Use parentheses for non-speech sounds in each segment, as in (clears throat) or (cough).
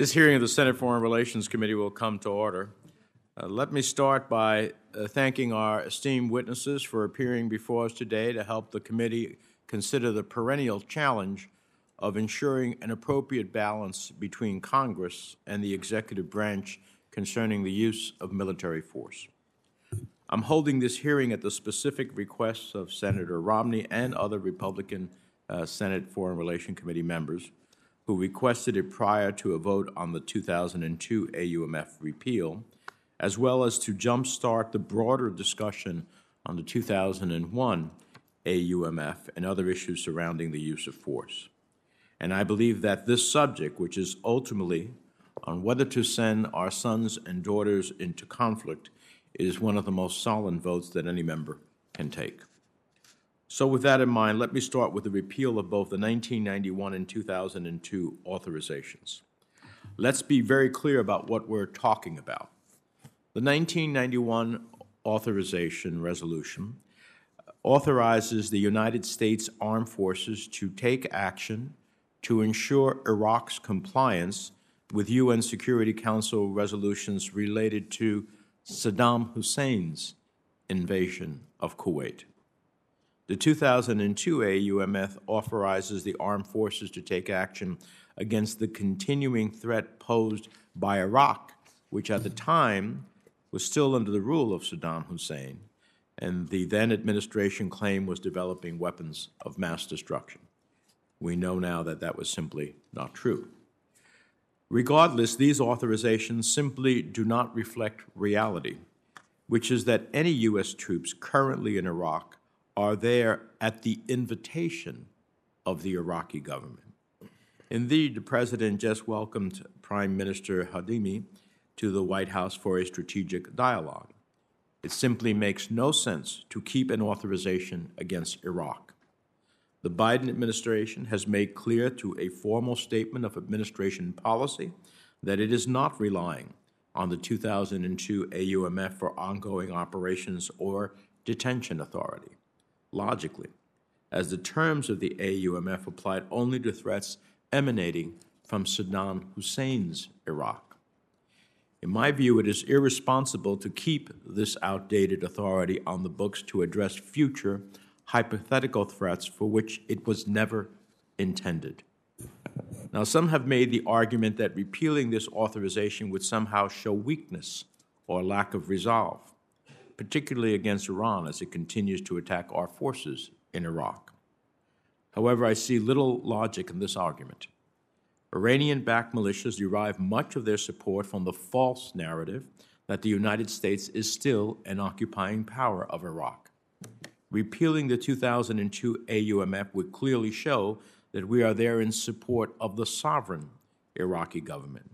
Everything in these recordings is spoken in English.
This hearing of the Senate Foreign Relations Committee will come to order. Uh, let me start by uh, thanking our esteemed witnesses for appearing before us today to help the committee consider the perennial challenge of ensuring an appropriate balance between Congress and the executive branch concerning the use of military force. I'm holding this hearing at the specific request of Senator Romney and other Republican uh, Senate Foreign Relations Committee members who requested it prior to a vote on the 2002 AUMF repeal, as well as to jumpstart the broader discussion on the 2001 AUMF and other issues surrounding the use of force. And I believe that this subject, which is ultimately on whether to send our sons and daughters into conflict, is one of the most solemn votes that any member can take. So, with that in mind, let me start with the repeal of both the 1991 and 2002 authorizations. Let's be very clear about what we're talking about. The 1991 authorization resolution authorizes the United States Armed Forces to take action to ensure Iraq's compliance with UN Security Council resolutions related to Saddam Hussein's invasion of Kuwait. The 2002 AUMF authorizes the armed forces to take action against the continuing threat posed by Iraq, which at the time was still under the rule of Saddam Hussein, and the then administration claimed was developing weapons of mass destruction. We know now that that was simply not true. Regardless, these authorizations simply do not reflect reality, which is that any U.S. troops currently in Iraq are there at the invitation of the Iraqi government. Indeed, the President just welcomed Prime Minister Kadhimi to the White House for a strategic dialogue. It simply makes no sense to keep an authorization against Iraq. The Biden administration has made clear through a formal statement of administration policy that it is not relying on the 2002 AUMF for ongoing operations or detention authority. Logically, as the terms of the AUMF applied only to threats emanating from Saddam Hussein's Iraq. In my view, it is irresponsible to keep this outdated authority on the books to address future hypothetical threats for which it was never intended. Now, some have made the argument that repealing this authorization would somehow show weakness or lack of resolve, particularly against Iran as it continues to attack our forces in Iraq. However, I see little logic in this argument. Iranian backed militias derive much of their support from the false narrative that the United States is still an occupying power of Iraq. Repealing the 2002 AUMF would clearly show that we are there in support of the sovereign Iraqi government.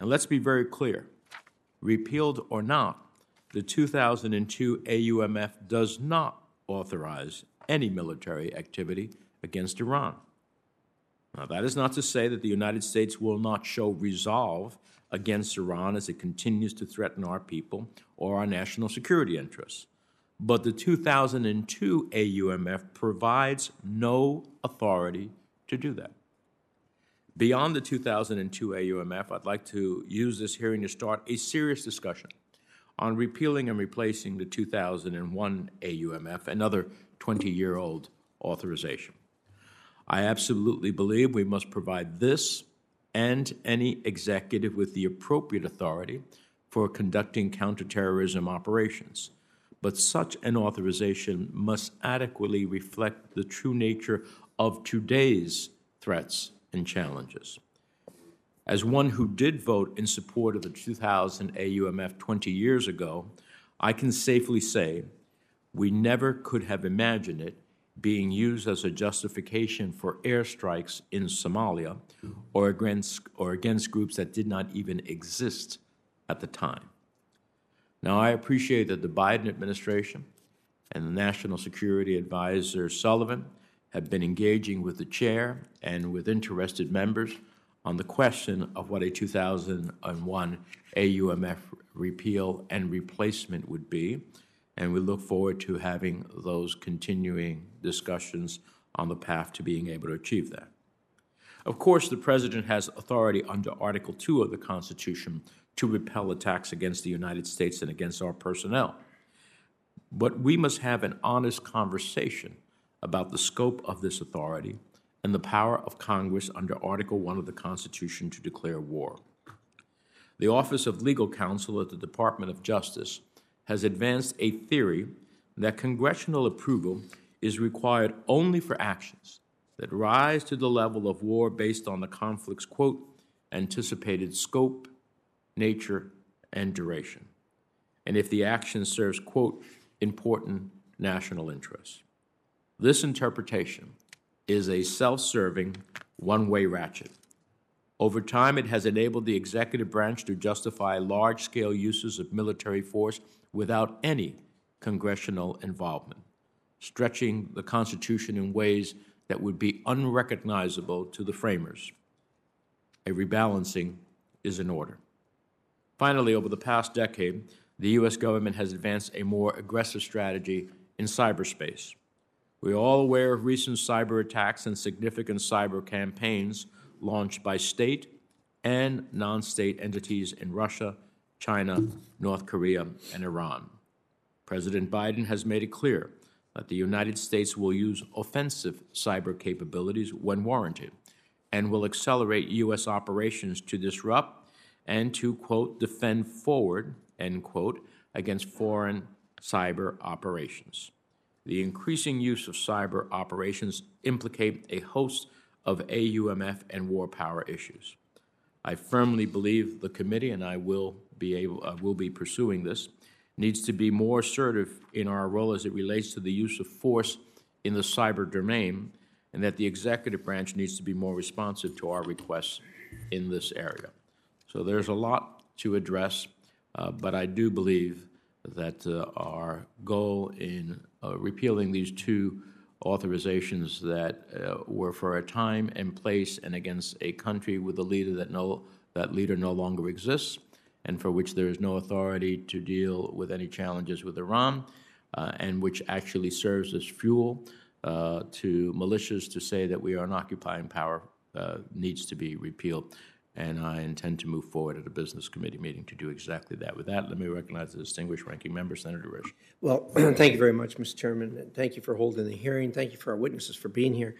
And let's be very clear repealed or not, the 2002 AUMF does not authorize any military activity against Iran. Now, that is not to say that the United States will not show resolve against Iran as it continues to threaten our people or our national security interests but the 2002 AUMF provides no authority to do that. Beyond the 2002 AUMF, I'd like to use this hearing to start a serious discussion on repealing and replacing the 2001 AUMF, another 20 year old authorization. I absolutely believe we must provide this and any executive with the appropriate authority for conducting counterterrorism operations but such an authorization must adequately reflect the true nature of today's threats and challenges. As one who did vote in support of the 2000 AUMF 20 years ago, I can safely say we never could have imagined it being used as a justification for airstrikes in Somalia or against, or against groups that did not even exist at the time. Now, I appreciate that the Biden administration and the National Security Advisor Sullivan have been engaging with the chair and with interested members on the question of what a 2001 AUMF repeal and replacement would be. And we look forward to having those continuing discussions on the path to being able to achieve that. Of course, the President has authority under Article 2 of the Constitution to repel attacks against the United States and against our personnel. But we must have an honest conversation about the scope of this authority and the power of Congress under Article 1 of the Constitution to declare war. The Office of Legal Counsel at the Department of Justice has advanced a theory that congressional approval is required only for actions that rise to the level of war based on the conflict's, quote, anticipated scope, nature, and duration, and if the action serves, quote, important national interests. This interpretation is a self serving, one way ratchet. Over time, it has enabled the executive branch to justify large scale uses of military force without any congressional involvement, stretching the Constitution in ways that would be unrecognizable to the framers. A rebalancing is in order. Finally, over the past decade, the U.S. government has advanced a more aggressive strategy in cyberspace. We are all aware of recent cyber attacks and significant cyber campaigns launched by state and non state entities in Russia, China, North Korea, and Iran. President Biden has made it clear that the United States will use offensive cyber capabilities when warranted and will accelerate U.S. operations to disrupt and to, quote, defend forward, end quote, against foreign cyber operations. The increasing use of cyber operations implicate a host of AUMF and war power issues. I firmly believe the committee, and I will be able, uh, will be pursuing this, needs to be more assertive in our role as it relates to the use of force in the cyber domain, and that the executive branch needs to be more responsive to our requests in this area. So there's a lot to address, uh, but I do believe that uh, our goal in repealing these two authorizations that uh, were for a time and place and against a country with a leader that no that leader no longer exists and for which there is no authority to deal with any challenges with Iran uh, and which actually serves as fuel uh, to militias to say that we are an occupying power uh, needs to be repealed and I intend to move forward at a business committee meeting to do exactly that. With that, let me recognize the distinguished ranking member, Senator Risch. Well, (clears throat) thank you very much, Mr. Chairman. And thank you for holding the hearing. Thank you for our witnesses for being here.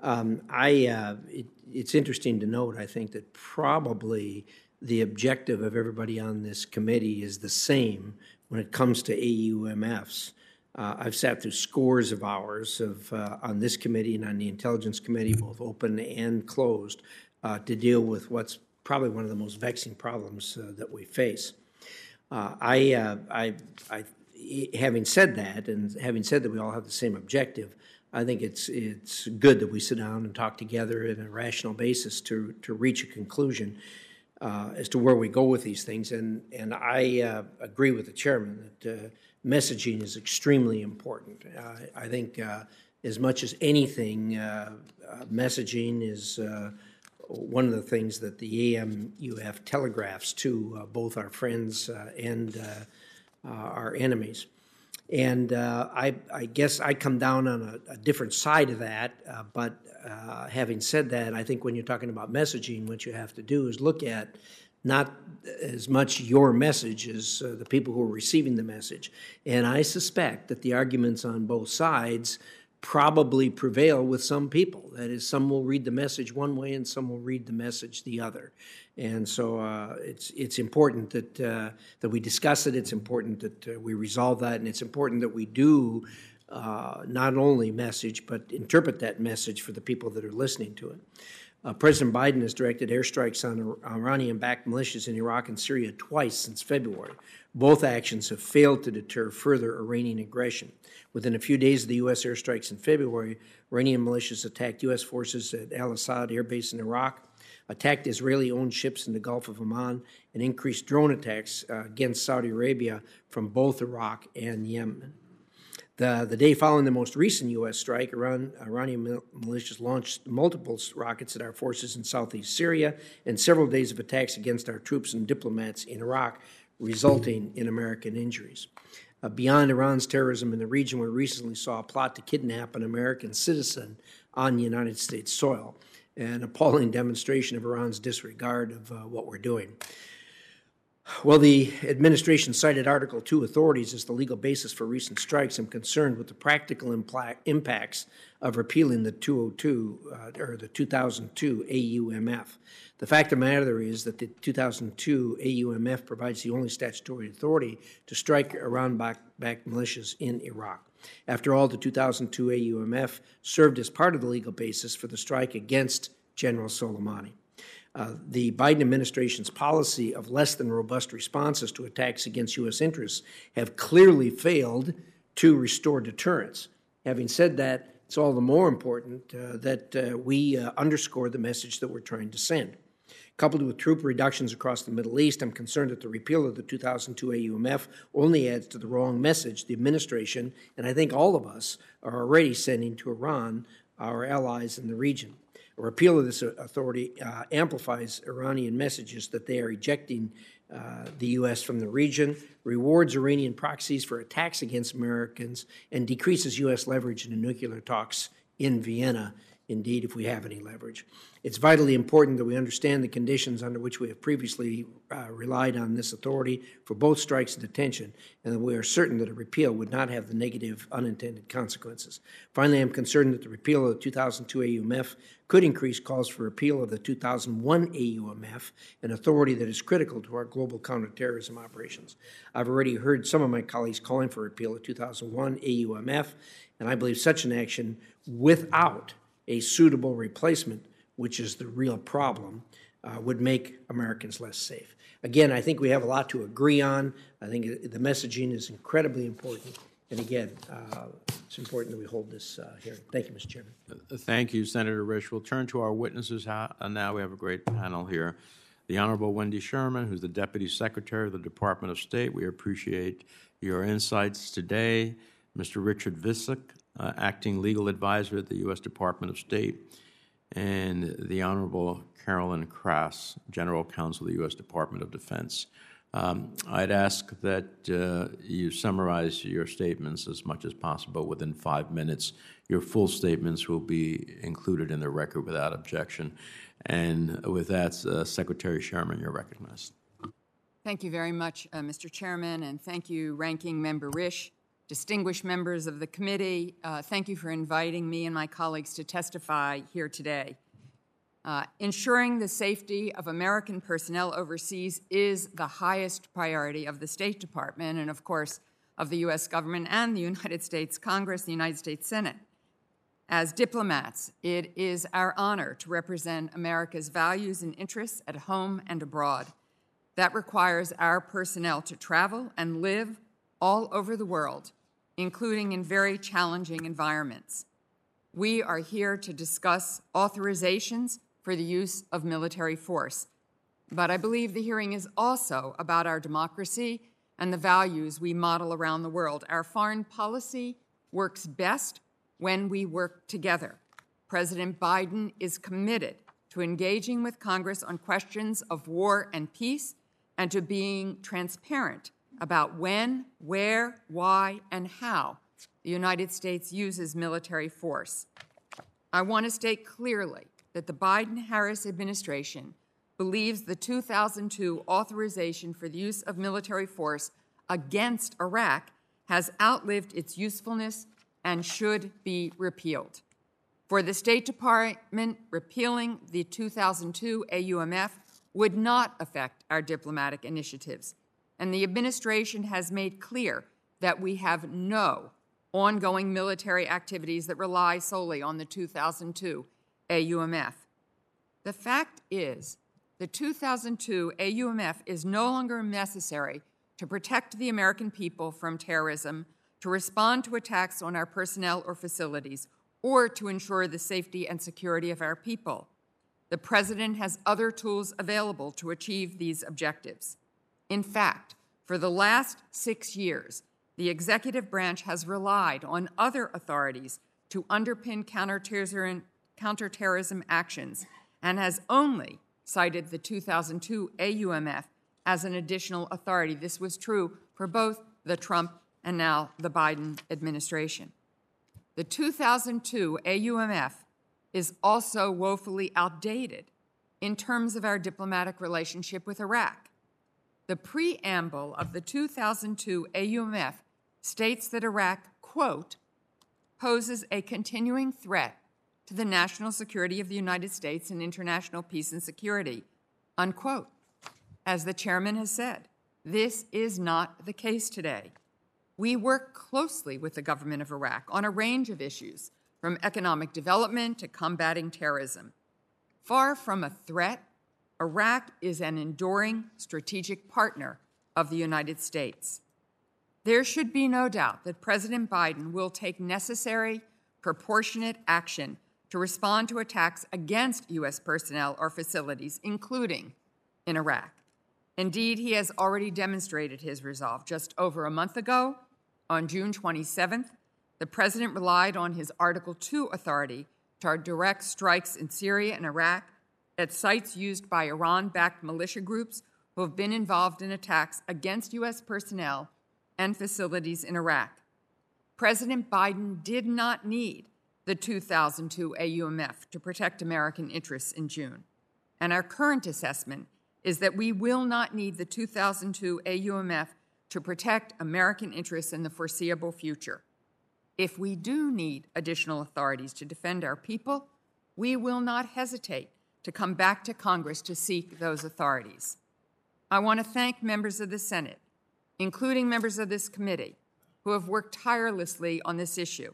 Um, I, uh, it, it's interesting to note, I think, that probably the objective of everybody on this committee is the same when it comes to AUMFs. Uh, I've sat through scores of hours of uh, on this committee and on the Intelligence Committee, both open and closed, uh, to deal with what's probably one of the most vexing problems uh, that we face. Uh, I, uh, I, I, having said that, and having said that we all have the same objective, I think it's it's good that we sit down and talk together in a rational basis to to reach a conclusion uh, as to where we go with these things. And and I uh, agree with the chairman that messaging is extremely important. I think as much as anything, messaging is one of the things that the AMUF telegraphs to uh, both our friends uh, and uh, uh, our enemies. And uh, I, I, guess I come down on a, a different side of that. but having said that, I think when you're talking about messaging, what you have to do is look at not as much your message as uh, the people who are receiving the message. And I suspect that the arguments on both sides probably prevail with some people. That is, some will read the message one way and some will read the message the other. And so uh, it's it's important that uh, that we discuss it. It's important that uh, we resolve that, and it's important that we do uh, not only message but interpret that message for the people that are listening to it. Uh, President Biden has directed airstrikes on Iranian-backed militias in Iraq and Syria twice since February. Both actions have failed to deter further Iranian aggression. Within a few days of the U.S. airstrikes in February, Iranian militias attacked U.S. forces at Al Asad Air Base in Iraq, attacked Israeli owned ships in the Gulf of Oman, and increased drone attacks uh, against Saudi Arabia from both Iraq and Yemen. The, the day following the most recent U.S. strike, Iran, Iranian militias launched multiple rockets at our forces in southeast Syria and several days of attacks against our troops and diplomats in Iraq, resulting in American injuries. Uh, beyond Iran's terrorism in the region, we recently saw a plot to kidnap an American citizen on United States soil. an appalling demonstration of Iran's disregard of uh, what we're doing. Well, the administration cited Article 2 authorities as the legal basis for recent strikes. I'm concerned with the practical impacts of repealing the 202 uh, or the 2002 AUMF. The fact of the matter is that the 2002 AUMF provides the only statutory authority to strike Iran backed militias in Iraq. After all, the 2002 AUMF served as part of the legal basis for the strike against General Soleimani. Uh, the Biden administration's policy of less than robust responses to attacks against U.S. interests have clearly failed to restore deterrence. Having said that, it's all the more important uh, that uh, we uh, underscore the message that we're trying to send. Coupled with troop reductions across the Middle East, I'm concerned that the repeal of the 2002 AUMF only adds to the wrong message the administration, and I think all of us, are already sending to Iran, our allies in the region. Repeal of this authority uh, amplifies Iranian messages that they are ejecting uh, the U.S. from the region, rewards Iranian proxies for attacks against Americans, and decreases U.S. leverage in the nuclear talks in Vienna indeed, if we have any leverage. It's vitally important that we understand the conditions under which we have previously uh, relied on this authority for both strikes and detention, and that we are certain that a repeal would not have the negative unintended consequences. Finally, I'm concerned that the repeal of the 2002 AUMF could increase calls for repeal of the 2001 AUMF, an authority that is critical to our global counterterrorism operations. I've already heard some of my colleagues calling for repeal of 2001 AUMF, and I believe such an action without a suitable replacement, which is the real problem, uh, would make Americans less safe. Again, I think we have a lot to agree on. I think the messaging is incredibly important. And again, uh, it's important that we hold this uh, hearing. Thank you, Mr. Chairman. Uh, thank you, Senator Risch. We'll turn to our witnesses now. We have a great panel here. The Honorable Wendy Sherman, who's the Deputy Secretary of the Department of State. We appreciate your insights today. Mr. Richard Visek, uh, acting legal advisor at the U.S. Department of State, and the Honorable Carolyn Krass, General Counsel of the U.S. Department of Defense. Um, I'd ask that uh, you summarize your statements as much as possible within five minutes. Your full statements will be included in the record without objection. And with that, uh, Secretary Sherman, you're recognized. Thank you very much, uh, Mr. Chairman, and thank you, Ranking Member Risch distinguished members of the committee, uh, thank you for inviting me and my colleagues to testify here today. Uh, ensuring the safety of American personnel overseas is the highest priority of the State Department and, of course, of the U.S. government and the United States Congress, the United States Senate. As diplomats, it is our honor to represent America's values and interests at home and abroad. That requires our personnel to travel and live all over the world including in very challenging environments. We are here to discuss authorizations for the use of military force. But I believe the hearing is also about our democracy and the values we model around the world. Our foreign policy works best when we work together. President Biden is committed to engaging with Congress on questions of war and peace and to being transparent about when, where, why, and how the United States uses military force. I want to state clearly that the Biden Harris administration believes the 2002 authorization for the use of military force against Iraq has outlived its usefulness and should be repealed. For the State Department, repealing the 2002 AUMF would not affect our diplomatic initiatives and the administration has made clear that we have no ongoing military activities that rely solely on the 2002 AUMF. The fact is, the 2002 AUMF is no longer necessary to protect the American people from terrorism, to respond to attacks on our personnel or facilities, or to ensure the safety and security of our people. The President has other tools available to achieve these objectives. In fact, for the last six years, the executive branch has relied on other authorities to underpin counterterrorism, counterterrorism actions and has only cited the 2002 AUMF as an additional authority. This was true for both the Trump and now the Biden administration. The 2002 AUMF is also woefully outdated in terms of our diplomatic relationship with Iraq. The preamble of the 2002 AUMF states that Iraq, quote, poses a continuing threat to the national security of the United States and international peace and security, unquote. As the chairman has said, this is not the case today. We work closely with the government of Iraq on a range of issues, from economic development to combating terrorism. Far from a threat, Iraq is an enduring strategic partner of the United States. There should be no doubt that President Biden will take necessary, proportionate action to respond to attacks against U.S. personnel or facilities, including in Iraq. Indeed, he has already demonstrated his resolve. Just over a month ago, on June 27th, the President relied on his Article 2 authority to direct strikes in Syria and Iraq at sites used by Iran backed militia groups who have been involved in attacks against U.S. personnel and facilities in Iraq. President Biden did not need the 2002 AUMF to protect American interests in June. And our current assessment is that we will not need the 2002 AUMF to protect American interests in the foreseeable future. If we do need additional authorities to defend our people, we will not hesitate to come back to Congress to seek those authorities. I want to thank members of the Senate, including members of this committee, who have worked tirelessly on this issue.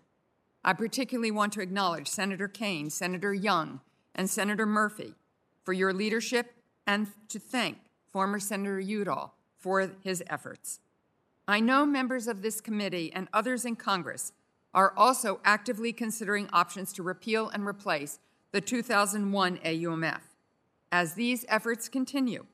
I particularly want to acknowledge Senator Kaine, Senator Young, and Senator Murphy for your leadership and to thank former Senator Udall for his efforts. I know members of this committee and others in Congress are also actively considering options to repeal and replace the 2001 AUMF. As these efforts continue,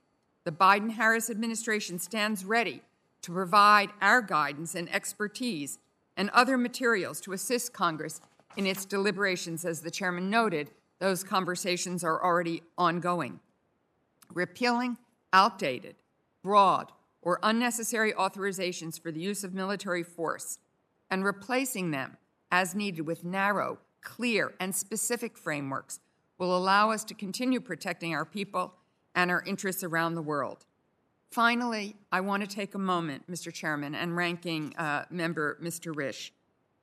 the Biden Harris administration stands ready to provide our guidance and expertise and other materials to assist Congress in its deliberations. As the chairman noted, those conversations are already ongoing. Repealing outdated, broad, or unnecessary authorizations for the use of military force and replacing them as needed with narrow, clear, and specific frameworks will allow us to continue protecting our people and our interests around the world. Finally, I want to take a moment, Mr. Chairman and Ranking uh, Member Mr. Risch,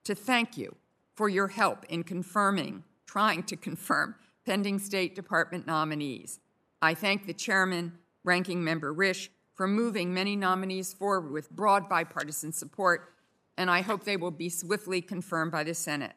to thank you for your help in confirming, trying to confirm, pending State Department nominees. I thank the Chairman, Ranking Member Risch, for moving many nominees forward with broad bipartisan support, and I hope they will be swiftly confirmed by the Senate.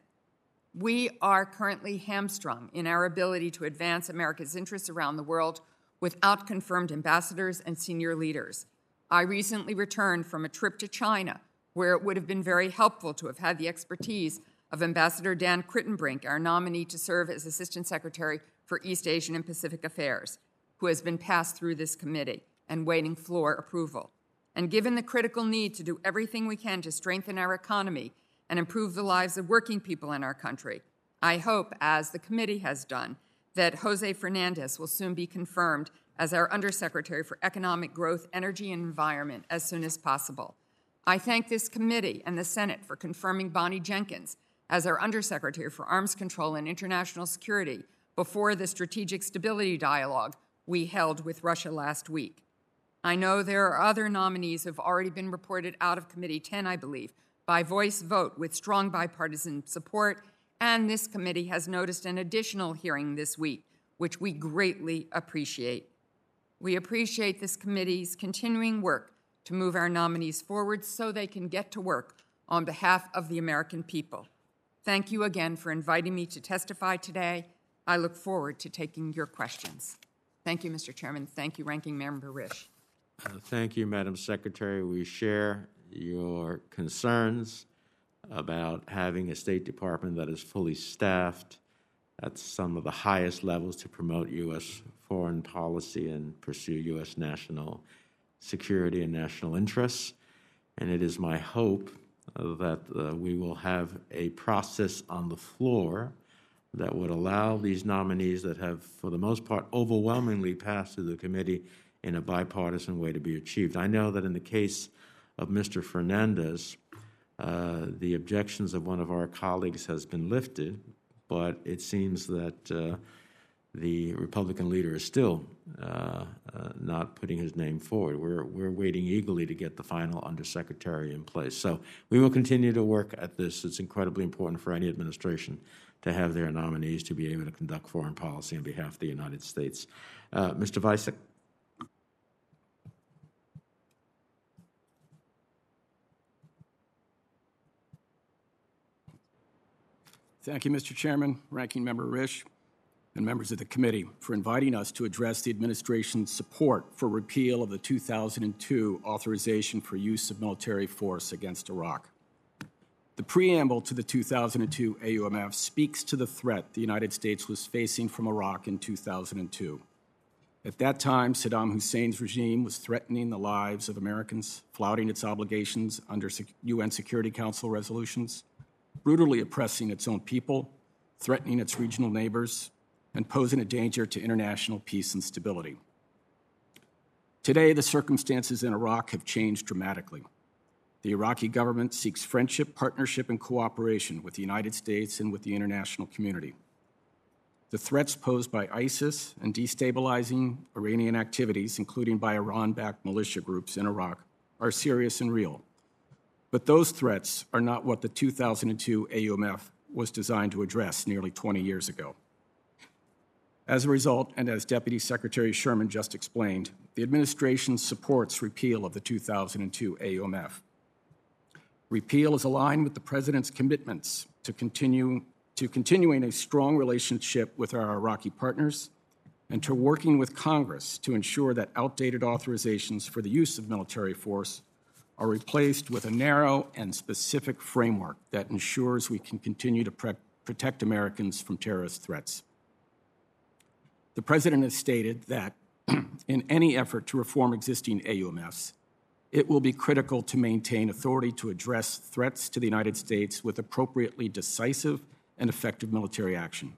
We are currently hamstrung in our ability to advance America's interests around the world without confirmed ambassadors and senior leaders. I recently returned from a trip to China where it would have been very helpful to have had the expertise of Ambassador Dan Kritenbrink, our nominee to serve as Assistant Secretary for East Asian and Pacific Affairs, who has been passed through this committee and waiting floor approval. And given the critical need to do everything we can to strengthen our economy and improve the lives of working people in our country. I hope, as the committee has done, that Jose Fernandez will soon be confirmed as our Undersecretary for Economic Growth, Energy, and Environment as soon as possible. I thank this committee and the Senate for confirming Bonnie Jenkins as our Undersecretary for Arms Control and International Security before the Strategic Stability Dialogue we held with Russia last week. I know there are other nominees who have already been reported out of Committee 10, I believe, by voice vote with strong bipartisan support, and this committee has noticed an additional hearing this week, which we greatly appreciate. We appreciate this committee's continuing work to move our nominees forward so they can get to work on behalf of the American people. Thank you again for inviting me to testify today. I look forward to taking your questions. Thank you, Mr. Chairman. Thank you, Ranking Member Risch. Uh, thank you, Madam Secretary. We share your concerns about having a State Department that is fully staffed at some of the highest levels to promote U.S. foreign policy and pursue U.S. national security and national interests. And it is my hope that uh, we will have a process on the floor that would allow these nominees that have, for the most part, overwhelmingly passed through the committee in a bipartisan way to be achieved. I know that in the case of Mr. Fernandez, uh, the objections of one of our colleagues has been lifted but it seems that uh, the Republican leader is still uh, uh, not putting his name forward. We're, we're waiting eagerly to get the final undersecretary in place. So we will continue to work at this. It's incredibly important for any administration to have their nominees to be able to conduct foreign policy on behalf of the United States. Uh, Mr. Visek? Thank you, Mr. Chairman, Ranking Member Risch, and members of the committee for inviting us to address the administration's support for repeal of the 2002 authorization for use of military force against Iraq. The preamble to the 2002 AUMF speaks to the threat the United States was facing from Iraq in 2002. At that time, Saddam Hussein's regime was threatening the lives of Americans, flouting its obligations under UN Security Council resolutions, brutally oppressing its own people, threatening its regional neighbors, and posing a danger to international peace and stability. Today, the circumstances in Iraq have changed dramatically. The Iraqi government seeks friendship, partnership, and cooperation with the United States and with the international community. The threats posed by ISIS and destabilizing Iranian activities, including by Iran backed militia groups in Iraq, are serious and real. But those threats are not what the 2002 AUMF was designed to address nearly 20 years ago. As a result, and as Deputy Secretary Sherman just explained, the administration supports repeal of the 2002 AUMF. Repeal is aligned with the President's commitments to, continue, to continuing a strong relationship with our Iraqi partners and to working with Congress to ensure that outdated authorizations for the use of military force are replaced with a narrow and specific framework that ensures we can continue to pre- protect Americans from terrorist threats. The President has stated that (clears throat) in any effort to reform existing AUMFs, it will be critical to maintain authority to address threats to the United States with appropriately decisive and effective military action.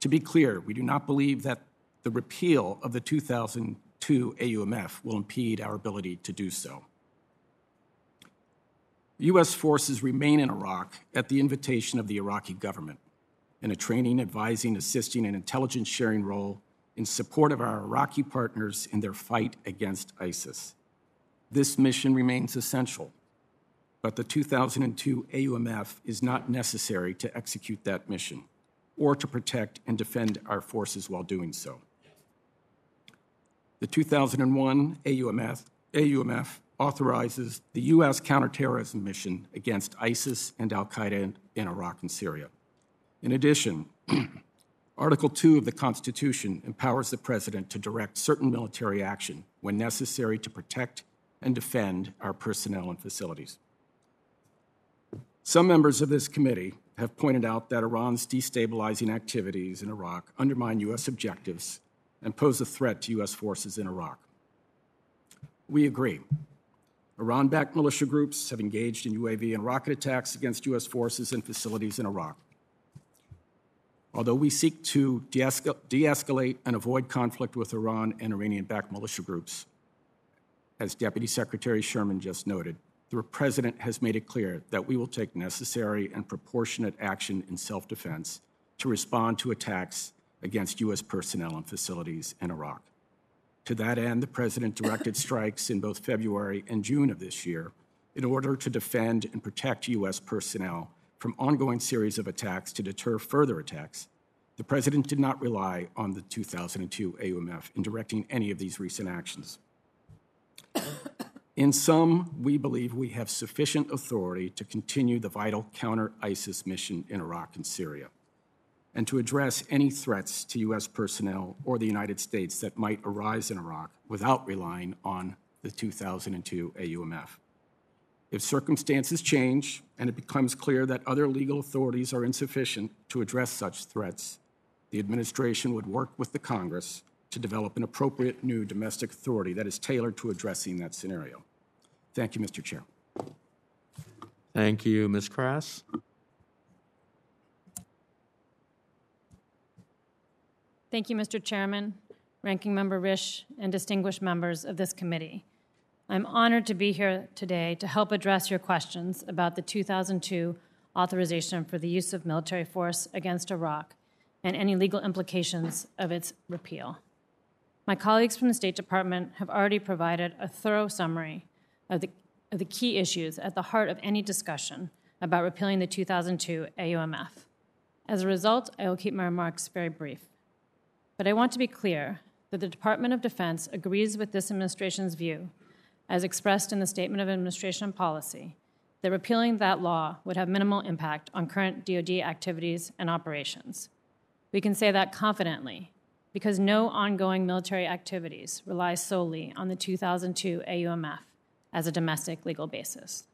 To be clear, we do not believe that the repeal of the 2002 AUMF will impede our ability to do so. U.S. forces remain in Iraq at the invitation of the Iraqi government in a training, advising, assisting, and intelligence sharing role in support of our Iraqi partners in their fight against ISIS. This mission remains essential, but the 2002 AUMF is not necessary to execute that mission or to protect and defend our forces while doing so. The 2001 AUMF, AUMF authorizes the U.S. counterterrorism mission against ISIS and Al Qaeda in Iraq and Syria. In addition, (clears throat) Article 2 of the Constitution empowers the President to direct certain military action when necessary to protect and defend our personnel and facilities. Some members of this committee have pointed out that Iran's destabilizing activities in Iraq undermine U.S. objectives and pose a threat to U.S. forces in Iraq. We agree. Iran backed militia groups have engaged in UAV and rocket attacks against U.S. forces and facilities in Iraq. Although we seek to de escalate and avoid conflict with Iran and Iranian backed militia groups, as Deputy Secretary Sherman just noted, the President has made it clear that we will take necessary and proportionate action in self defense to respond to attacks against U.S. personnel and facilities in Iraq. To that end, the President directed (coughs) strikes in both February and June of this year in order to defend and protect U.S. personnel from ongoing series of attacks to deter further attacks. The President did not rely on the 2002 AUMF in directing any of these recent actions. In sum, we believe we have sufficient authority to continue the vital counter ISIS mission in Iraq and Syria, and to address any threats to U.S. personnel or the United States that might arise in Iraq without relying on the 2002 AUMF. If circumstances change and it becomes clear that other legal authorities are insufficient to address such threats, the administration would work with the Congress to develop an appropriate new domestic authority that is tailored to addressing that scenario. Thank you, Mr. Chair. Thank you, Ms. Krass. Thank you, Mr. Chairman, Ranking Member Risch, and distinguished members of this committee. I'm honored to be here today to help address your questions about the 2002 authorization for the use of military force against Iraq and any legal implications of its repeal. My colleagues from the State Department have already provided a thorough summary of the, of the key issues at the heart of any discussion about repealing the 2002 AUMF. As a result, I will keep my remarks very brief. But I want to be clear that the Department of Defense agrees with this administration's view, as expressed in the Statement of Administration Policy, that repealing that law would have minimal impact on current DoD activities and operations. We can say that confidently because no ongoing military activities rely solely on the 2002 AUMF as a domestic legal basis.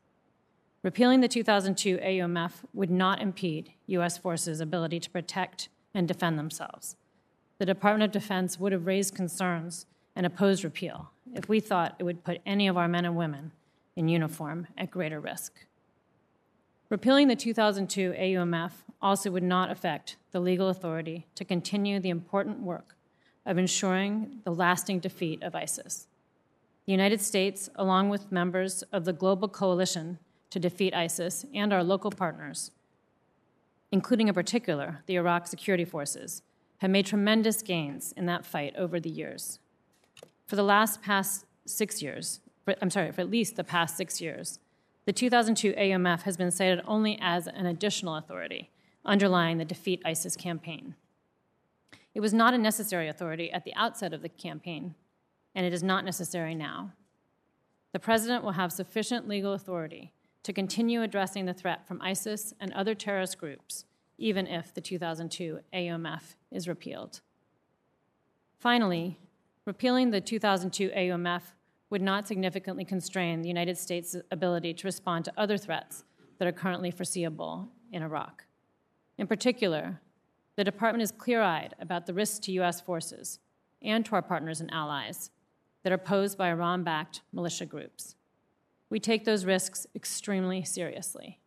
Repealing the 2002 AUMF would not impede U.S. forces' ability to protect and defend themselves. The Department of Defense would have raised concerns and opposed repeal if we thought it would put any of our men and women in uniform at greater risk. Repealing the 2002 AUMF also would not affect the legal authority to continue the important work of ensuring the lasting defeat of ISIS. The United States, along with members of the global coalition to defeat ISIS and our local partners, including in particular the Iraq security forces, have made tremendous gains in that fight over the years. For the last past six years, for, I'm sorry, for at least the past six years, the 2002 AMF has been cited only as an additional authority underlying the Defeat ISIS campaign. It was not a necessary authority at the outset of the campaign, and it is not necessary now. The President will have sufficient legal authority to continue addressing the threat from ISIS and other terrorist groups, even if the 2002 AUMF is repealed. Finally, repealing the 2002 AUMF would not significantly constrain the United States' ability to respond to other threats that are currently foreseeable in Iraq. In particular, the Department is clear eyed about the risks to U.S. forces and to our partners and allies that are posed by Iran backed militia groups. We take those risks extremely seriously.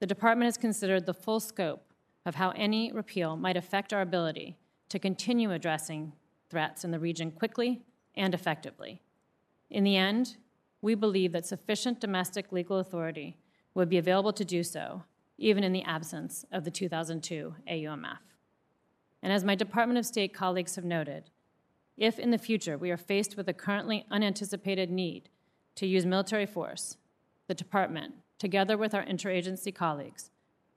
The Department has considered the full scope of how any repeal might affect our ability to continue addressing threats in the region quickly and effectively. In the end, we believe that sufficient domestic legal authority would be available to do so, even in the absence of the 2002 AUMF. And as my Department of State colleagues have noted, if in the future we are faced with a currently unanticipated need to use military force, the Department, together with our interagency colleagues,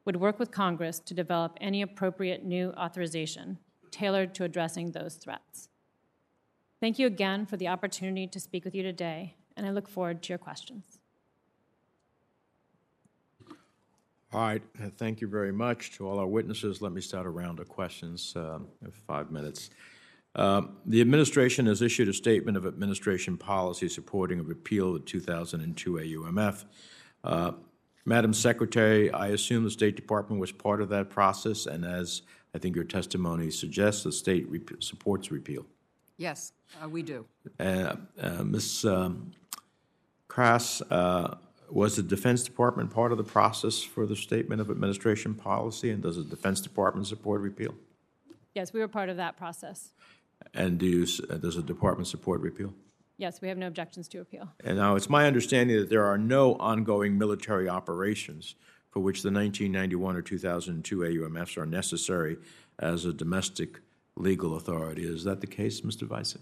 would work with Congress to develop any appropriate new authorization tailored to addressing those threats. Thank you again for the opportunity to speak with you today, and I look forward to your questions. All right, uh, thank you very much to all our witnesses. Let me start a round of questions, um, in five minutes. Um, The administration has issued a statement of administration policy supporting a repeal of the 2002 AUMF. Uh, Madam Secretary, I assume the State Department was part of that process, and as I think your testimony suggests, the state rep- supports repeal. Yes, uh, we do. Uh, uh, Ms. um, Krass, uh, was the Defense Department part of the process for the statement of administration policy, and does the Defense Department support repeal? Yes, we were part of that process. And do you, uh, does the department support repeal? Yes, we have no objections to appeal. And now, it's my understanding that there are no ongoing military operations for which the 1991 or 2002 AUMFs are necessary as a domestic legal authority. Is that the case, Mr. Visek?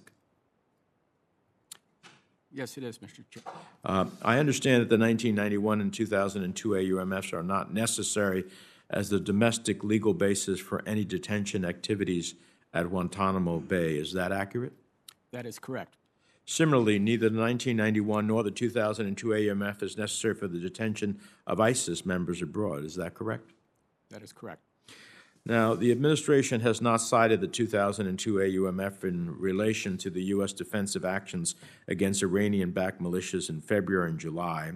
Yes, it is, Mr. Chair. Uh, I understand that the 1991 and 2002 AUMFs are not necessary as the domestic legal basis for any detention activities at Guantanamo Bay. Is that accurate? That is correct. Similarly, neither the 1991 nor the 2002 AUMF is necessary for the detention of ISIS members abroad. Is that correct? That is correct. Now, the administration has not cited the 2002 AUMF in relation to the U.S. defensive actions against Iranian backed militias in February and July.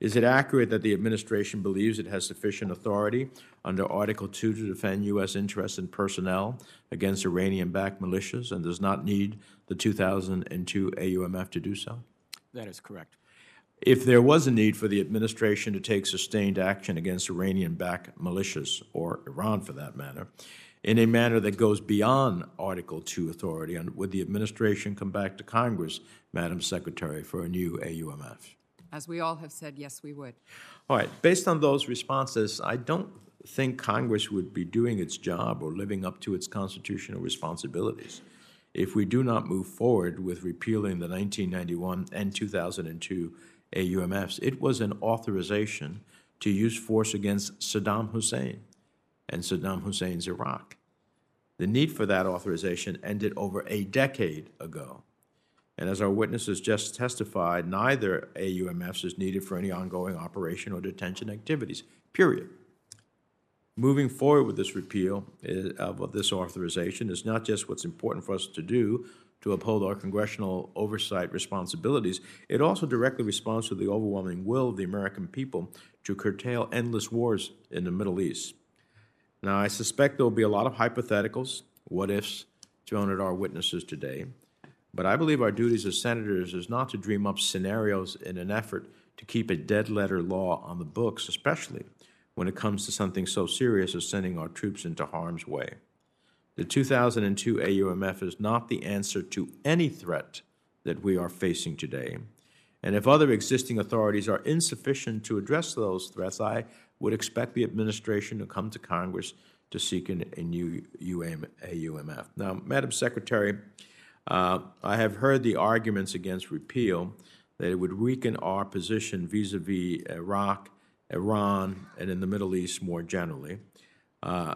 Is it accurate that the administration believes it has sufficient authority under Article 2 to defend U.S. interests and personnel against Iranian backed militias and does not need the 2002 AUMF to do so? That is correct. If there was a need for the administration to take sustained action against Iranian backed militias, or Iran for that matter, in a manner that goes beyond Article 2 authority, and would the administration come back to Congress, Madam Secretary, for a new AUMF? As we all have said, yes, we would. All right, based on those responses, I don't think Congress would be doing its job or living up to its constitutional responsibilities if we do not move forward with repealing the 1991 and 2002 AUMFs. It was an authorization to use force against Saddam Hussein and Saddam Hussein's Iraq. The need for that authorization ended over a decade ago. And as our witnesses just testified, neither AUMFs is needed for any ongoing operation or detention activities, period. Moving forward with this repeal uh, is- of this authorization is not just what's important for us to do to uphold our congressional oversight responsibilities, it also directly responds to the overwhelming will of the American people to curtail endless wars in the Middle East. Now, I suspect there will be a lot of hypotheticals, what ifs, thrown at our witnesses today. But I believe our duties as senators is not to dream up scenarios in an effort to keep a dead letter law on the books, especially when it comes to something so serious as sending our troops into harm's way. The 2002 AUMF is not the answer to any threat that we are facing today. And if other existing authorities are insufficient to address those threats, I would expect the administration to come to Congress to seek an, a new UM, AUMF. Now, Madam Secretary, uh, I have heard the arguments against repeal that it would weaken our position vis a vis Iraq, Iran, and in the Middle East more generally. Uh,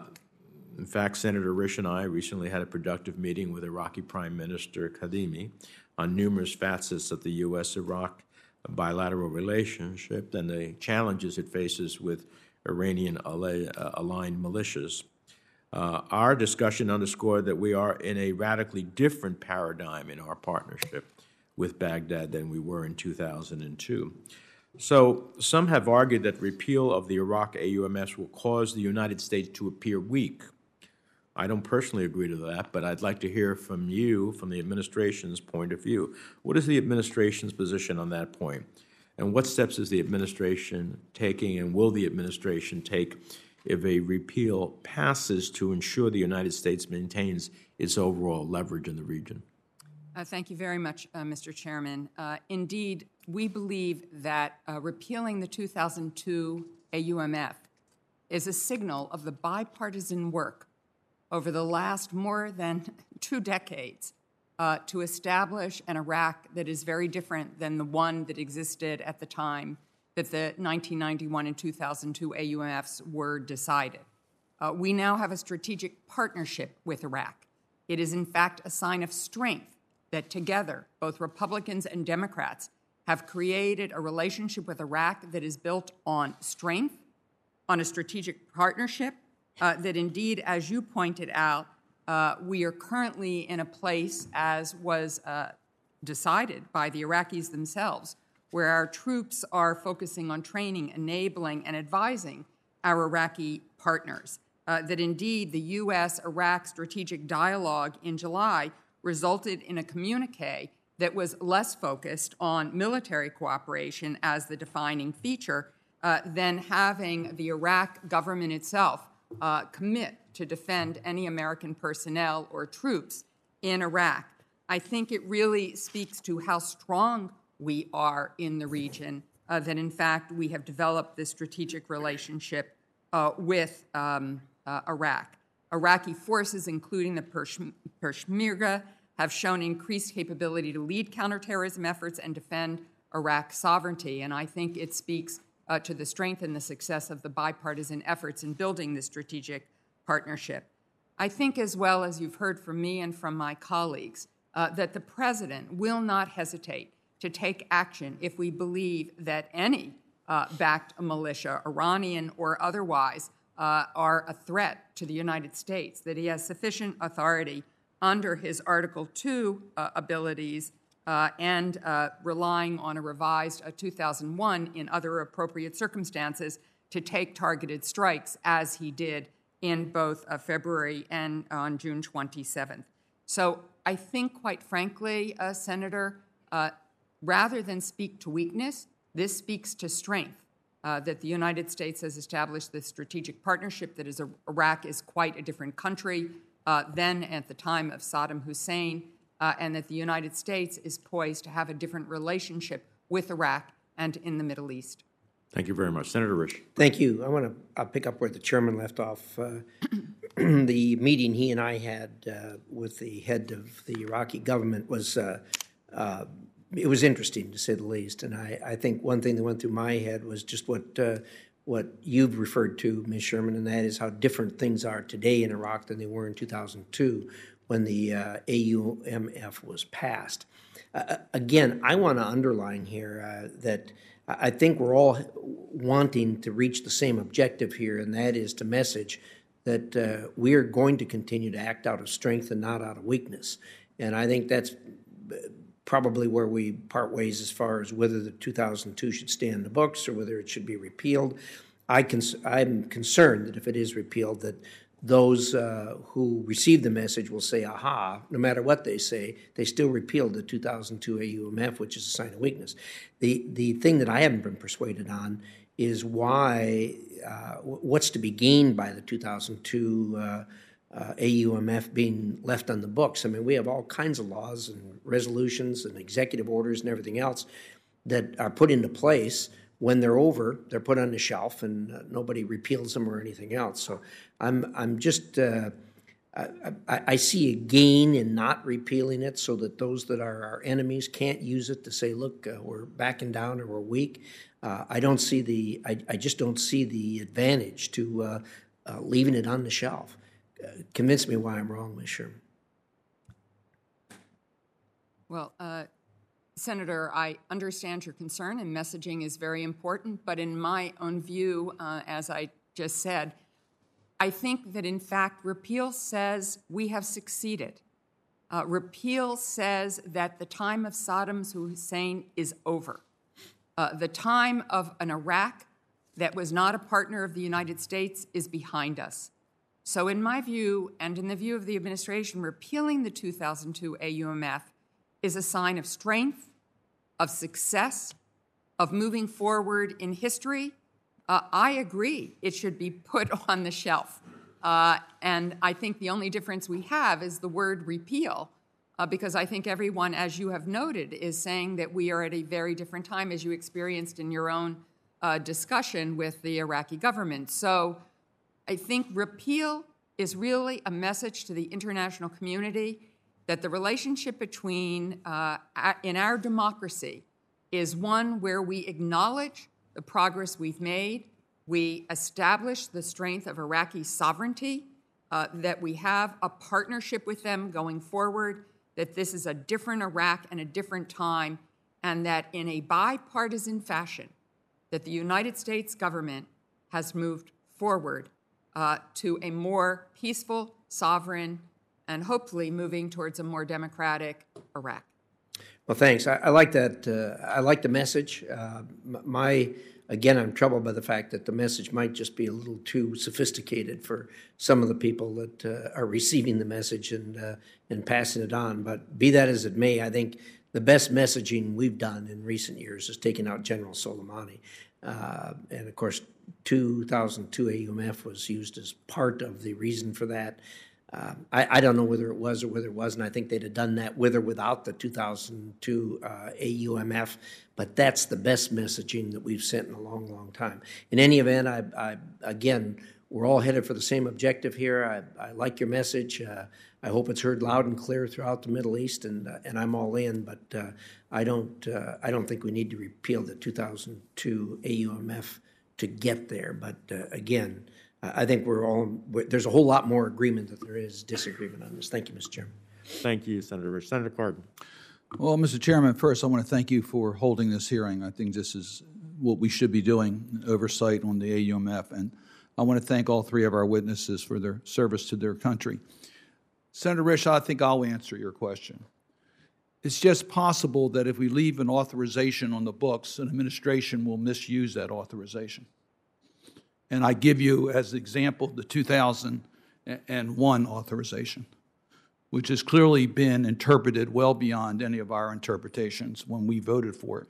in fact, Senator Risch and I recently had a productive meeting with Iraqi Prime Minister Kadhimi on numerous facets of the U.S. Iraq bilateral relationship and the challenges it faces with Iranian uh, aligned militias. Uh, our discussion underscored that we are in a radically different paradigm in our partnership with Baghdad than we were in 2002. So, some have argued that repeal of the Iraq AUMF will cause the United States to appear weak. I don't personally agree to that, but I'd like to hear from you, from the administration's point of view. What is the administration's position on that point? And what steps is the administration taking, and will the administration take if a repeal passes to ensure the United States maintains its overall leverage in the region? Uh, thank you very much, uh, Mr. Chairman. Uh, indeed, we believe that uh, repealing the 2002 AUMF is a signal of the bipartisan work over the last more than (laughs) two decades uh, to establish an Iraq that is very different than the one that existed at the time that the 1991 and 2002 AUMFs were decided. Uh, we now have a strategic partnership with Iraq. It is, in fact, a sign of strength that together, both Republicans and Democrats have created a relationship with Iraq that is built on strength, on a strategic partnership, uh, that indeed, as you pointed out, uh, we are currently in a place, as was uh, decided by the Iraqis themselves, where our troops are focusing on training, enabling, and advising our Iraqi partners. Uh, that indeed the U.S. Iraq strategic dialogue in July resulted in a communique that was less focused on military cooperation as the defining feature uh, than having the Iraq government itself uh, commit to defend any American personnel or troops in Iraq. I think it really speaks to how strong we are in the region, uh, that in fact we have developed this strategic relationship uh, with um, uh, Iraq. Iraqi forces, including the Peshmerga, have shown increased capability to lead counterterrorism efforts and defend Iraq's sovereignty. And I think it speaks uh, to the strength and the success of the bipartisan efforts in building this strategic partnership. I think, as well as you've heard from me and from my colleagues, uh, that the president will not hesitate to take action if we believe that any uh, backed militia, Iranian or otherwise, uh, are a threat to the United States, that he has sufficient authority under his Article 2 uh, abilities uh, and uh, relying on a revised uh, 2001 in other appropriate circumstances to take targeted strikes as he did in both uh, February and on June 27th. So I think, quite frankly, uh, Senator, rather than speak to weakness, this speaks to strength. That the United States has established this strategic partnership, that is, Iraq is quite a different country uh, then at the time of Saddam Hussein, uh, and that the United States is poised to have a different relationship with Iraq and in the Middle East. Thank you very much. Senator Risch. Thank you. I want to, I'll pick up where the chairman left off. Uh, (clears throat) The meeting he and I had uh, with the head of the Iraqi government was, uh, uh, it was interesting, to say the least. And I, I think one thing that went through my head was just what, uh, what you've referred to, Ms. Sherman, and that is how different things are today in Iraq than they were in 2002 when the uh, AUMF was passed. Uh, Again, I want to underline here uh, that I I think we're all wanting to reach the same objective here, and that is to message that uh, we are going to continue to act out of strength and not out of weakness. And I think that's probably where we part ways as far as whether the 2002 should stay in the books or whether it should be repealed. I I'm concerned that if it is repealed, that those uh, who receive the message will say, aha, no matter what they say, they still repealed the 2002 AUMF, which is a sign of weakness. The, the thing that I haven't been persuaded on is why, uh, wh- what's to be gained by the 2002 uh, AUMF being left on the books. I mean, we have all kinds of laws and resolutions and executive orders and everything else that are put into place. When they're over, they're put on the shelf and uh, nobody repeals them or anything else. So I'm, I'm just, uh, I, I, I see a gain in not repealing it so that those that are our enemies can't use it to say, look, uh, we're backing down or we're weak. Uh, I don't see the, I, I just don't see the advantage to uh, uh, leaving it on the shelf. Convince me why I'm wrong, Ms. Sherman. Well, uh, Senator, I understand your concern, and messaging is very important. But in my own view, uh, as I just said, I think that in fact, repeal says we have succeeded. Uh, repeal says that the time of Saddam Hussein is over. Uh, the time of an Iraq that was not a partner of the United States is behind us. So, in my view, and in the view of the administration, repealing the 2002 AUMF is a sign of strength, of success, of moving forward in history. Uh, I agree it should be put (laughs) on the shelf. Uh, and I think the only difference we have is the word repeal, uh, because I think everyone, as you have noted, is saying that we are at a very different time, as you experienced in your own uh, discussion with the Iraqi government. So I think repeal is really a message to the international community that the relationship between, uh, in our democracy, is one where we acknowledge the progress we've made, we establish the strength of Iraqi sovereignty, uh, that we have a partnership with them going forward, that this is a different Iraq and a different time, and that in a bipartisan fashion, that the United States government has moved forward uh, to a more peaceful, sovereign, and hopefully moving towards a more democratic Iraq. Well, thanks. I, I like that. Uh, I like the message. Uh, my again, I'm troubled by the fact that the message might just be a little too sophisticated for some of the people that uh, are receiving the message and uh, and passing it on. But be that as it may, I think the best messaging we've done in recent years is taking out General Soleimani. Uh, and of course, 2002 AUMF was used as part of the reason for that. Uh, I, I don't know whether it was or whether it wasn't. I think they'd have done that with or without the 2002 uh, AUMF, but that's the best messaging that we've sent in a long, long time. In any event, I, I again, we're all headed for the same objective here. I, I like your message. Uh, I hope it's heard loud and clear throughout the Middle East, and uh, and I'm all in. But uh, I don't uh, I don't think we need to repeal the 2002 AUMF to get there. But uh, again, I I think we're all we're- there's a whole lot more agreement than there is disagreement on this. Thank you, Mr. Chairman. Thank you, Senator Risch. Senator Cardin. Well, Mr. Chairman, first, I want to thank you for holding this hearing. I think this is what we should be doing, oversight on the AUMF. And I want to thank all three of our witnesses for their service to their country. Senator Risch, I think I'll answer your question. It's just possible that if we leave an authorization on the books, an administration will misuse that authorization. And I give you as an example the 2001 authorization which has clearly been interpreted well beyond any of our interpretations when we voted for it.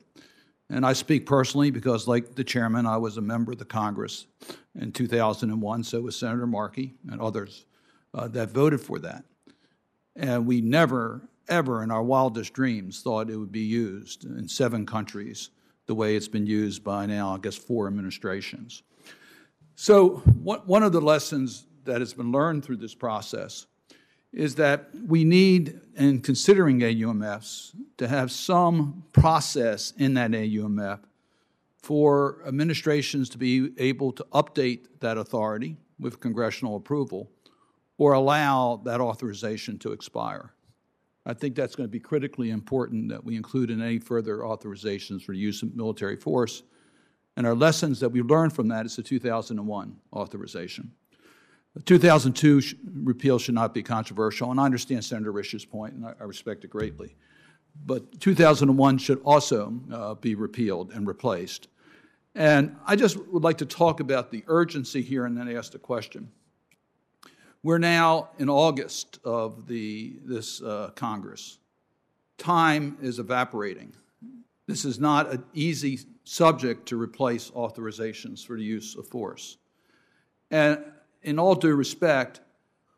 And I speak personally because, like the chairman, I was a member of the Congress in 2001, so was Senator Markey and others uh, that voted for that. And we never, ever in our wildest dreams thought it would be used in seven countries the way it's been used by now, I guess, four administrations. So, one one of the lessons that has been learned through this process is that we need, in considering AUMFs, to have some process in that AUMF for administrations to be able to update that authority with congressional approval or allow that authorization to expire. I think that's going to be critically important that we include in any further authorizations for use of military force. And our lessons that we learned from that is the 2001 authorization. The 2002 sh- repeal should not be controversial, and I understand Senator Risch's point, and I, I respect it greatly. But 2001 should also uh, be repealed and replaced. And I just would like to talk about the urgency here and then ask the question. We're now in August of the, this uh, Congress. Time is evaporating. This is not an easy subject to replace authorizations for the use of force. And in all due respect,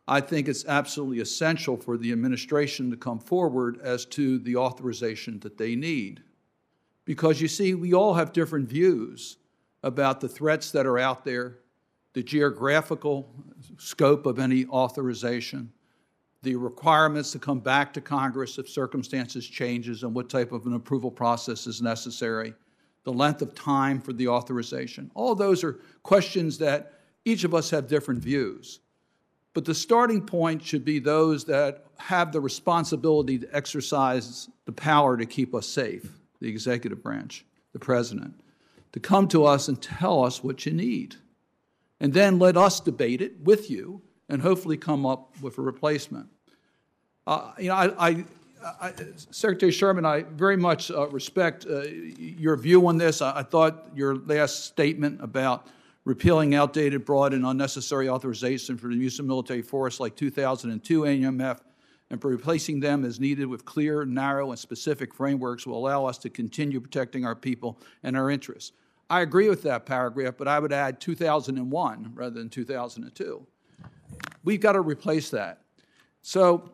I think it's absolutely essential for the administration to come forward as to the authorization that they need. Because you see, we all have different views about the threats that are out there, the geographical scope of any authorization, the requirements to come back to Congress if circumstances changes and what type of an approval process is necessary, the length of time for the authorization. All those are questions that each of us have different views. But the starting point should be those that have the responsibility to exercise the power to keep us safe the executive branch, the president, to come to us and tell us what you need. And then let us debate it with you and hopefully come up with a replacement. Uh, you know, I, I, I, Secretary Sherman, I very much uh, respect uh, your view on this. I, I, thought your last statement about repealing outdated, broad, and unnecessary authorization for the use of military force like 2002 AUMF and for replacing them as needed with clear, narrow, and specific frameworks will allow us to continue protecting our people and our interests. I agree with that paragraph, but I would add 2001 rather than 2002. We've got to replace that. So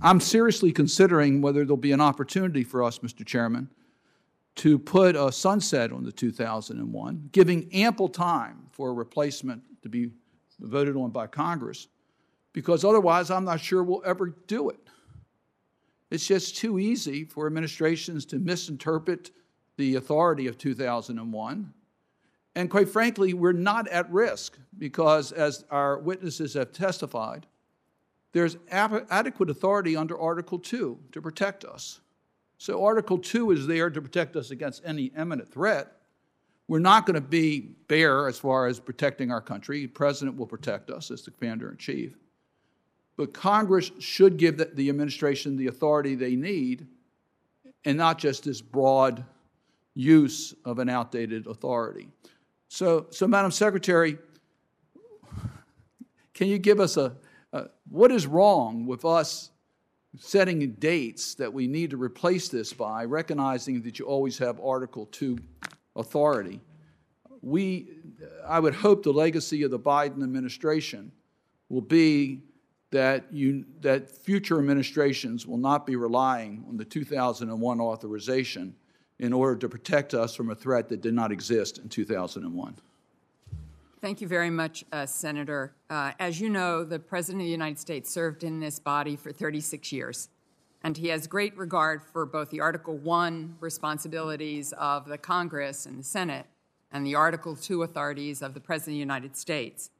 I'm seriously considering whether there'll be an opportunity for us, Mr. Chairman, to put a sunset on the 2001, giving ample time for a replacement to be voted on by Congress, because otherwise I'm not sure we'll ever do it. It's just too easy for administrations to misinterpret the authority of 2001. And quite frankly, we're not at risk because, as our witnesses have testified, there's adequate authority under Article 2 to protect us. So, Article 2 is there to protect us against any imminent threat. We're not going to be bare as far as protecting our country. The president will protect us as the commander in chief. But Congress should give the, the administration the authority they need and not just this broad use of an outdated authority. So, so Madam Secretary, can you give us a, a what is wrong with us setting dates that we need to replace this by, recognizing that you always have Article 2 authority? We, I would hope the legacy of the Biden administration will be that, you, that future administrations will not be relying on the 2001 authorization in order to protect us from a threat that did not exist in 2001. Thank you very much, uh, Senator. Uh, as you know, the President of the United States served in this body for 36 years, and he has great regard for both the Article 1 responsibilities of the Congress and the Senate and the Article 2 authorities of the President of the United States.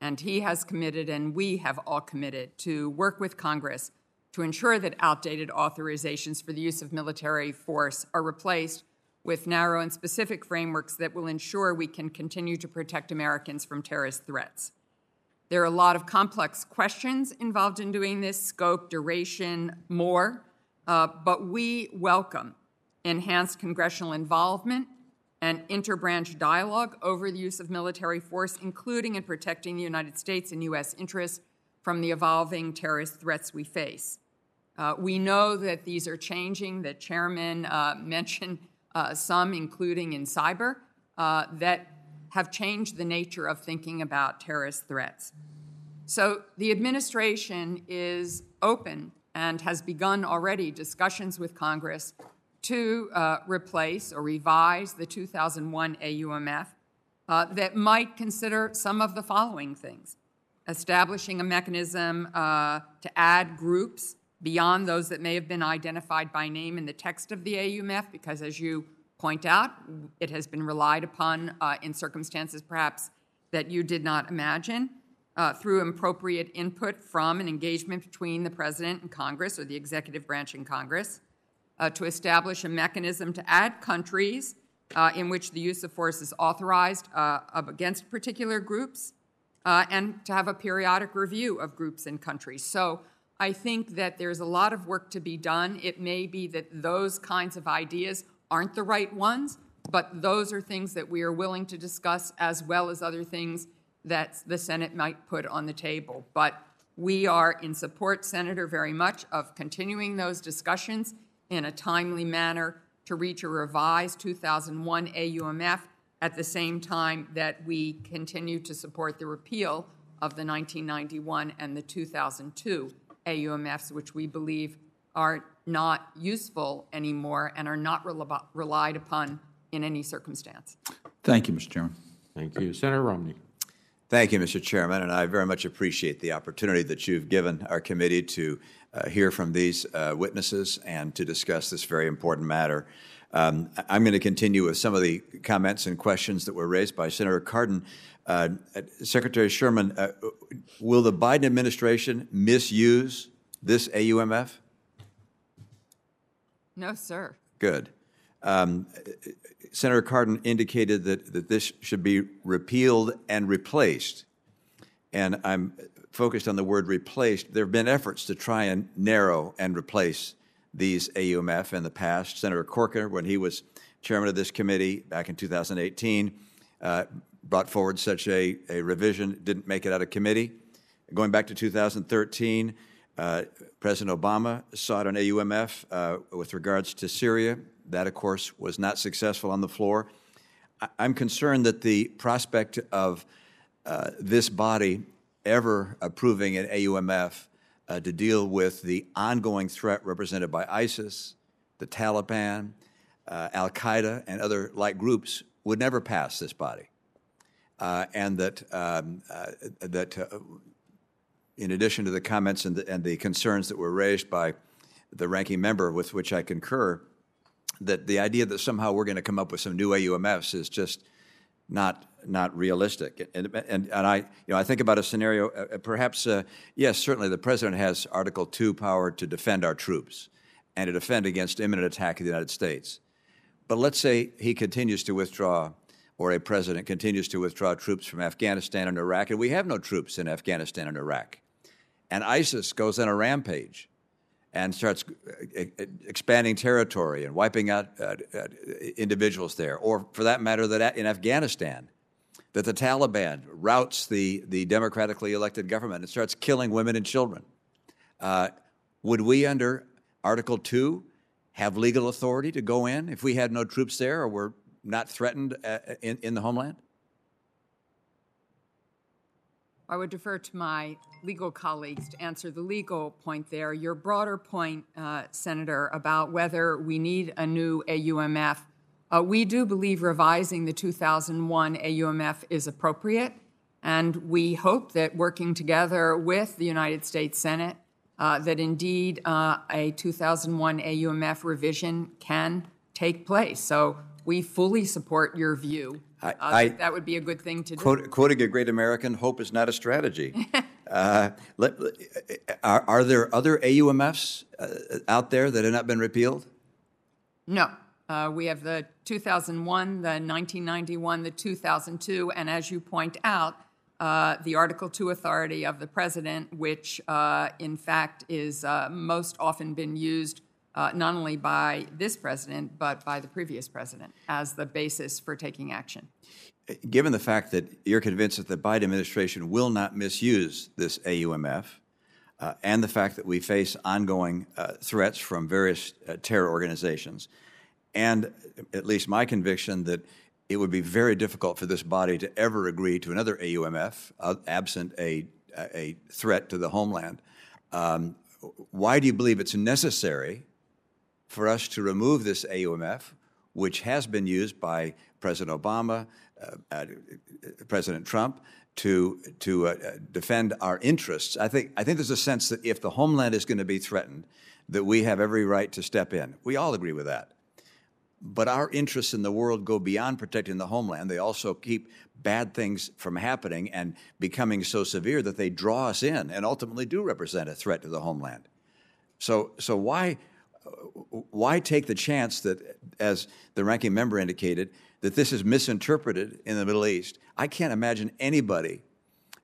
And he has committed, and we have all committed, to work with Congress to ensure that outdated authorizations for the use of military force are replaced with narrow and specific frameworks that will ensure we can continue to protect Americans from terrorist threats. There are a lot of complex questions involved in doing this scope, duration, more, uh, but we welcome enhanced congressional involvement and interbranch dialogue over the use of military force, including in protecting the United States and U.S. interests from the evolving terrorist threats we face. Uh, we know that these are changing. The chairman uh, (laughs) mentioned uh, some, including in cyber, uh, that have changed the nature of thinking about terrorist threats. So the administration is open and has begun already discussions with Congress to uh, replace or revise the 2001 AUMF uh, that might consider some of the following things establishing a mechanism to add groups beyond those that may have been identified by name in the text of the AUMF, because as you point out, it has been relied upon uh, in circumstances perhaps that you did not imagine. Uh, through appropriate input from an engagement between the President and Congress or the executive branch in Congress, uh, to establish a mechanism to add countries uh, in which the use of force is authorized uh, against particular groups, uh, and to have a periodic review of groups and countries. So I think that there's a lot of work to be done. It may be that those kinds of ideas aren't the right ones, but those are things that we are willing to discuss as well as other things that the Senate might put on the table. But we are in support, Senator, very much of continuing those discussions in a timely manner to reach a revised 2001 AUMF at the same time that we continue to support the repeal of the 1991 and the 2002 AUMFs, which we believe are not useful anymore and are not rel- relied upon in any circumstance. Thank you, Mr. Chairman. Thank you. Senator Romney. Thank you, Mr. Chairman, and I very much appreciate the opportunity that you've given our committee to uh, hear from these uh, witnesses and to discuss this very important matter. Um, I'm going to continue with some of the comments and questions that were raised by Senator Cardin. Uh, Secretary Sherman, uh, will the Biden administration misuse this AUMF? No, sir. Good. Um, Senator Cardin indicated that, that this should be repealed and replaced. And I'm focused on the word replaced. There have been efforts to try and narrow and replace these AUMF in the past. Senator Corker, when he was chairman of this committee back in 2018, uh, brought forward such a, a revision, didn't make it out of committee. Going back to 2013, uh, President Obama sought an AUMF uh, with regards to Syria. That, of course, was not successful on the floor. I- am concerned that the prospect of uh, this body ever approving an AUMF uh, to deal with the ongoing threat represented by ISIS, the Taliban, uh, Al Qaeda, and other like groups would never pass this body. Uh, and that, um, uh, that uh, in addition to the comments and the, and the concerns that were raised by the ranking member with which I concur, that the idea that somehow we're going to come up with some new AUMFs is just not not realistic. And, and, and I, you know, I think about a scenario, uh, uh, perhaps, uh, yes, certainly the president has Article 2 power to defend our troops and to defend against imminent attack of the United States. But let's say he continues to withdraw, or a president continues to withdraw troops from Afghanistan and Iraq, and we have no troops in Afghanistan and Iraq. And ISIS goes on a rampage and starts uh, expanding territory and wiping out uh, uh, individuals there, or for that matter, that in Afghanistan, that the Taliban routs the, the democratically elected government and starts killing women and children. Uh, would we, under Article 2, have legal authority to go in if we had no troops there or were not threatened uh, in, in the homeland? I would defer to my legal colleagues to answer the legal point there. Your broader point, uh, Senator, about whether we need a new AUMF, uh, we do believe revising the 2001 AUMF is appropriate, and we hope that working together with the United States Senate, uh, that indeed uh, a 2001 AUMF revision can take place. So we fully support your view I, uh, I, that would be a good thing to quote, do. Quoting a great American, hope is not a strategy. (laughs) uh, let, are, are, there other AUMFs uh, out there that have not been repealed? No. Uh, we have the 2001, the 1991, the 2002, and as you point out, uh, the Article 2 authority of the President, which uh, in fact is most often been used uh, not only by this president, but by the previous president as the basis for taking action. Given the fact that you're convinced that the Biden administration will not misuse this AUMF, uh, and the fact that we face ongoing uh, threats from various uh, terror organizations, and at least my conviction that it would be very difficult for this body to ever agree to another AUMF uh, absent a, a threat to the homeland. Um, why do you believe it's necessary for us to remove this AUMF, which has been used by President Obama, uh, uh, President Trump, to to uh, defend our interests. I think I think there's a sense that if the homeland is going to be threatened, that we have every right to step in. We all agree with that. But our interests in the world go beyond protecting the homeland. They also keep bad things from happening and becoming so severe that they draw us in and ultimately do represent a threat to the homeland. So, so why, why take the chance that, as the ranking member indicated, that this is misinterpreted in the Middle East? I can't imagine anybody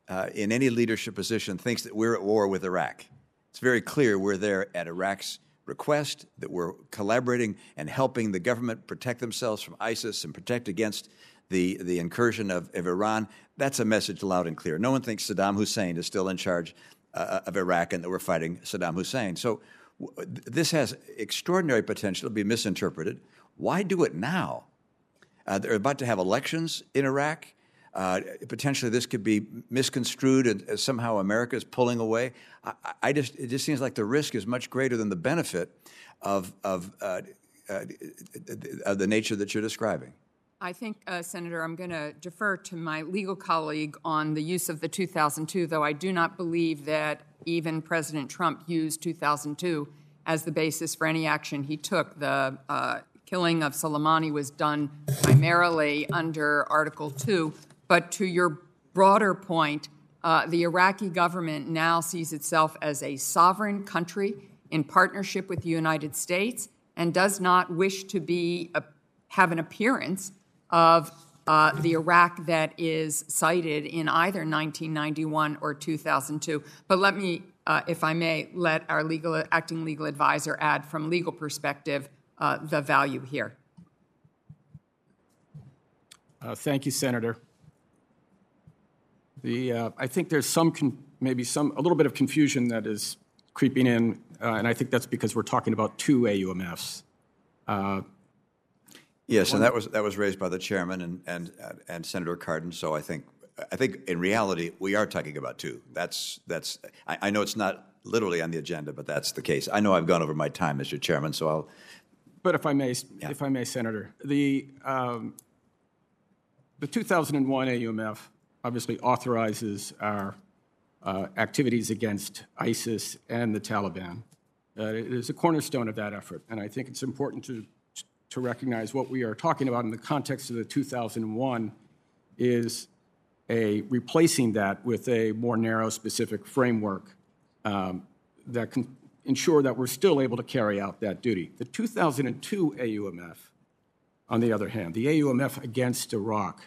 uh, in any leadership position thinks that we're at war with Iraq. It's very clear we're there at Iraq's request, that we're collaborating and helping the government protect themselves from ISIS and protect against the, the incursion of, of Iran. That's a message loud and clear. No one thinks Saddam Hussein is still in charge uh, of Iraq and that we're fighting Saddam Hussein. So w- this has extraordinary potential to be misinterpreted. Why do it now? Uh, they're about to have elections in Iraq. Uh, potentially, this could be misconstrued as somehow America is pulling away. I, I, just it just seems like the risk is much greater than the benefit of of, uh, uh, of the nature that you're describing. I think, uh, Senator, I'm going to defer to my legal colleague on the use of the 2002, though I do not believe that even President Trump used 2002 as the basis for any action he took. The uh, killing of Soleimani was done primarily under Article 2 but to your broader point, uh, the Iraqi government now sees itself as a sovereign country in partnership with the United States and does not wish to be a, have an appearance of uh, the Iraq that is cited in either 1991 or 2002. But let me, uh, if I may, let our legal acting legal advisor add from legal perspective uh, the value here. Uh, thank you, Senator. The, uh, I think there's some, con- maybe some, a little bit of confusion that is creeping in, uh, and I think that's because we're talking about two AUMFs. Uh, yes, and that was that was raised by the chairman and and and Senator Cardin. So I think I think in reality we are talking about two. That's that's. I, I know it's not literally on the agenda, but that's the case. I know I've gone over my time, Mr. Chairman, so I'll. But if I may, yeah. if I may, Senator, the um, the 2001 AUMF obviously authorizes our uh, activities against ISIS and the Taliban. Uh, it is a cornerstone of that effort, and I think it's important to, to recognize what we are talking about in the context of the 2001 is a replacing that with a more narrow, specific framework um, that can ensure that we're still able to carry out that duty. The 2002 AUMF, on the other hand, the AUMF against Iraq,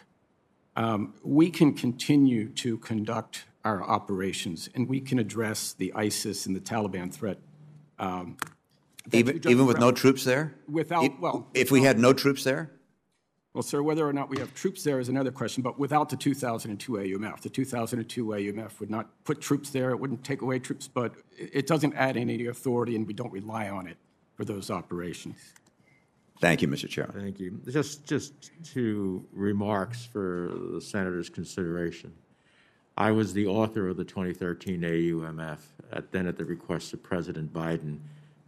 um, we can continue to conduct our operations and we can address the ISIS and the Taliban threat. Um, even even with no troops there? Without, it, well. If we had no troops there? Well, sir, whether or not we have troops there is another question, but without the 2002 AUMF, the 2002 AUMF would not put troops there, it wouldn't take away troops, but it doesn't add any authority and we don't rely on it for those operations. Thank you, Mr. Chairman. Thank you. Just, just two remarks for the senator's consideration. I was the author of the 2013 AUMF, at, then at the request of President Biden,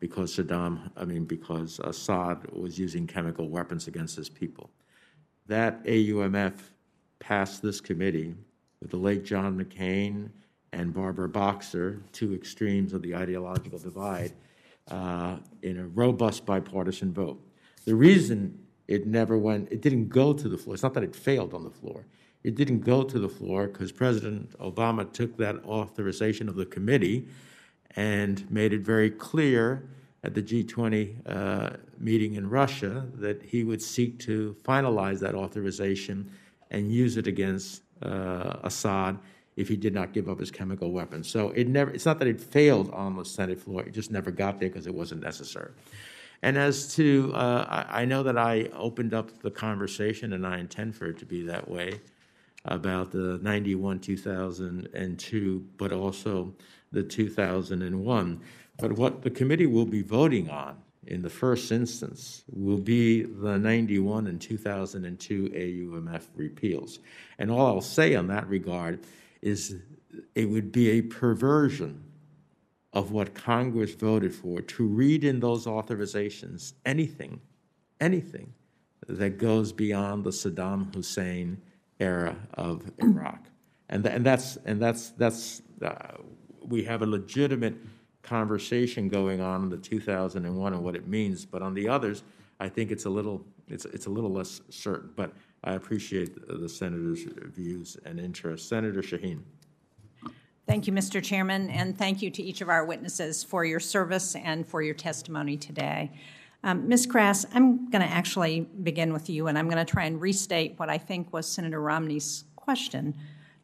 because Saddam, I mean, because Assad was using chemical weapons against his people. That AUMF passed this committee with the late John McCain and Barbara Boxer, two extremes of the ideological divide, uh, in a robust bipartisan vote. The reason it never went, it didn't go to the floor, it's not that it failed on the floor. It didn't go to the floor because President Obama took that authorization of the committee and made it very clear at the G20 uh, meeting in Russia that he would seek to finalize that authorization and use it against uh, Assad if he did not give up his chemical weapons. So it never, it's not that it failed on the Senate floor, it just never got there because it wasn't necessary. And as to, uh, I, I know that I opened up the conversation, and I intend for it to be that way, about the 91 2002, but also the 2001. But what the committee will be voting on in the first instance will be the 91 and 2002 AUMF repeals. And all I'll say on that regard is it would be a perversion of what Congress voted for to read in those authorizations anything, anything that goes beyond the Saddam Hussein era of Iraq. And, tha- and that's, and that's, that's, uh, we have a legitimate conversation going on in the 2001 and what it means, but on the others, I think it's a little, it's, it's a little less certain. But I appreciate the senator's views and interest. Senator Shaheen. Thank you, Mr. Chairman, and thank you to each of our witnesses for your service and for your testimony today. Um, Ms. Krass, I'm going to actually begin with you, and I'm going to try and restate what I think was Senator Romney's question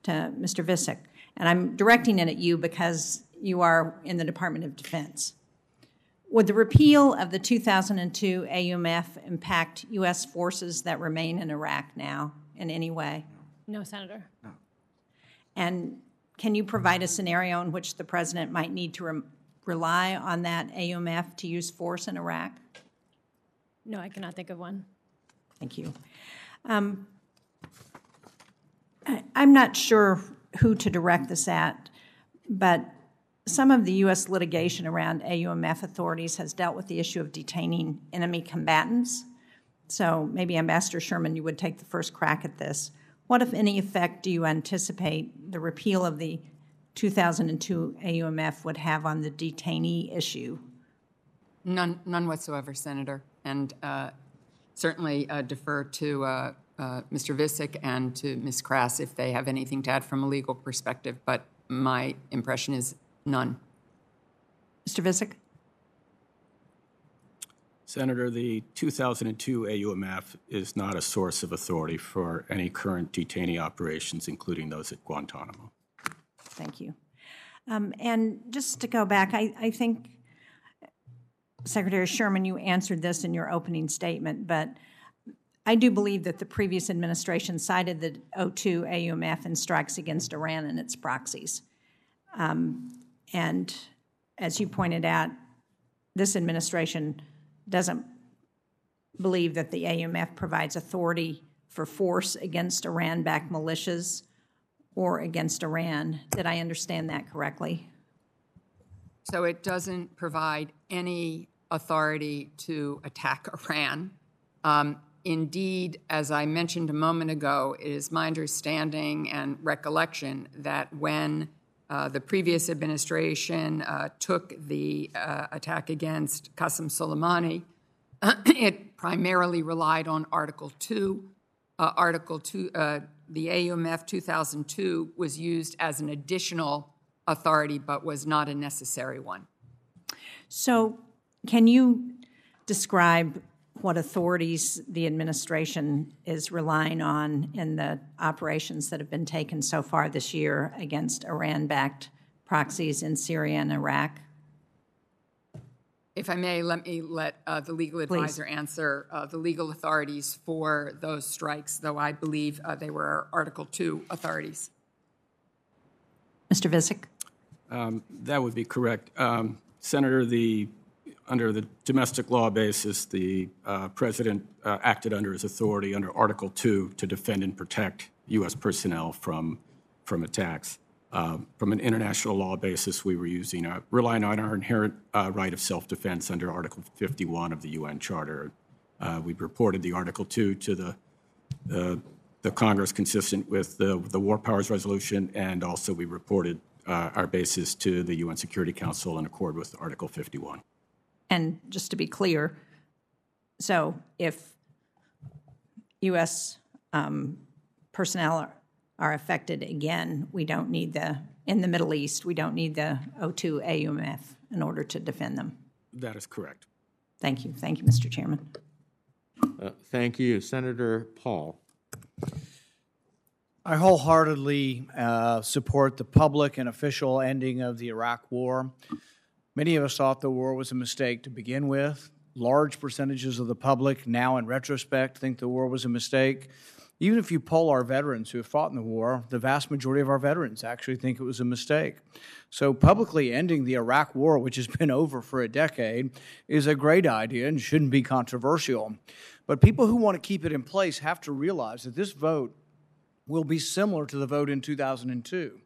to Mr. Visek. And I'm directing it at you because you are in the Department of Defense. Would the repeal of the 2002 AUMF impact U.S. forces that remain in Iraq now in any way? No, Senator. No. And can you provide a scenario in which the president might need to rem- rely on that AUMF to use force in Iraq? No, I cannot think of one. Thank you. Um, I- I'm not sure who to direct this at, but some of the U.S. litigation around AUMF authorities has dealt with the issue of detaining enemy combatants. So maybe Ambassador Sherman, you would take the first crack at this. What, if any, effect do you anticipate the repeal of the 2002 AUMF would have on the detainee issue? None, none whatsoever, Senator. And uh, certainly uh, defer to uh, uh, Mr. Visek and to Ms. Krass if they have anything to add from a legal perspective, but my impression is none. Mr. Visek? Senator, the 2002 AUMF is not a source of authority for any current detainee operations, including those at Guantanamo. Thank you. Um, And just to go back, I, I think, Secretary Sherman, you answered this in your opening statement, but I do believe that the previous administration cited the 02 AUMF in strikes against Iran and its proxies. Um, And as you pointed out, this administration doesn't believe that the AUMF provides authority for force against Iran-backed militias or against Iran. Did I understand that correctly? So it doesn't provide any authority to attack (laughs) Iran. Um, indeed, as I mentioned a moment ago, it is my understanding and recollection that when uh, the previous administration uh, took the uh, attack against Qasem Soleimani, (clears throat) it primarily relied on Article 2. Uh, Article 2, uh, the AUMF 2002 was used as an additional authority, but was not a necessary one. So, can you describe what authorities the administration is relying on in the operations that have been taken so far this year against Iran backed proxies in Syria and Iraq? If I may, let me let uh, the legal advisor answer uh, the legal authorities for those strikes, though I believe uh, they were Article 2 authorities. Mr. Visek? That would be correct. Um, Senator, the, under the domestic law basis, the uh, president uh, acted under his authority under Article 2 to defend and protect U.S. personnel from, from attacks. Um, From an international law basis, we were using, uh, relying on our inherent uh, right of self-defense under Article 51 of the UN Charter. Uh, We reported the Article 2 to the the the Congress consistent with the, the War Powers Resolution, and also we reported uh, our basis to the UN Security Council in accord with Article 51. And just to be clear, so if U.S. um, personnel are- are affected again, we don't need the, in the Middle East, we don't need the O2 AUMF in order to defend them. That is correct. Thank you. Thank you, Mr. Chairman. Uh, Thank you. Senator Paul. I wholeheartedly uh, support the public and official ending of the Iraq War. Many of us thought the war was a mistake to begin with. Large percentages of the public now, in retrospect, think the war was a mistake. Even if you poll our veterans who have fought in the war, the vast majority of our veterans actually think it was a mistake. So, publicly ending the Iraq War, which has been over for a decade, is a great idea and shouldn't be controversial. But people who want to keep it in place have to realize that this vote will be similar to the vote in 2002.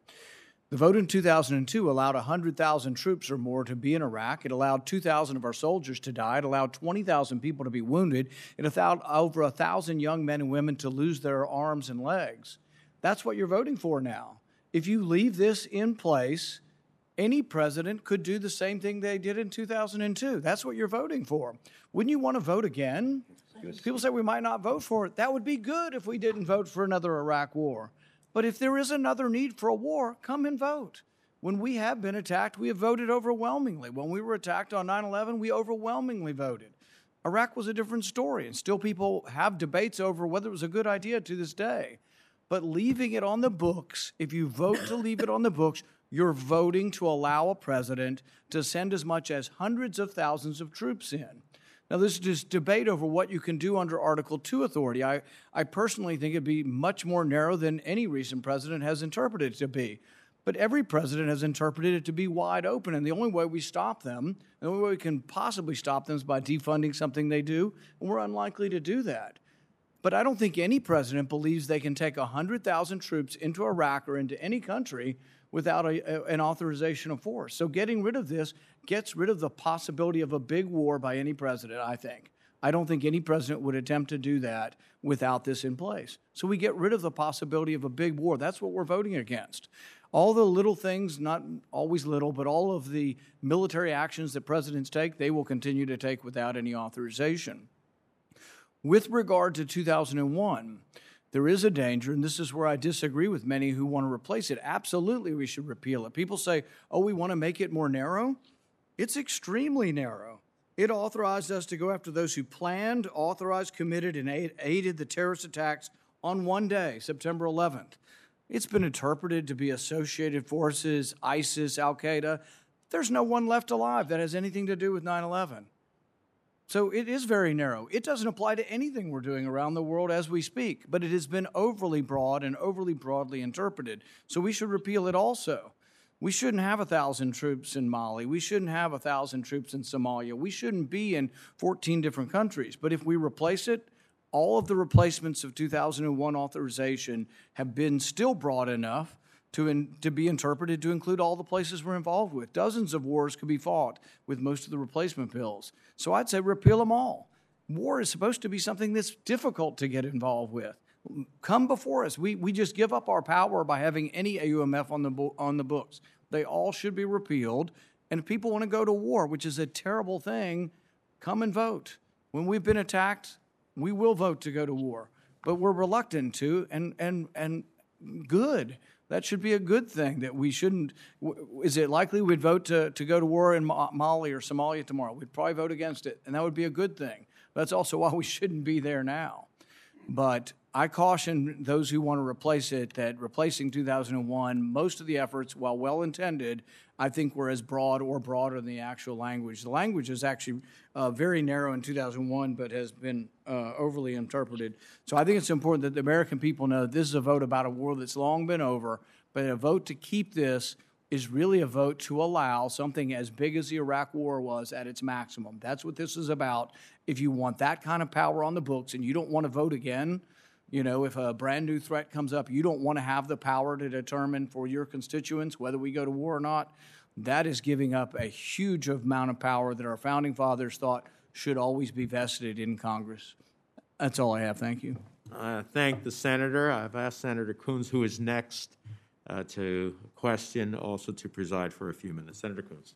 The vote in 2002 allowed 100,000 troops or more to be in Iraq. It allowed 2,000 of our soldiers to die. It allowed 20,000 people to be wounded. It allowed over 1,000 young men and women to lose their arms and legs. That's what you're voting for now. If you leave this in place, any president could do the same thing they did in 2002. That's what you're voting for. Wouldn't you want to vote again? People say we might not vote for it. That would be good if we didn't vote for another Iraq war. But if there is another need for a war, come and vote. When we have been attacked, we have voted overwhelmingly. When we were attacked on 9 11, we overwhelmingly voted. Iraq was a different story, and still people have debates over whether it was a good idea to this day. But leaving it on the books, if you vote to leave it on the books, you're voting to allow a president to send as much as hundreds of thousands of troops in. Now, this is just debate over what you can do under Article 2 authority. I, I personally think it'd be much more narrow than any recent president has interpreted it to be. But every president has interpreted it to be wide open, and the only way we stop them, the only way we can possibly stop them is by defunding something they do, and we're unlikely to do that. But I don't think any president believes they can take 100,000 troops into Iraq or into any country without a, a, an authorization of force. So getting rid of this gets rid of the possibility of a big war by any president, I think. I don't think any president would attempt to do that without this in place. So we get rid of the possibility of a big war. That's what we're voting against. All the little things, not always little, but all of the military actions that presidents take, they will continue to take without any authorization. With regard to 2001, there is a danger, and this is where I disagree with many who want to replace it. Absolutely, we should repeal it. People say, oh, we want to make it more narrow. It's extremely narrow. It authorized us to go after those who planned, authorized, committed, and aided the terrorist attacks on one day, September 11th. It's been interpreted to be associated forces, ISIS, Al Qaeda. There's no one left alive that has anything to do with 9 11. So it is very narrow. It doesn't apply to anything we're doing around the world as we speak, but it has been overly broad and overly broadly interpreted. So we should repeal it also. We shouldn't have a thousand troops in Mali. We shouldn't have a thousand troops in Somalia. We shouldn't be in 14 different countries. But if we replace it, all of the replacements of 2001 authorization have been still broad enough to, in, to be interpreted to include all the places we're involved with. Dozens of wars could be fought with most of the replacement bills. So I'd say repeal them all. War is supposed to be something that's difficult to get involved with. Come before us. We, we just give up our power by having any AUMF on the, on the books. They all should be repealed. And if people want to go to war, which is a terrible thing, come and vote. When we've been attacked, we will vote to go to war. But we're reluctant to, and, and, and good. That should be a good thing that we shouldn't. Is it likely we'd vote to, to go to war in Mali or Somalia tomorrow? We'd probably vote against it, and that would be a good thing. That's also why we shouldn't be there now. But I caution those who want to replace it that replacing 2001, most of the efforts, while well intended, I think were as broad or broader than the actual language. The language is actually uh, very narrow in 2001, but has been uh, overly interpreted. So I think it's important that the American people know this is a vote about a war that's long been over, but a vote to keep this is really a vote to allow something as big as the Iraq War was at its maximum. That's what this is about. If you want that kind of power on the books and you don't want to vote again, you know, if a brand new threat comes up, you don't want to have the power to determine for your constituents whether we go to war or not. That is giving up a huge amount of power that our founding fathers thought should always be vested in Congress. That's all I have. Thank you. Uh, thank the senator. I've asked Senator Coons, who is next, uh, to question, also to preside for a few minutes. Senator Coons.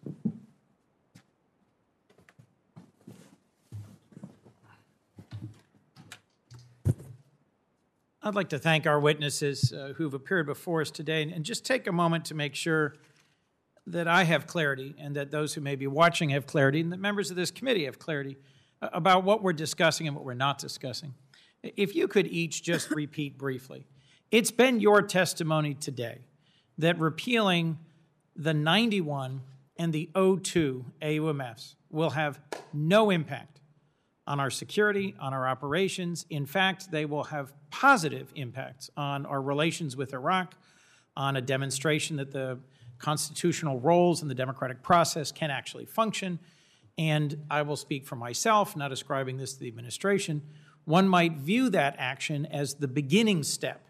I'd like to thank our witnesses uh, who've appeared before us today and, and, just take a moment to make sure that I have clarity and that those who may be watching have clarity and that members of this committee have clarity uh, about what we're discussing and what we're not discussing. If you could each just (laughs) repeat briefly, it's been your testimony today that repealing the 91 and the 02 AUMFs will have no impact on our security, on our operations. In fact, they will have positive impacts on our relations with Iraq, on a demonstration that the constitutional roles in the democratic process can actually function. And I will speak for myself, not ascribing this to the administration. One might view that action as the beginning step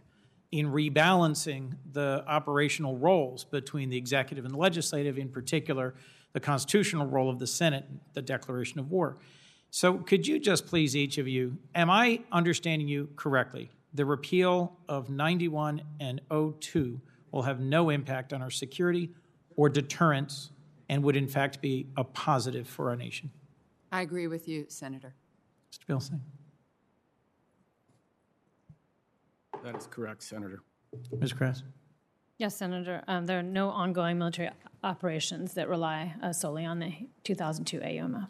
in rebalancing the operational roles between the executive and the legislative, in particular, the constitutional role of the Senate, the declaration of war. So, could you just please, each of you, am I understanding you correctly? The repeal of 91 and 02 will have no impact on our security or deterrence and would, in fact, be a positive for our nation. I agree with you, Senator. Mr. Bilson? That is correct, Senator. Ms. Krass? Yes, Senator. Um, There are no ongoing military operations that rely uh, solely on the 2002 AUMF.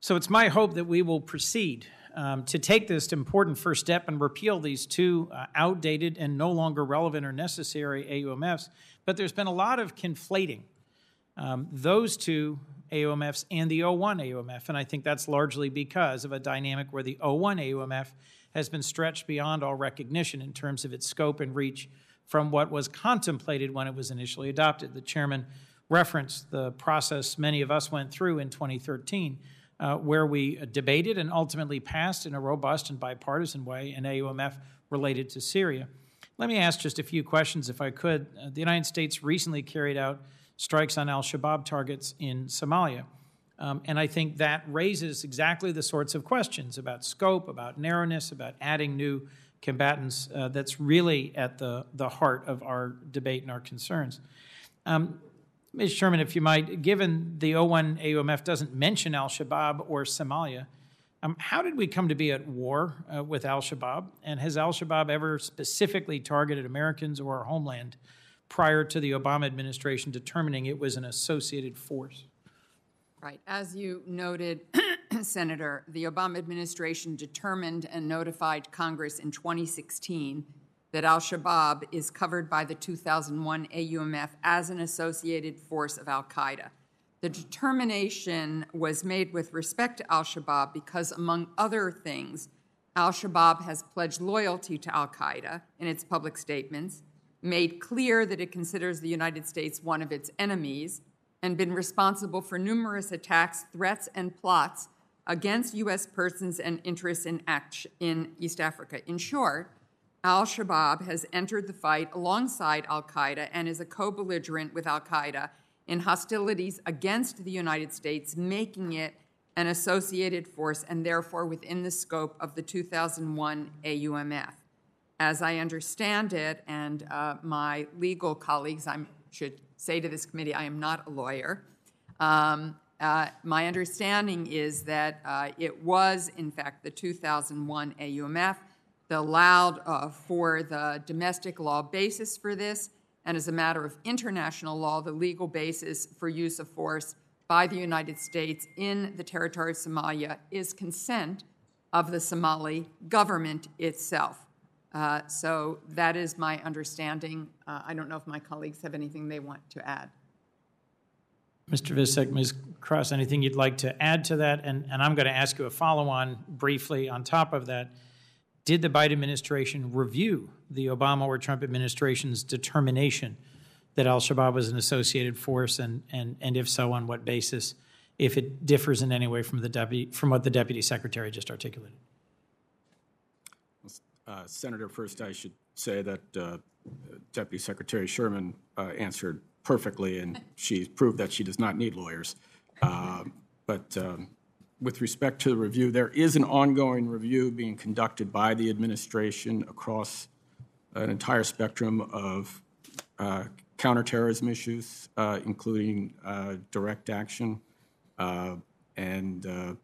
So it's my hope that we will proceed um, to take this important first step and repeal these two uh, outdated and no longer relevant or necessary AUMFs. But there's been a lot of conflating um, those two AUMFs and the 01 AUMF, and I think that's largely because of a dynamic where the 01 AUMF has been stretched beyond all recognition in terms of its scope and reach from what was contemplated when it was initially adopted. The chairman referenced the process many of us went through in 2013, uh, where we debated and ultimately passed in a robust and bipartisan way an AUMF related to Syria. Let me ask just a few questions, if I could. Uh, the United States recently carried out strikes on al Shabaab targets in Somalia. Um, and I think that raises exactly the sorts of questions about scope, about narrowness, about adding new combatants uh, that's really at the, the heart of our debate and our concerns. Um, Ms. Sherman, if you might, given the 01 AUMF doesn't mention al Shabaab or Somalia, um, how did we come to be at war uh, with al Shabaab? And has al Shabaab ever specifically targeted Americans or our homeland prior to the Obama administration determining it was an associated force? Right. As you noted, (clears throat) Senator, the Obama administration determined and notified Congress in 2016 that al Shabaab is covered by the 2001 AUMF as an associated force of al Qaeda. The determination was made with respect to al Shabaab because, among other things, al Shabaab has pledged loyalty to al Qaeda in its public statements, made clear that it considers the United States one of its enemies, and been responsible for numerous attacks, threats, and plots against U.S. persons and interests in, in East Africa. In short, al Shabaab has entered the fight alongside al Qaeda and is a co belligerent with al Qaeda in hostilities against the United States, making it an associated force and therefore within the scope of the 2001 AUMF. As I understand it, and uh, my legal colleagues, I should say to this committee, I am not a lawyer. Um, uh, my understanding is that uh, it was, in fact, the 2001 AUMF allowed uh, for the domestic law basis for this, and as a matter of international law, the legal basis for use of force by the United States in the territory of Somalia is consent of the Somali government itself. Uh, so that is my understanding. Uh, I don't know if my colleagues have anything they want to add. Mr. Visek, Ms. Krass, anything you'd like to add to that? And, and I'm going to ask you a follow on briefly on top of that. Did the Biden administration review the Obama or Trump administration's determination that al Shabaab was an associated force, and, and, and if so, on what basis, if it differs in any way from, the deputy, from what the Deputy Secretary just articulated? Uh, Senator, first I should say that uh, Deputy Secretary Sherman uh, answered perfectly, and she's proved that she does not need lawyers. Uh, but um, with respect to the review, there is an ongoing review being conducted by the administration across an entire spectrum of uh, counterterrorism issues, uh, including uh, direct action. Uh, and uh,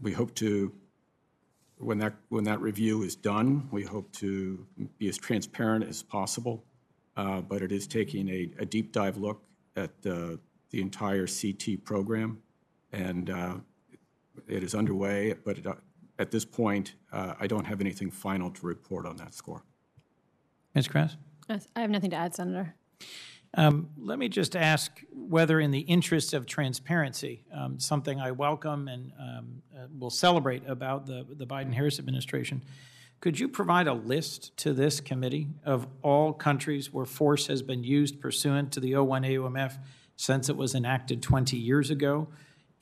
we hope to, when that, when that review is done, we hope to be as transparent as possible uh, but it is taking a, a, deep dive look at uh, the entire CT program, and uh, it is underway. But it, uh, at this point, uh, I don't have anything final to report on that score. Ms. Krass? Yes, I have nothing to add, Senator. Um, let me just ask whether, in the interest of transparency, um, something I welcome and um, uh, will celebrate about the, the Biden Harris administration, could you provide a list to this committee of all countries where force has been used pursuant to the 01 AUMF since it was enacted 20 years ago?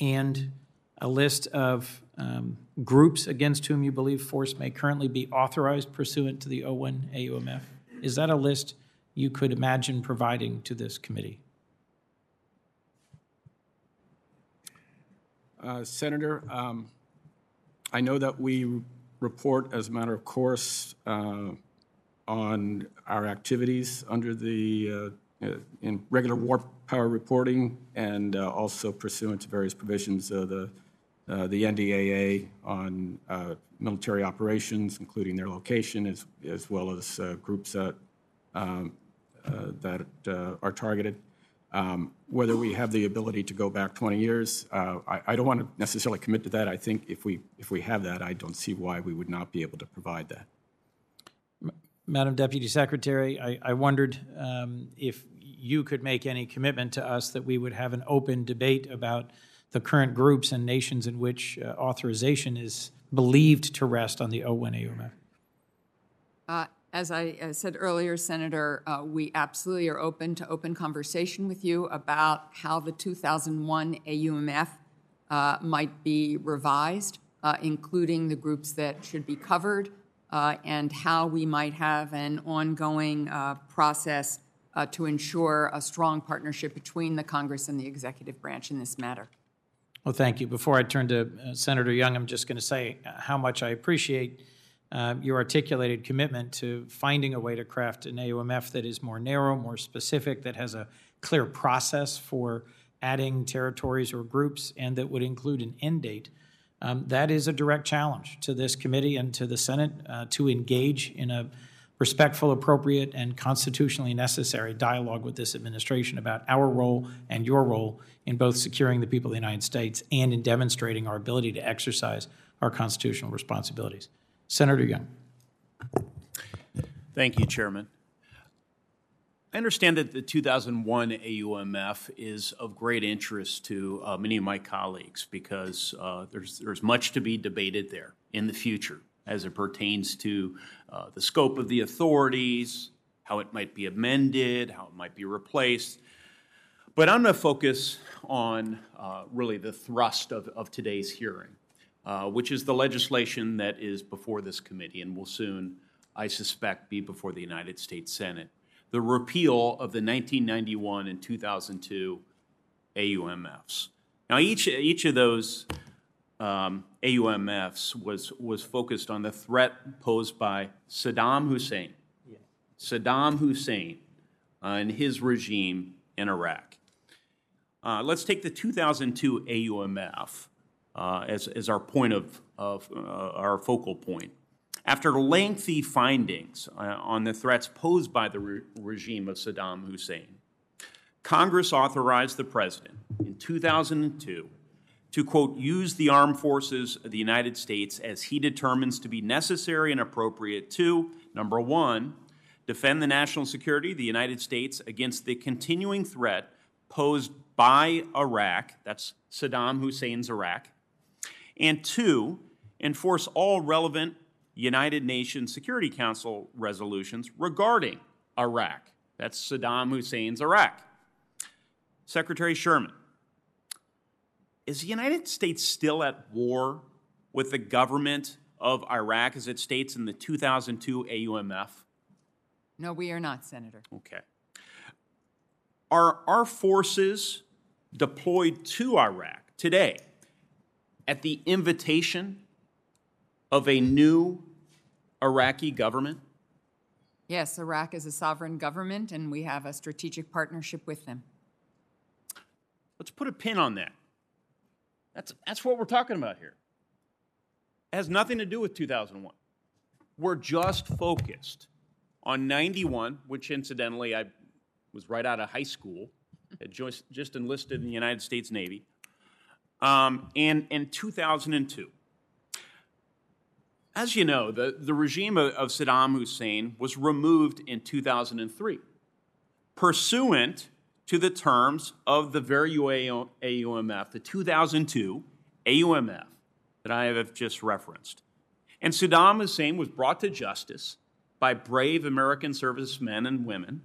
And a list of um, groups against whom you believe force may currently be authorized pursuant to the O1 AUMF? Is that a list you could imagine providing to this committee? Uh, Senator, um, I know that we report as a matter of course uh, on our activities under the, uh, uh, in regular war power reporting and uh, also pursuant to various provisions of the, uh, the NDAA on uh, military operations, including their location, as, as well as uh, groups that, um, uh, that are targeted. Um, Whether we have the ability to go back 20 years, I I don't want to necessarily commit to that. I think if we, if we have that, I don't see why we would not be able to provide that. Madam Deputy Secretary, I, I wondered um, if you could make any commitment to us that we would have an open debate about the current groups and nations in which uh, authorization is believed to rest on the O1 AUMF. Uh, As I said earlier, Senator, uh, we absolutely are open to open conversation with you about how the 2001 AUMF uh, might be revised, uh, including the groups that should be covered, and how we might have an ongoing process uh, to ensure a strong partnership between the Congress and the executive branch in this matter. Well, thank you. Before I turn to uh, Senator Young, I'm just going to say how much I appreciate uh, your articulated commitment to finding a way to craft an AUMF that is more narrow, more specific, that has a clear process for adding territories or groups, and that would include an end date. Um, that is a direct challenge to this committee and to the Senate uh, to engage in a respectful, appropriate, and constitutionally necessary dialogue with this administration about our role and your role in both securing the people of the United States and in demonstrating our ability to exercise our constitutional responsibilities. Senator Young. Thank you, Chairman. I understand that the 2001 AUMF is of great interest to uh, many of my colleagues because uh, there's, there's much to be debated there in the future as it pertains to uh, the scope of the authorities, how it might be amended, how it might be replaced. But I'm going to focus on uh, really the thrust of, of today's hearing, uh, which is the legislation that is before this committee and will soon, I suspect, be before the United States Senate the repeal of the 1991 and 2002 AUMFs. Now, each, each of those um, AUMFs was, was focused on the threat posed by Saddam Hussein. Saddam Hussein uh, and his regime in Iraq. Uh, let's take the 2002 AUMF uh, as, as our point of, of uh, our focal point. After lengthy findings uh, on the threats posed by the re- regime of Saddam Hussein, Congress authorized the President in 2002 to, quote, use the armed forces of the United States as he determines to be necessary and appropriate to, number one, defend the national security of the United States against the continuing threat posed by Iraq, that's Saddam Hussein's Iraq, and two, enforce all relevant United Nations Security Council resolutions regarding Iraq. That's Saddam Hussein's Iraq. Secretary Sherman, is the United States still at war with the government of Iraq as it states in the 2002 AUMF? No, we are not, Senator. Okay. Are our forces deployed to Iraq today at the invitation of a new Iraqi government? Yes, Iraq is a sovereign government, and we have a strategic partnership with them. Let's put a pin on that. That's, that's what we're talking about here. It has nothing to do with 2001. We're just focused on 91, which incidentally I was right out of high school, (laughs) just, just enlisted in the United States Navy, um, and, and 2002. As you know, the, the regime of, of Saddam Hussein was removed in 2003, pursuant to the terms of the very AUMF, the 2002 AUMF that I have just referenced. And Saddam Hussein was brought to justice by brave American servicemen and women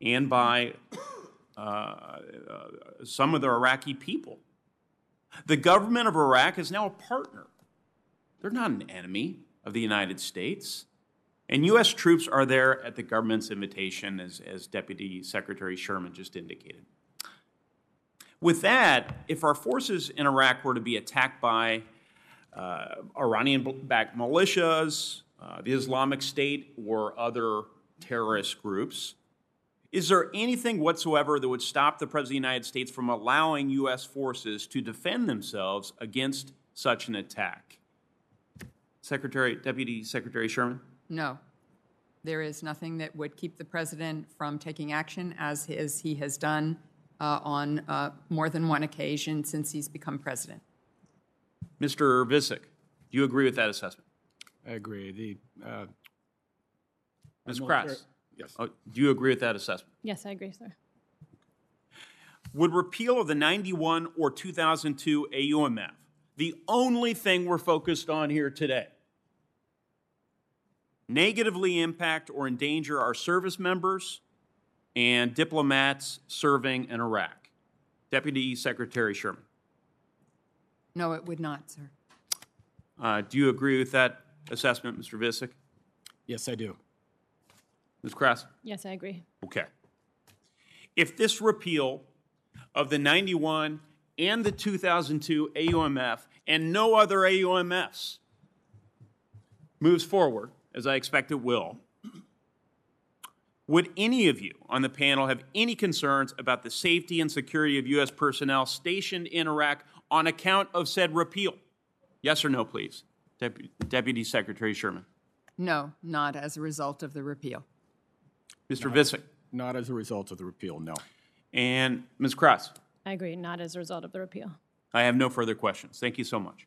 and by uh, uh, some of the Iraqi people. The government of Iraq is now a partner. They're not an enemy of the United States. And U.S. troops are there at the government's invitation, as, as Deputy Secretary Sherman just indicated. With that, if our forces in Iraq were to be attacked by uh, Iranian backed militias, uh, the Islamic State, or other terrorist groups, is there anything whatsoever that would stop the President of the United States from allowing U.S. forces to defend themselves against such an attack? Secretary, Deputy Secretary Sherman? No. There is nothing that would keep the president from taking action as his, he has done uh, on uh, more than one occasion since he's become president. Mr. Visek, do you agree with that assessment? I agree. The, uh, Ms. military- Krass? Yes. Oh, do you agree with that assessment? Yes, I agree, sir. Would repeal of the 91 or 2002 AUMF, the only thing we're focused on here today, negatively impact or endanger our service members and diplomats serving in Iraq? Deputy Secretary Sherman, No, it would not, sir. uh, do you agree with that assessment, Mr. Visek? yes, I do. Ms. Krass? Yes, I agree. Okay. If this repeal of the 91 and the 2002 AUMF and no other AUMFs moves forward, as I expect it will, would any of you on the panel have any concerns about the safety and security of U.S. personnel stationed in Iraq on account of said repeal? Yes or no, please? Deputy, Deputy Secretary Sherman. No, not as a result of the repeal. Mr. Visek. Not as a result of the repeal, no. And Ms. Krass. I agree, not as a result of the repeal. I have no further questions. Thank you so much.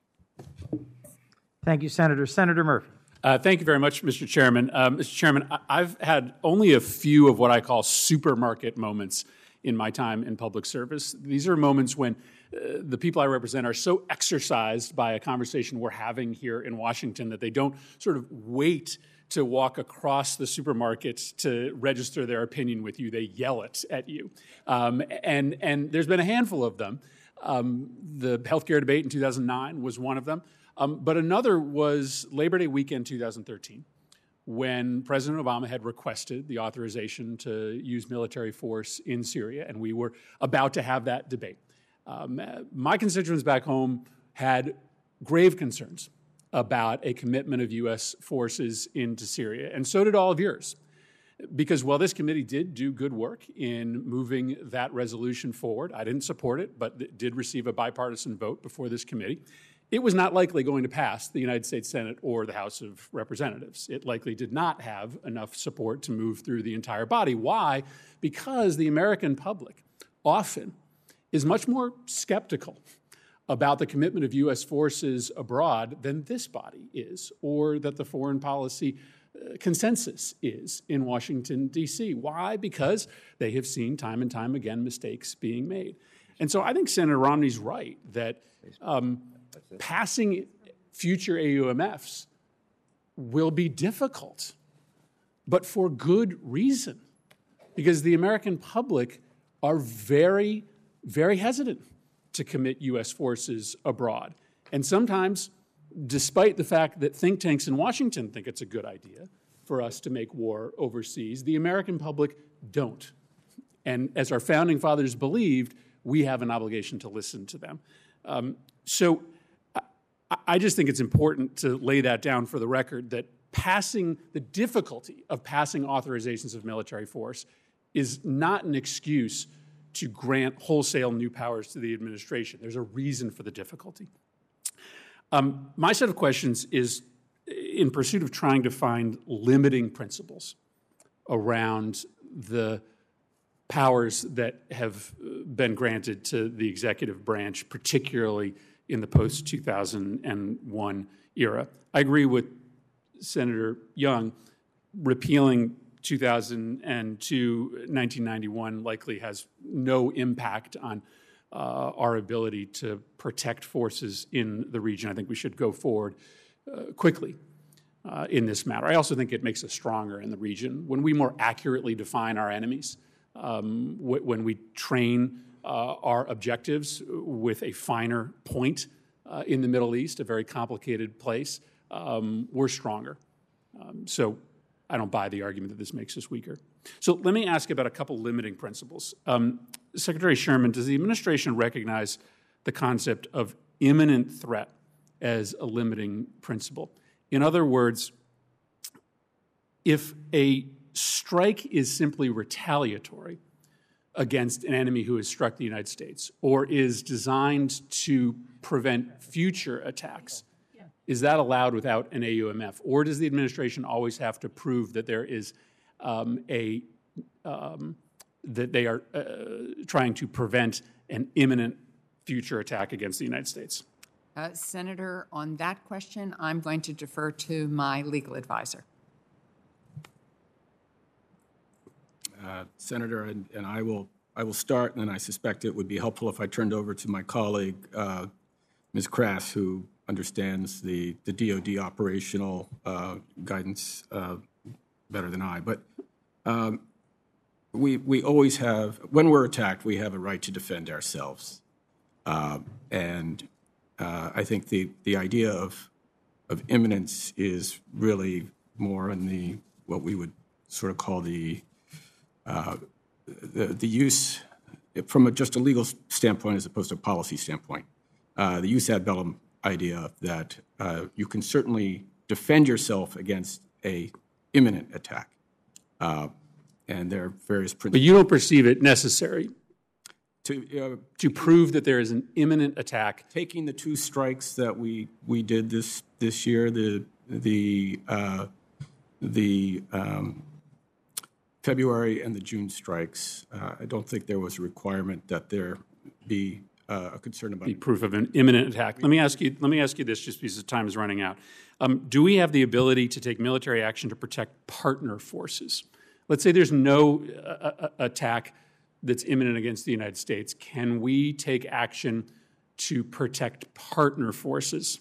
Thank you, Senator. Senator Murphy. Uh, thank you very much, Mr. Chairman. Uh, Mr. Chairman, I- I've had only a few of what I call supermarket moments in my time in public service. These are moments when uh, the people I represent are so exercised by a conversation we're having here in Washington that they don't sort of wait to walk across the supermarket to register their opinion with you. They yell it at you. Um, and, and there's been a handful of them. Um, the healthcare debate in 2009 was one of them. Um, but another was Labor Day weekend 2013, when President Obama had requested the authorization to use military force in Syria, and we were about to have that debate. Um, uh, my constituents back home had grave concerns about a commitment of U.S. forces into Syria, and so did all of yours. Because while this committee did do good work in moving that resolution forward, I didn't support it, but it did receive a bipartisan vote before this committee. It was not likely going to pass the United States Senate or the House of Representatives. It likely did not have enough support to move through the entire body. Why? Because the American public often is much more skeptical about the commitment of U.S. forces abroad than this body is, or that the foreign policy uh, consensus is in Washington, D.C. Why? Because they have seen time and time again mistakes being made. And so I think Senator Romney's right that um, passing future AUMFs will be difficult, but for good reason, because the American public are very, very hesitant to commit U.S. forces abroad. And sometimes, despite the fact that think tanks in Washington think it's a good idea for us to make war overseas, the American public don't. And as our founding fathers believed, we have an obligation to listen to them. Um, so I, just think it's important to lay that down for the record that passing the difficulty of passing authorizations of military force is not an excuse to grant wholesale new powers to the administration. There's a reason for the difficulty. Um, my set of questions is in pursuit of trying to find limiting principles around the powers that have been granted to the executive branch, particularly in the post 2001 era. I agree with Senator Young. Repealing 2002, 1991 likely has no impact on uh, our ability to protect forces in the region. I think we should go forward uh, quickly uh, in this matter. I also think it makes us stronger in the region when we more accurately define our enemies, um, wh- when we train our objectives with a finer point uh, in the Middle East, a very complicated place, um, we're stronger. Um, so I don't buy the argument that this makes us weaker. So let me ask about a couple limiting principles. Um, Secretary Sherman, does the administration recognize the concept of imminent threat as a limiting principle? In other words, if a strike is simply retaliatory against an enemy who has struck the United States or is designed to prevent future attacks, is that allowed without an AUMF? Or does the administration always have to prove that there is um, a um, that they are uh, trying to prevent an imminent future attack against the United States? Uh, Senator, on that question, I'm going to defer to my legal advisor. Uh, Senator, and, and I will I will start, and I suspect it would be helpful if I turned over to my colleague, uh, Ms. Krass, who understands the, the DoD operational uh, guidance uh, better than I. But um, we we always have when we're attacked, we have a right to defend ourselves, uh, and uh, I think the the idea of of imminence is really more in the what we would sort of call the uh, the, the use from a, just a legal standpoint as opposed to a policy standpoint. Uh, the jus ad bellum idea that uh, you can certainly defend yourself against a imminent attack, uh, and there are various principles. But you don't perceive it necessary to, uh, to prove that there is an imminent attack. taking the two strikes that we, we did this, this year, the, the, uh, the um, February and the June strikes, uh, I don't think there was a requirement that there be uh, a concern about. be proof of an imminent attack. Let me ask you. Let me ask you this, just because the time is running out. Um, do we have the ability to take military action to protect partner forces? Let's say there's no uh, uh, attack that's imminent against the United States. Can we take action to protect partner forces?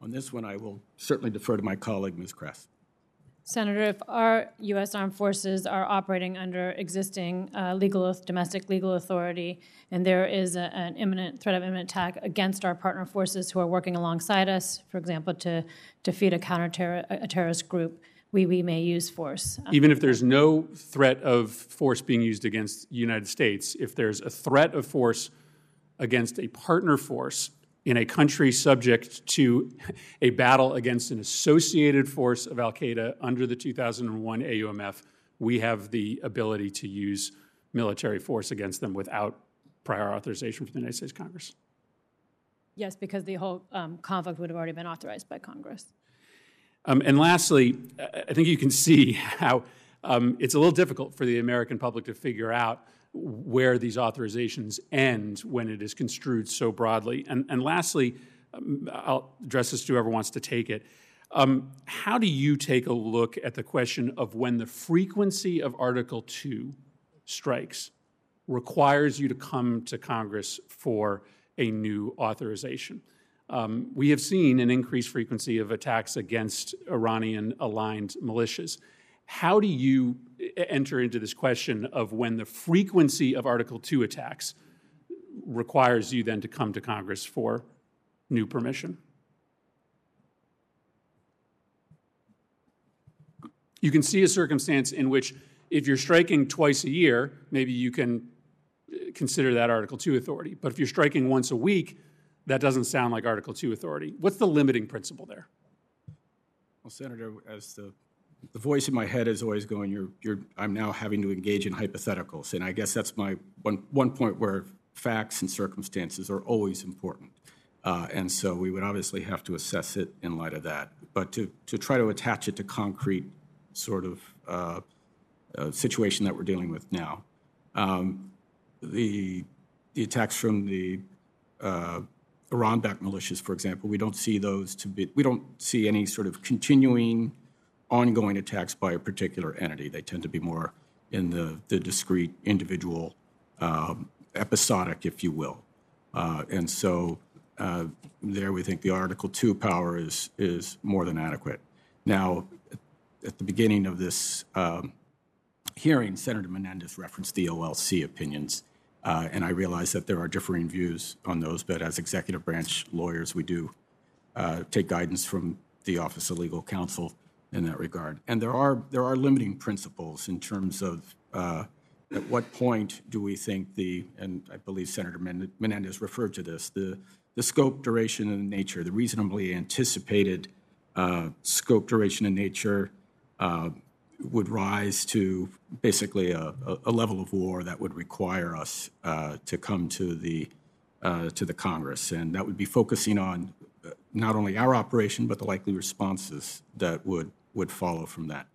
On this one, I will certainly defer to my colleague, Ms. Krass. Senator, if our U.S. armed forces are operating under existing uh, legal, domestic legal authority, and there is a, an imminent threat of imminent attack against our partner forces who are working alongside us, for example, to defeat a counter terrorist group, we, we may use force. Even if there's no threat of force being used against the United States, if there's a threat of force against a partner force in a country subject to a battle against an associated force of Al Qaeda under the 2001 AUMF, we have the ability to use military force against them without prior authorization from the United States Congress. Yes, because the whole um, conflict would have already been authorized by Congress. Um, and lastly, I think you can see (laughs) how um, it's a little difficult for the American public to figure out where these authorizations end when it is construed so broadly. And, and lastly, um, I'll address this to whoever wants to take it. Um, how do you take a look at the question of when the frequency of Article 2 strikes requires you to come to Congress for a new authorization? Um, we have seen an increased frequency of attacks against Iranian aligned militias. How do you enter into this question of when the frequency of Article 2 attacks requires you then to come to Congress for new permission? You can see a circumstance in which, if you're striking twice a year, maybe you can uh, consider that Article 2 authority. But if you're striking once a week, that doesn't sound like Article 2 authority. What's the limiting principle there? Well, Senator, as the the voice in my head is always going, you're, you're, I'm now having to engage in hypotheticals. And I guess that's my one, one point where facts and circumstances are always important. Uh, and so we would obviously have to assess it in light of that. But to, to try to attach it to concrete sort of uh, uh, situation that we're dealing with now. Um, the, the attacks from the uh, Iran-backed militias, for example, we don't see those to be, we don't see any sort of continuing ongoing attacks by a particular entity. They tend to be more in the, the discrete, individual, um, episodic, if you will. Uh, and so uh, there we think the Article 2 power is, is more than adequate. Now, at the beginning of this um, hearing, Senator Menendez referenced the OLC opinions. Uh, And I realize that there are differing views on those, but as executive branch lawyers, we do uh, take guidance from the Office of Legal Counsel in that regard. And there are, there are limiting principles in terms of uh, at what point do we think the, and I believe Senator Menendez referred to this, the, the scope, duration, and nature, the reasonably anticipated uh, scope, duration, and nature uh, would rise to basically a, a- level of war that would require us uh, to come to the, uh, to the Congress. And that would be focusing on uh, not only our operation, but the likely responses that would, would follow from that.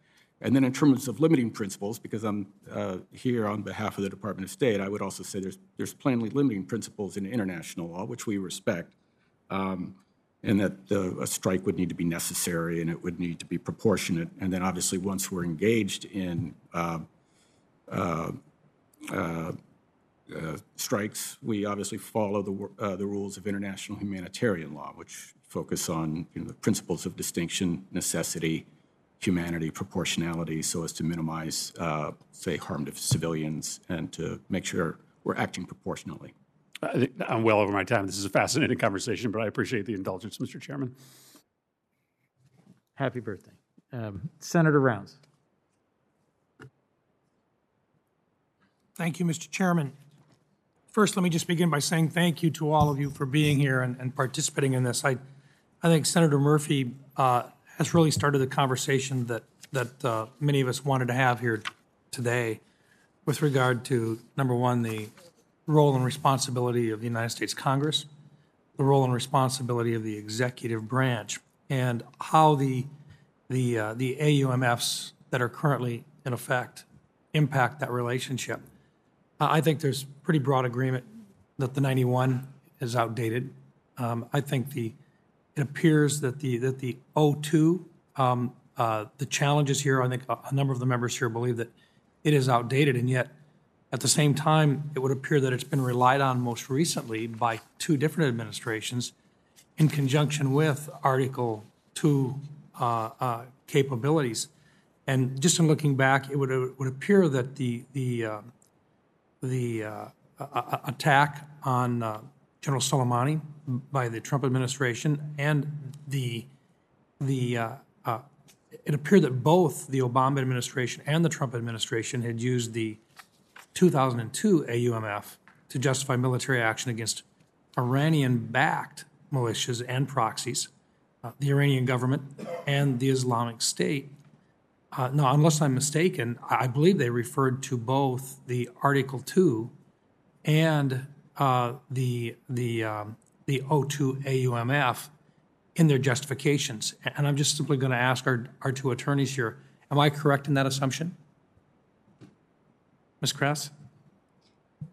And then in terms of limiting principles, because I'm uh, here on behalf of the Department of State, I would also say there's, there's plainly limiting principles in international law, which we respect, um, and that the, a strike would need to be necessary and it would need to be proportionate. And then obviously, once we're engaged in uh, uh, uh, uh, strikes, we obviously follow the, uh, the rules of international humanitarian law, which focus on you know, the principles of distinction, necessity, humanity, proportionality, so as to minimize, uh, say, harm to civilians and to make sure we're acting proportionally. I think I'm well over my time. This is a fascinating conversation, but I appreciate the indulgence, Mr. Chairman. Happy birthday. Um, Senator Rounds. Thank you, Mr. Chairman. First, let me just begin by saying thank you to all of you for being here and, and participating in this. I, I think Senator Murphy uh, has really started the conversation that, that uh, many of us wanted to have here today with regard to, number one, the role and responsibility of the United States Congress, the role and responsibility of the executive branch, and how the, the, uh, the AUMFs that are currently in effect impact that relationship. I I think there's pretty broad agreement that the 91 is outdated. Um, I think the, it appears that the, that the 02, um, uh, the challenges here, I think a number of the members here believe that it is outdated, and yet, at the same time, it would appear that it's been relied on most recently by two different administrations in conjunction with Article 2 uh, uh, capabilities. And just in looking back, it would, it would appear that the, the, uh, the uh, attack on uh, General Soleimani by the Trump administration and the, the, uh, uh, it appeared that both the Obama administration and the Trump administration had used the 2002 AUMF to justify military action against Iranian-backed militias and proxies, uh, the Iranian government and the Islamic State. Uh, no, unless I'm mistaken, I believe they referred to both the Article 2 and uh, the, the, um, the O2 AUMF in their justifications. And I'm just simply going to ask our, our two attorneys here, am I correct in that assumption? Ms. Krass?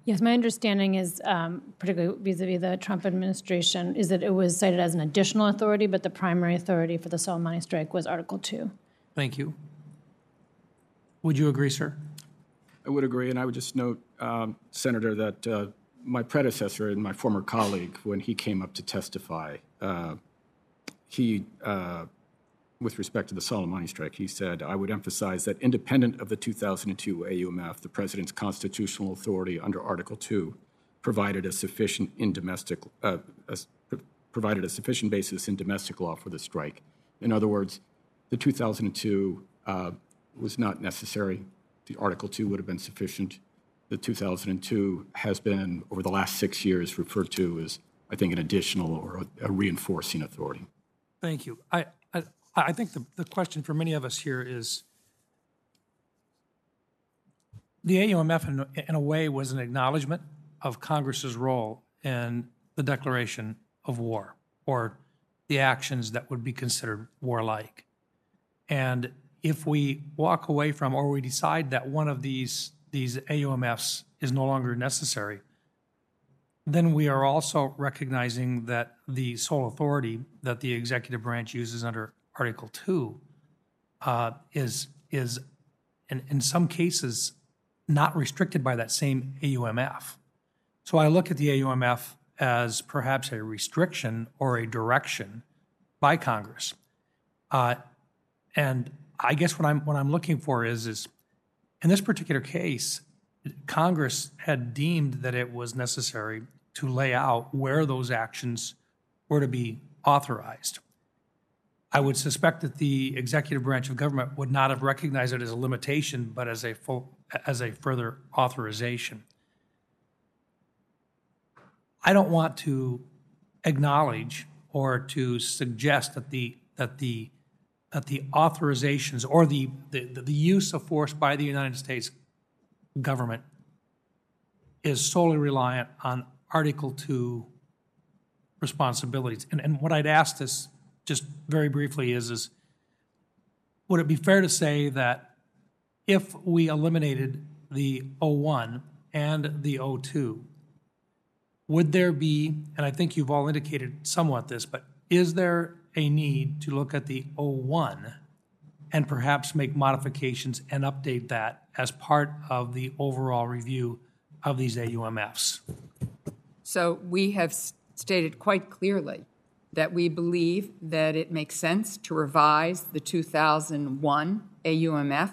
Yes, my understanding is, um, particularly vis-à-vis the Trump administration, is that it was cited as an additional authority, but the primary authority for the Soleimani strike was Article 2. Thank you. Would you agree, sir? I would agree, and I would just note, um, Senator, that uh, my predecessor and my former colleague, when he came up to testify, uh, he, uh, with respect to the Soleimani strike, he said, I would emphasize that independent of the 2002 AUMF, the president's constitutional authority under Article 2 provided a sufficient in domestic, uh, as- provided a sufficient basis in domestic law for the strike. In other words, the 2002 uh, was not necessary. The Article 2 would have been sufficient. The 2002 has been, over the last six years, referred to as, I think, an additional or a- a reinforcing authority. Thank you. I, I, I think the, the question for many of us here is, the AUMF in, in a way was an acknowledgement of Congress's role in the declaration of war or the actions that would be considered warlike. And if we walk away from or we decide that one of these, these AUMFs is no longer necessary, then we are also recognizing that the sole authority that the executive branch uses under Article 2 uh, is, is in, in some cases, not restricted by that same AUMF. So I look at the AUMF as perhaps a restriction or a direction by Congress. Uh, and I guess what I'm, what I'm looking for is, is in this particular case, Congress had deemed that it was necessary to lay out where those actions were to be authorized. I would suspect that the executive branch of government would not have recognized it as a limitation, but as a full, as a further authorization. I don't want to acknowledge or to suggest that the, that the, that the authorizations or the, the, the use of force by the United States government is solely reliant on Article Two responsibilities. And, and what I'd ask this, just very briefly, is, is would it be fair to say that if we eliminated the O1 and the O2, would there be, and I think you've all indicated somewhat this, but is there a need to look at the O1 and perhaps make modifications and update that as part of the overall review of these AUMFs? So we have stated quite clearly that we believe that it makes sense to revise the 2001 AUMF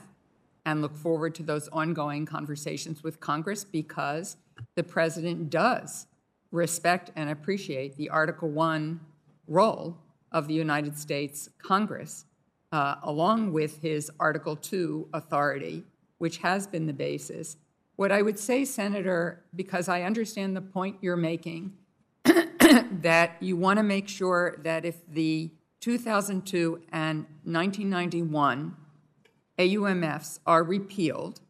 and look forward to those ongoing conversations with Congress because the president does respect and appreciate the Article 1 role of the United States Congress, uh, along with his Article 2 authority, which has been the basis. What I would say, Senator, because I understand the point you're making, (coughs) that you want to make sure that if the 2002 and 1991 AUMFs are repealed,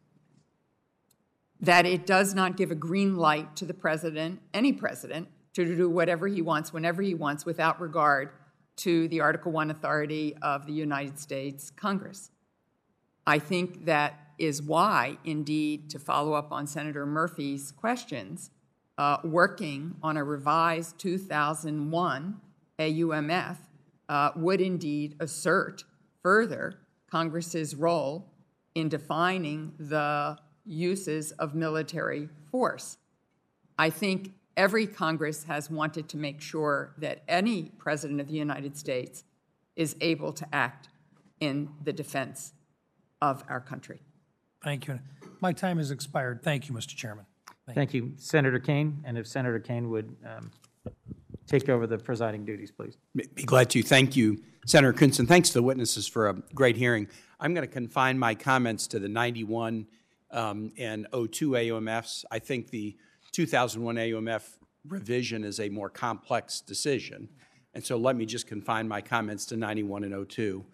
that it does not give a green light to the president, any president, to do whatever he wants, whenever he wants, without regard to the Article 1 authority of the United States Congress. I think that is why, indeed, to follow up on Senator Murphy's questions, uh, working on a revised 2001 AUMF uh, would indeed assert further Congress's role in defining the uses of military force. I think every Congress has wanted to make sure that any president of the United States is able to act in the defense of our country. Thank you. My time has expired. Thank you, Mr. Chairman. Thank you, Senator Kaine. And if Senator Kaine would um, take over the presiding duties, please. Be glad to. Thank you, Senator Kunsten. Thanks to the witnesses for a great hearing. I'm going to confine my comments to the 91 um, and 02 AUMFs. I think the 2001 AUMF revision is a more complex decision. And so let me just confine my comments to 91 and 02.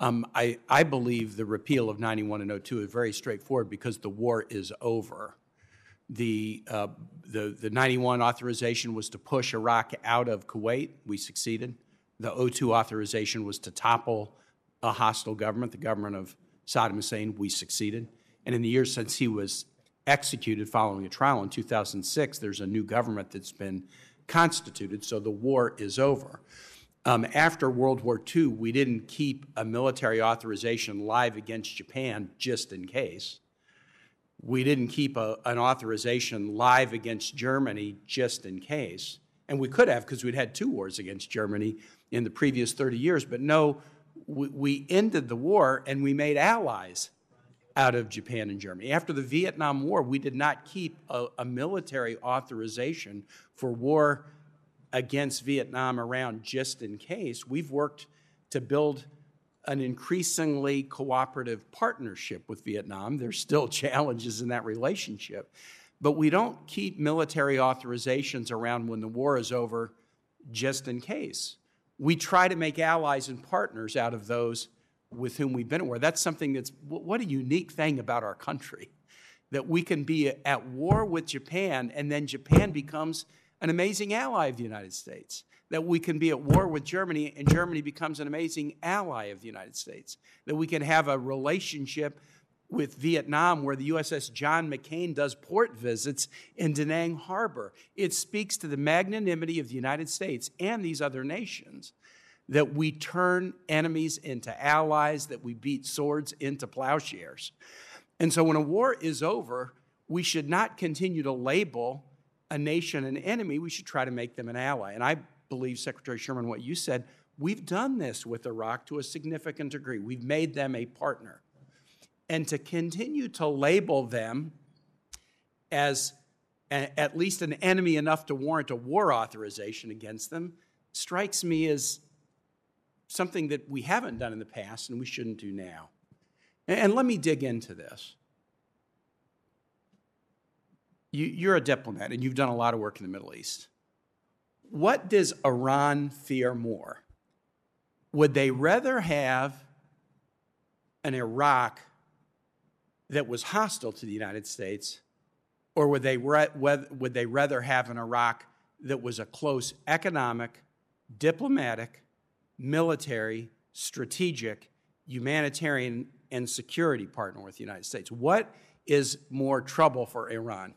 Um, I, I believe the repeal of 91 and 02 is very straightforward because the war is over. The, uh, the, the 91 authorization was to push Iraq out of Kuwait. We succeeded. The 02 authorization was to topple a hostile government, the government of Saddam Hussein. We succeeded. And in the years since he was executed following a trial in 2006, there's a new government that's been constituted, so the war is over. Um, after World War II, we didn't keep a military authorization live against Japan just in case. We didn't keep a, an authorization live against Germany just in case. And we could have because we'd had two wars against Germany in the previous 30 years. But no, we, we ended the war and we made allies out of Japan and Germany. After the Vietnam War, we did not keep a, a military authorization for war against Vietnam around just in case. We've worked to build an increasingly cooperative partnership with Vietnam. There's still (laughs) challenges in that relationship. But we don't keep military authorizations around when the war is over just in case. We try to make allies and partners out of those with whom we've been at war. That's something that's what a unique thing about our country that we can be at war with Japan and then Japan becomes an amazing ally of the United States. That we can be at war with Germany and Germany becomes an amazing ally of the United States. That we can have a relationship with Vietnam where the USS John McCain does port visits in Da Nang Harbor. It speaks to the magnanimity of the United States and these other nations that we turn enemies into allies, that we beat swords into plowshares. And so when a war is over, we should not continue to label a nation an enemy. We should try to make them an ally. And I believe, Secretary Sherman, what you said, we've done this with Iraq to a significant degree. We've made them a partner. And to continue to label them as a, at least an enemy enough to warrant a war authorization against them strikes me as something that we haven't done in the past and we shouldn't do now. And, and let me dig into this. You, you're a diplomat and you've done a lot of work in the Middle East. What does Iran fear more? Would they rather have an Iraq that was hostile to the United States, or would they, re- would they rather have an Iraq that was a close economic, diplomatic, military, strategic, humanitarian, and security partner with the United States? What is more trouble for Iran?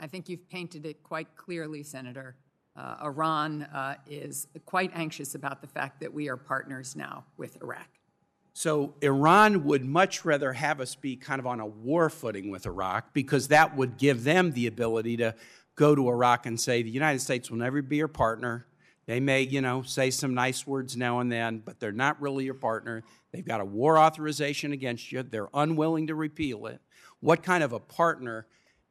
I think you've painted it quite clearly, Senator. Uh, Iran uh, is quite anxious about the fact that we are partners now with Iraq. So Iran would much rather have us be kind of on a war footing with Iraq because that would give them the ability to go to Iraq and say the United States will never be your partner. They may, you know, say some nice words now and then, but they're not really your partner. They've got a war authorization against you. They're unwilling to repeal it. What kind of a partner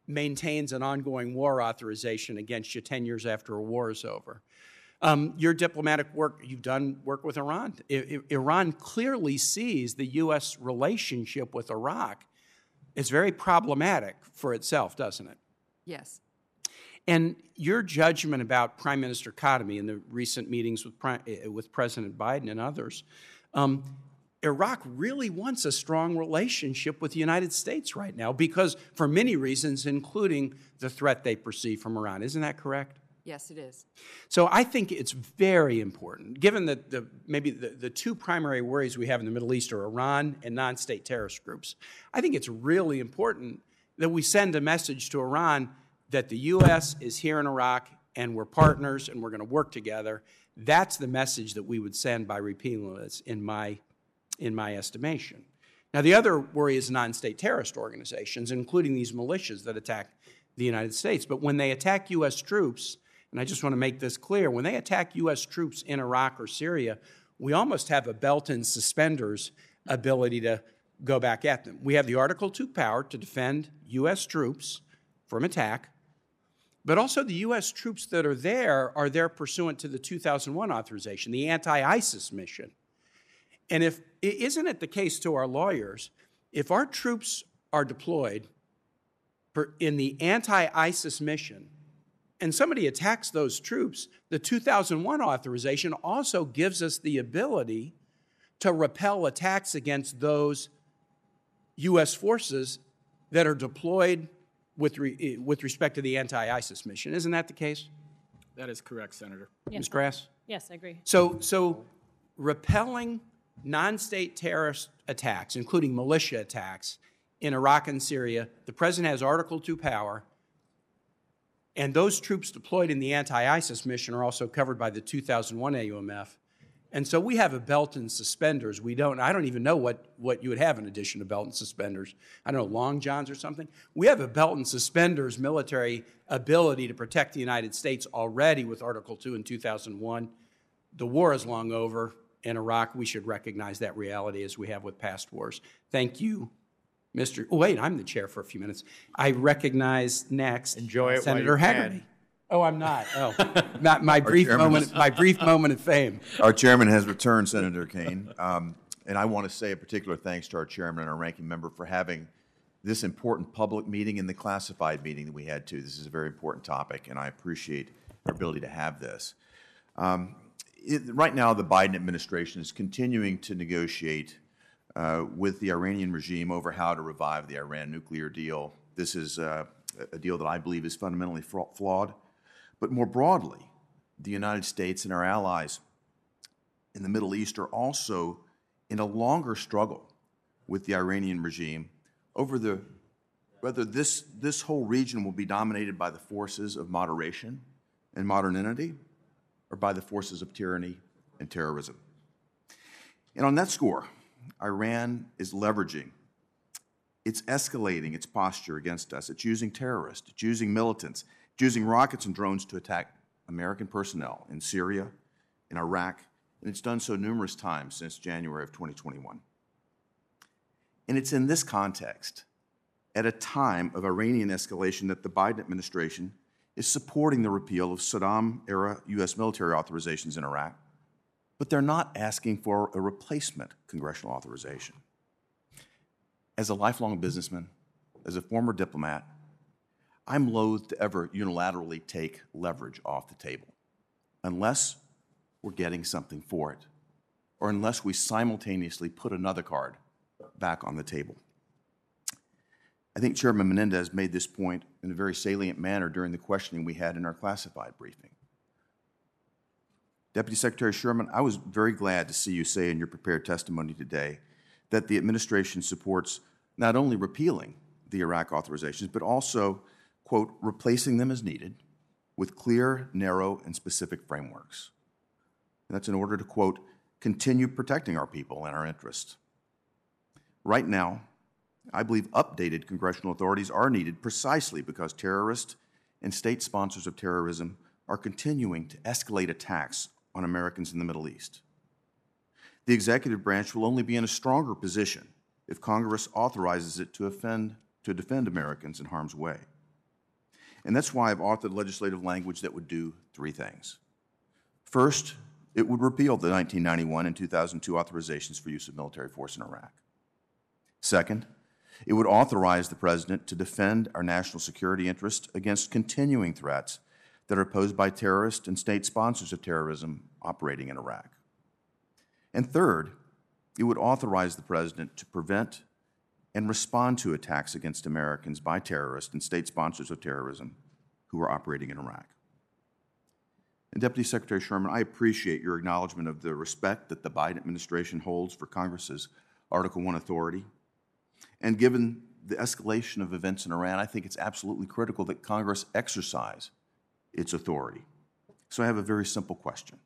maintains an ongoing war authorization against you 10 years after a war is over? Um, your diplomatic work, you've done work with Iran. I, I, Iran clearly sees the U.S. relationship with Iraq as very problematic for itself, doesn't it? Yes. And your judgment about Prime Minister Kadhimi in the recent meetings with, eh, with President Biden and others, um, Iraq really wants a strong relationship with the United States right now because, for many reasons, including the threat they perceive from Iran. Isn't that correct? Yes, it is. So I think it's very important, given that the, maybe the, the two primary worries we have in the Middle East are Iran and non state terrorist groups. I think it's really important that we send a message to Iran that the U.S. is here in Iraq and we're partners and we're going to work together. That's the message that we would send by repealing this, in my, in my estimation. Now, the other worry is non state terrorist organizations, including these militias that attack the United States. But when they attack U.S. troops, and I just want to make this clear when they attack U.S. troops in Iraq or Syria, we almost have a belt and suspenders ability to go back at them. We have the Article 2 power to defend U.S. troops from attack, but also the U.S. troops that are there are there pursuant to the 2001 authorization, the anti ISIS mission. And if isn't it the case to our lawyers, if our troops are deployed in the anti ISIS mission, and somebody attacks those troops, the 2001 authorization also gives us the ability to repel attacks against those U.S. forces that are deployed with, re, eh, with respect to the anti ISIS mission. Isn't that the case? That is correct, Senator. Yes. Ms. Krass? Yes, I agree. So, so repelling non state terrorist attacks, including militia attacks in Iraq and Syria, the president has Article 2 power and those troops deployed in the anti ISIS mission are also covered by the 2001 AUMF. And so we have a belt and suspenders. We don't, I don't even know what, what you would have in addition to belt and suspenders. I don't know, long johns or something. We have a belt and suspenders military ability to protect the United States already with Article 2 in 2001. The war is long over in Iraq. We should recognize that reality as we have with past wars. Thank you Mr. Oh, wait, I'm the chair for a few minutes. I recognize next Enjoy it Senator Hagerty. Can. Oh, I'm not. Oh, (laughs) not my brief chairman moment. is- My brief moment of fame. Our chairman has returned, Senator Kaine. Um, and I want to say a particular thanks to our chairman and our ranking member for having this important public meeting and the classified meeting that we had too. This is a very important topic, and I appreciate our ability to have this. Um, it, right now, the Biden administration is continuing to negotiate uh, with the Iranian regime over how to revive the Iran nuclear deal. This is uh, a deal that I believe is fundamentally fra- flawed. But more broadly, the United States and our allies in the Middle East are also in a longer struggle with the Iranian regime over the whether this, this whole region will be dominated by the forces of moderation and modernity or by the forces of tyranny and terrorism. And on that score, Iran is leveraging. It's escalating its posture against us. It's using terrorists, it's using militants, using rockets and drones to attack American personnel in Syria, in Iraq, and it's done so numerous times since January of 2021. And it's in this context at a time of Iranian escalation that the Biden administration is supporting the repeal of Saddam era U.S. military authorizations in Iraq, but they're not asking for a replacement congressional authorization. As a lifelong businessman, as a former diplomat, I'm loath to ever unilaterally take leverage off the table unless we're getting something for it or unless we simultaneously put another card back on the table. I think Chairman Menendez made this point in a very salient manner during the questioning we had in our classified briefing. Deputy Secretary Sherman, I was very glad to see you say in your prepared testimony today that the administration supports not only repealing the Iraq authorizations, but also, quote, replacing them as needed with clear, narrow, and specific frameworks. And that's in order to, quote, continue protecting our people and our interests. Right now, I believe updated congressional authorities are needed precisely because terrorists and state sponsors of terrorism are continuing to escalate attacks on Americans in the Middle East. The executive branch will only be in a stronger position if Congress authorizes it to, offend, to defend Americans in harm's way. And that's why I've authored legislative language that would do three things. First, it would repeal the 1991 and 2002 authorizations for use of military force in Iraq. Second, it would authorize the President to defend our national security interests against continuing threats that are posed by terrorists and state sponsors of terrorism operating in Iraq. And third, it would authorize the President to prevent and respond to attacks against Americans by terrorists and state sponsors of terrorism who are operating in Iraq. And Deputy Secretary Sherman, I appreciate your acknowledgement of the respect that the Biden administration holds for Congress's Article 1 authority. And given the escalation of events in Iran, I think it's absolutely critical that Congress exercise its authority. So I have a very simple question.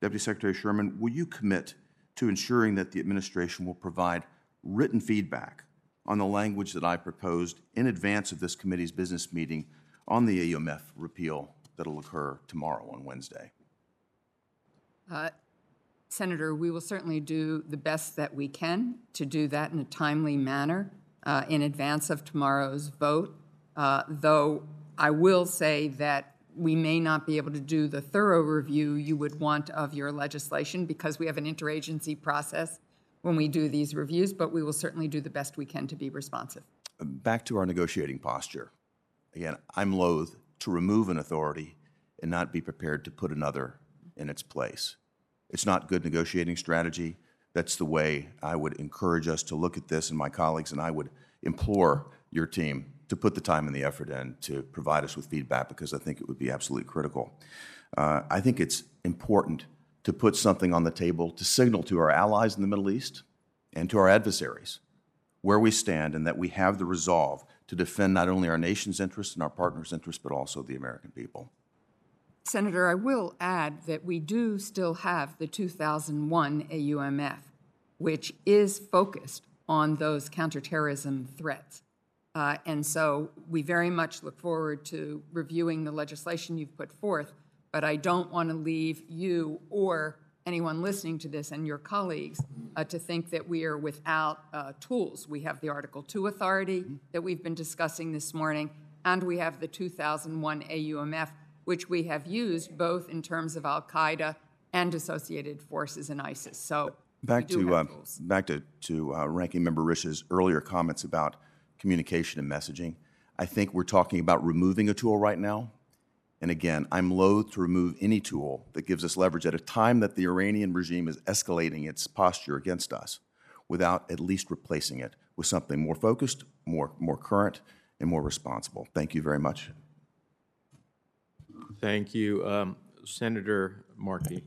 Deputy Secretary Sherman, will you commit to ensuring that the administration will provide written feedback on the language that I proposed in advance of this committee's business meeting on the AUMF repeal that'll occur tomorrow on Wednesday? Uh, Senator, we will certainly do the best that we can to do that in a timely manner uh, in advance of tomorrow's vote, uh, though I will say that we may not be able to do the thorough review you would want of your legislation because we have an interagency process when we do these reviews, but we will certainly do the best we can to be responsive. Back to our negotiating posture. Again, I'm loath to remove an authority and not be prepared to put another in its place. It's not good negotiating strategy. That's the way I would encourage us to look at this, and my colleagues and I would implore your team to put the time and the effort in to provide us with feedback because I think it would be absolutely critical. Uh, I think it's important to put something on the table to signal to our allies in the Middle East and to our adversaries where we stand and that we have the resolve to defend not only our nation's interests and our partners' interests, but also the American people. Senator, I will add that we do still have the 2001 AUMF, which is focused on those counterterrorism threats. Uh, and so we very much look forward to reviewing the legislation you've put forth, but I don't want to leave you or anyone listening to this and your colleagues uh, to think that we are without uh, tools. We have the Article 2 authority that we've been discussing this morning, and we have the 2001 AUMF, which we have used both in terms of Al Qaeda and associated forces in ISIS. So back to uh, back to to uh, Ranking Member Risch's earlier comments about communication and messaging. I think we're talking about removing a tool right now. And again, I'm loath to remove any tool that gives us leverage at a time that the Iranian regime is escalating its posture against us without at least replacing it with something more focused, more, more current, and more responsible. Thank you very much. Thank you. Um, Senator Markey.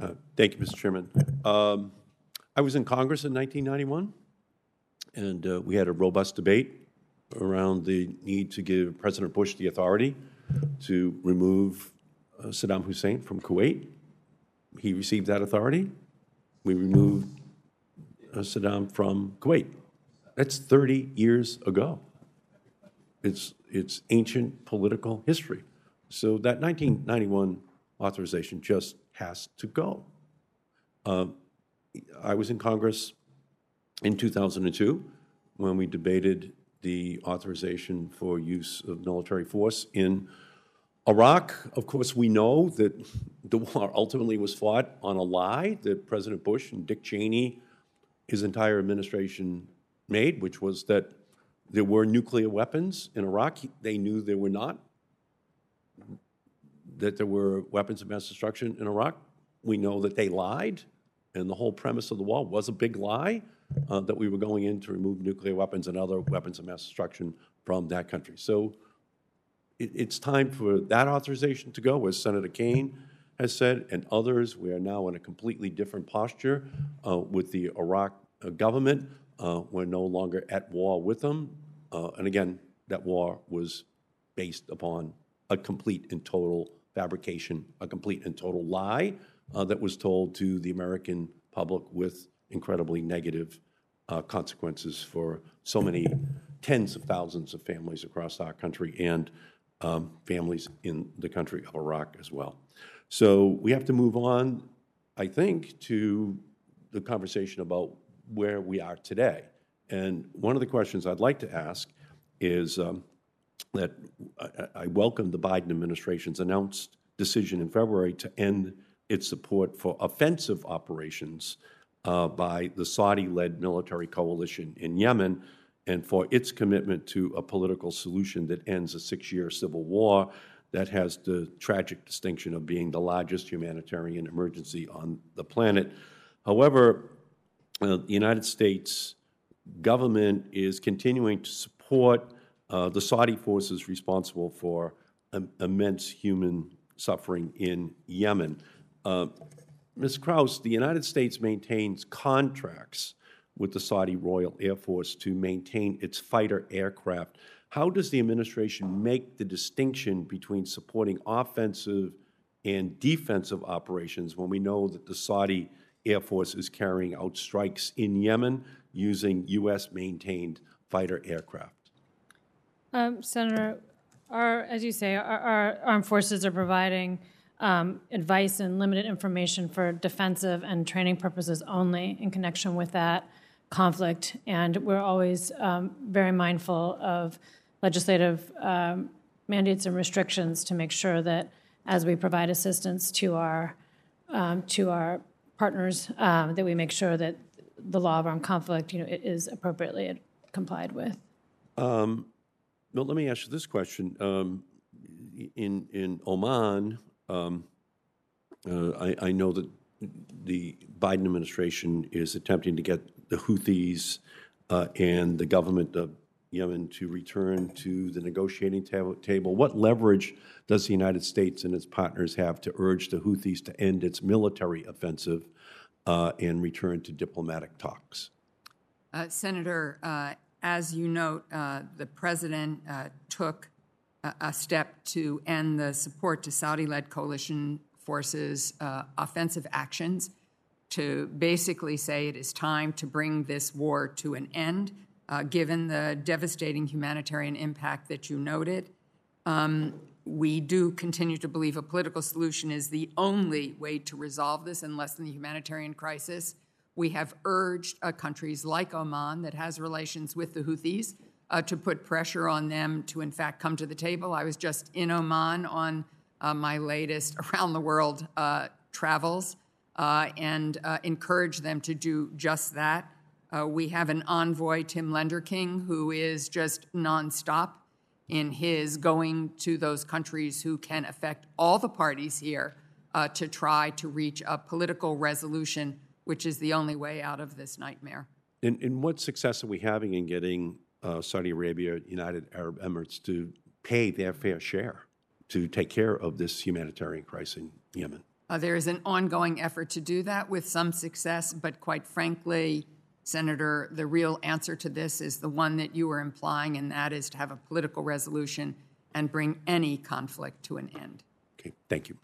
Uh, thank you, Mr. Chairman. Um, I was in Congress in 1991, and uh, we had a robust debate around the need to give President Bush the authority to remove uh, Saddam Hussein from Kuwait. He received that authority. We removed uh, Saddam from Kuwait. That's 30 years ago. It's, it's ancient political history. So that 1991 authorization just has to go. Uh, I was in Congress in 2002 when we debated the authorization for use of military force in Iraq. Of course, we know that the war ultimately was fought on a lie that President Bush and Dick Cheney, his entire administration, made, which was that there were nuclear weapons in Iraq. They knew there were not. That there were weapons of mass destruction in Iraq. We know that they lied, and the whole premise of the war was a big lie uh, that we were going in to remove nuclear weapons and other weapons of mass destruction from that country. So it, it's time for that authorization to go, as Senator Kaine has said, and others. We are now in a completely different posture uh, with the Iraq uh, government. Uh, we're no longer at war with them. Uh, and again, that war was based upon a complete and total fabrication, a complete and total lie uh, that was told to the American public with incredibly negative uh, consequences for so many (laughs) tens of thousands of families across our country and um, families in the country of Iraq as well. So we have to move on, I think, to the conversation about where we are today. And one of the questions I'd like to ask is um, that I, I welcome the Biden administration's announced decision in February to end its support for offensive operations uh, by the Saudi led military coalition in Yemen and for its commitment to a political solution that ends a six year civil war that has the tragic distinction of being the largest humanitarian emergency on the planet. However, uh, the United States government is continuing to support uh, the Saudi forces responsible for um, immense human suffering in Yemen. Uh, Ms. Krass, the United States maintains contracts with the Saudi Royal Air Force to maintain its fighter aircraft. How does the administration make the distinction between supporting offensive and defensive operations when we know that the Saudi Air Force is carrying out strikes in Yemen using U.S. maintained fighter aircraft? Um, Senator, our, as you say, our, our armed forces are providing um, advice and limited information for defensive and training purposes only in connection with that conflict. And we're always um, very mindful of legislative um, mandates and restrictions to make sure that as we provide assistance to our um, to our partners, um, that we make sure that the law of armed conflict, you know, is appropriately complied with. Um, well, let me ask you this question: um, in in Oman, um, uh, I, I, know that the Biden administration is attempting to get the Houthis uh, and the government of Yemen to return to the negotiating table. What leverage does the United States and its partners have to urge the Houthis to end its military offensive uh, and return to diplomatic talks? Uh, Senator, uh, as you note, uh, the president took a, step to end the support to Saudi led coalition forces' uh, offensive actions to basically say it is time to bring this war to an end, uh, given the devastating humanitarian impact that you noted. Um, we do continue to believe a political solution is the only way to resolve this and lessen the humanitarian crisis. We have urged uh, countries like Oman, that has relations with the Houthis, uh, to put pressure on them to, in fact, come to the table. I was just in Oman on uh, my latest (laughs) around the world uh, travels uh, and uh, encourage them to do just that. we have an envoy, Tim Lenderking, who is just nonstop in his going to those countries who can affect all the parties here to try to reach a political resolution which is the only way out of this nightmare. And, and what success are we having in getting uh, Saudi Arabia, United Arab Emirates to pay their fair share to take care of this humanitarian crisis in Yemen? Uh, there is an ongoing effort to do that with some success, but quite frankly, Senator, the real answer to this is the one that you were implying, and that is to have a political resolution and bring any conflict to an end. Okay, thank you.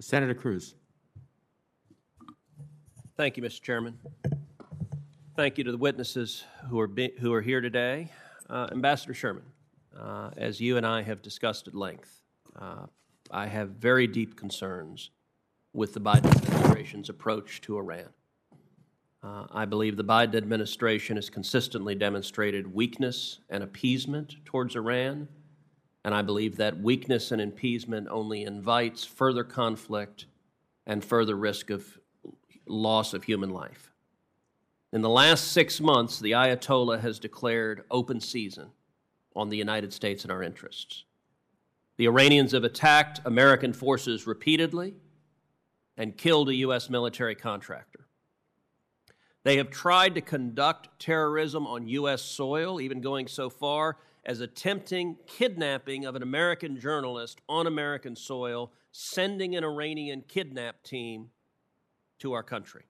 Senator Cruz. Thank you, Mr. Chairman. Thank you to the witnesses who are, be, who are here today. Uh, Ambassador Sherman, uh, as you and I have discussed at length, uh, I have very deep concerns with the Biden administration's approach to Iran. Uh, I believe the Biden administration has consistently demonstrated weakness and appeasement towards Iran, and I believe that weakness and appeasement only invites further conflict and further risk of loss of human life. In the last six months, the Ayatollah has declared open season on the United States and our interests. The Iranians have attacked American forces repeatedly and killed a U.S. military contractor. They have tried to conduct terrorism on U.S. soil, even going so far as attempting kidnapping of an American journalist on American soil, sending an Iranian kidnap team to our country.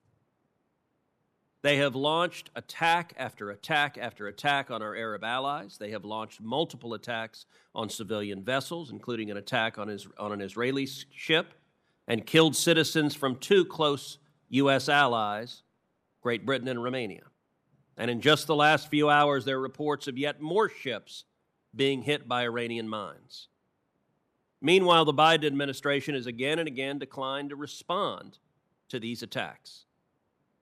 They have launched attack after attack after attack on our Arab allies. They have launched multiple attacks on civilian vessels, including an attack on, on an Israeli ship, and killed citizens from two close U.S. allies, Great Britain and Romania. And in just the last few hours, there are reports of yet more ships being hit by Iranian mines. Meanwhile, the Biden administration has again and again declined to respond to these attacks.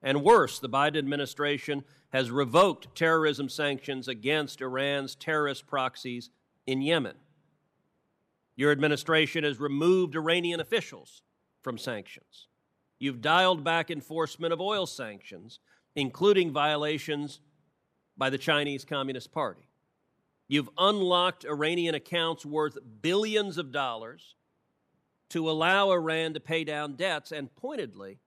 And worse, the Biden administration has revoked terrorism sanctions against Iran's terrorist proxies in Yemen. Your administration has removed Iranian officials from sanctions. You've dialed back enforcement of oil sanctions, including violations by the Chinese Communist Party. You've unlocked Iranian accounts worth billions of dollars to allow Iran to pay down debts, and pointedly,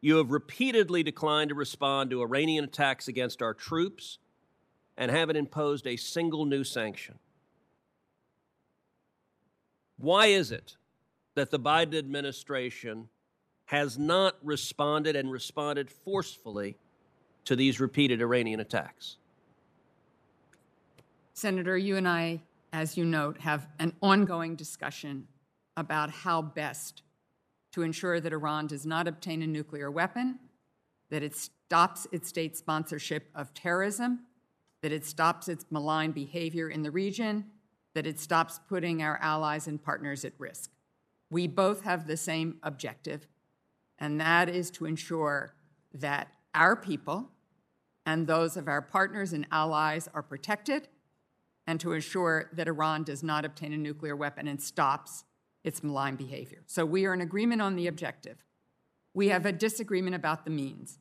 you have repeatedly declined to respond to Iranian attacks against our troops and haven't imposed a single new sanction. Why is it that the Biden administration has not responded and responded forcefully to these repeated Iranian attacks? Senator, you and I, as you note, have an ongoing discussion about how best to ensure that Iran does not obtain a nuclear weapon, that it stops its state sponsorship of terrorism, that it stops its malign behavior in the region, that it stops putting our allies and partners at risk. We both have the same objective, and that is to ensure that our people and those of our partners and allies are protected, and to ensure that Iran does not obtain a nuclear weapon and stops its malign behavior. So we are in agreement on the objective. We have a disagreement about the means.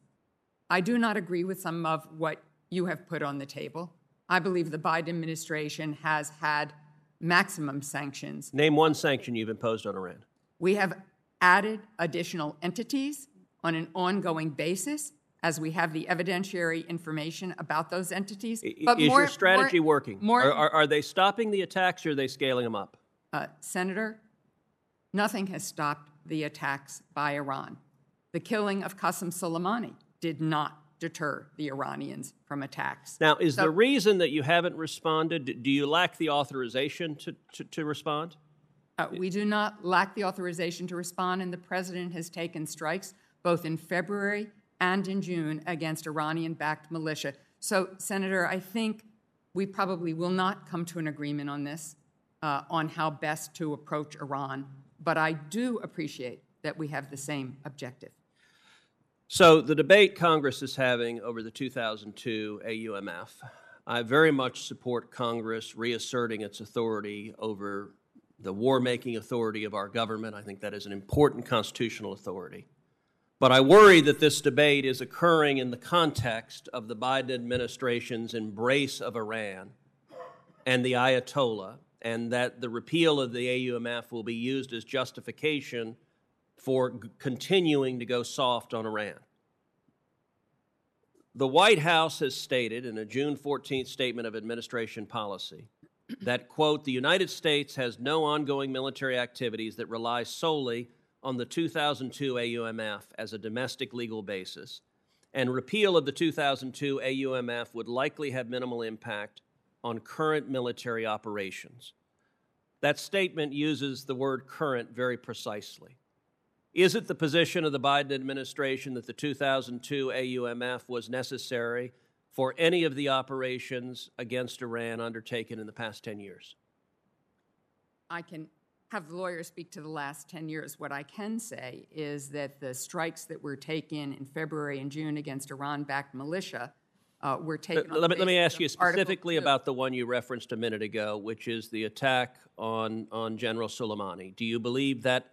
I do not agree with some of what you have put on the table. I believe the Biden administration has had maximum sanctions. Name one sanction you've imposed on Iran. We have added additional entities on an ongoing basis as we have the evidentiary information about those entities. But is more, your strategy more, working? More, are, are, are, they stopping the attacks or are they scaling them up? Uh, Senator, Nothing has stopped the attacks by Iran. The killing of Qasem Soleimani did not deter the Iranians from attacks. Now, is so, the reason that you haven't responded, do you lack the authorization to, to, to respond? Uh, we do not lack the authorization to respond, and the president has taken strikes both in February and in June against Iranian backed militia. So, Senator, I think we probably will not come to an agreement on this, uh, on how best to approach Iran but I do appreciate that we have the same objective. So, the debate Congress is having over the 2002 AUMF, I very much support Congress reasserting its authority over the war making authority of our government. I think that is an important constitutional authority. But I worry that this debate is occurring in the context of the Biden administration's embrace of Iran and the Ayatollah and that the repeal of the AUMF will be used as justification for g- continuing to go soft on Iran. The White House has stated in a June 14th statement of administration policy that, quote, the United States has no ongoing military activities that rely solely on the 2002 AUMF as a domestic legal basis, and repeal of the 2002 AUMF would likely have minimal impact on current military operations. That statement uses the word current very precisely. Is it the position of the Biden administration that the 2002 AUMF was necessary for any of the operations against Iran undertaken in the past 10 years? I can have the lawyer speak to the last 10 years. What I can say is that the strikes that were taken in February and June against Iran-backed militia uh, were taken on Let me, let me ask you specifically 2. about the one you referenced a minute ago, which is the attack on, on General Soleimani. Do you believe that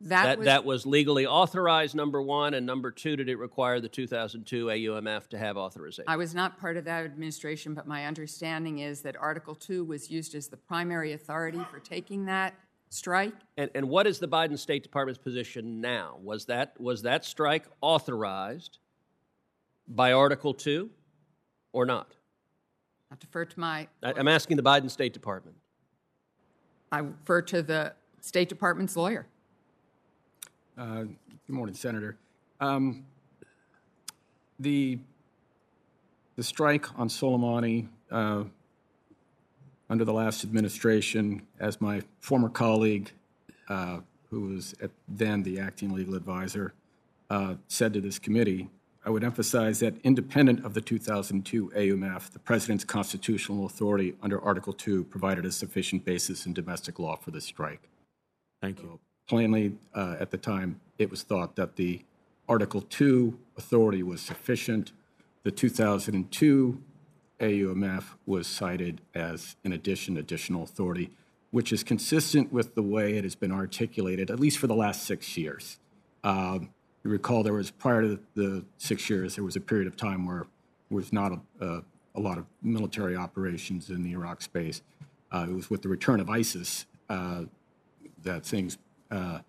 That that, was- that was legally authorized, number one, and number two, did it require the 2002 AUMF to have authorization? I was not part of that administration, but my understanding is that Article 2 was used as the primary authority for taking that strike. And, and what is the Biden State Department's position now? Was that, was that strike authorized by Article 2 or not? I defer to my, I, I'm asking the Biden State Department. I refer to the State Department's lawyer. Uh, Good morning, Senator. Um, The, the strike on Soleimani uh, under the last administration, as my former colleague, uh, who was at then the acting legal advisor, uh, said to this committee, I would emphasize that independent of the 2002 AUMF, the President's constitutional authority under Article 2 provided a sufficient basis in domestic law for this strike. Thank you. Plainly, uh, at the time, it was thought that the Article 2 authority was sufficient. The 2002 AUMF was cited as, an addition, additional authority, which is consistent with the way it has been articulated, at least for the last six years. Um, You recall there was, prior to the six years, there was a period of time where there was not a, a, a lot of military operations in the Iraq space. Uh, It was with the return of ISIS uh, that things uh,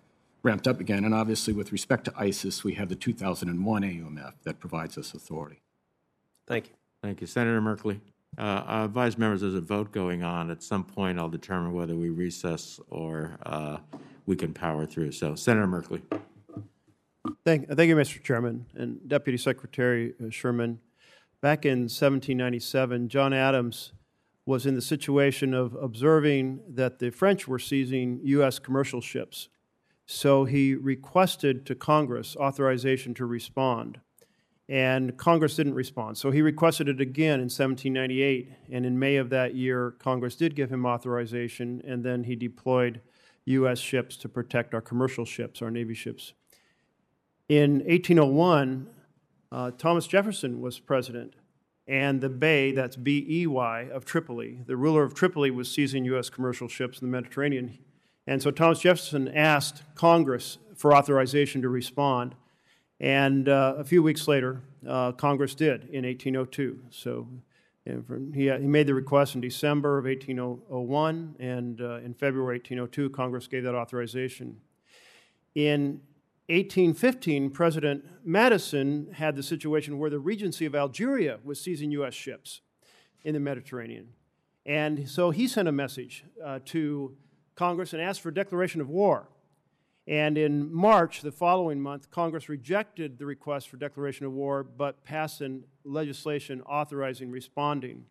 ramped up again. And obviously, with respect to ISIS, we have the 2001 AUMF that provides us authority. Thank you. Thank you. Senator Merkley. Uh, I advise members there's a vote going on. At some point, I'll determine whether we recess or uh, we can power through. So, Senator Merkley. Thank, thank you, Mr. Chairman and Deputy Secretary uh, Sherman. Back in 1797, John Adams was in the situation of observing that the French were seizing U.S. commercial ships. So he requested to Congress authorization to respond, and Congress didn't respond. So he requested it again in 1798, and in May of that year, Congress did give him authorization, and then he deployed U.S. ships to protect our commercial ships, our Navy ships. In 1801, uh, Thomas Jefferson was president, and the Bey, that's B E Y, of Tripoli, the ruler of Tripoli, was seizing U.S. commercial ships in the Mediterranean. And so Thomas Jefferson asked Congress for authorization to respond. And uh, a few weeks later, uh, Congress did in 1802. So he, he made the request in December of 1801, and uh, in February 1802, Congress gave that authorization. In 1815, President Madison had the situation where the Regency of Algeria was seizing U.S. ships in the Mediterranean. And so he sent a message uh, to Congress and asked for a declaration of war. And in March, the following month, Congress rejected the request for declaration of war, but passed legislation authorizing responding.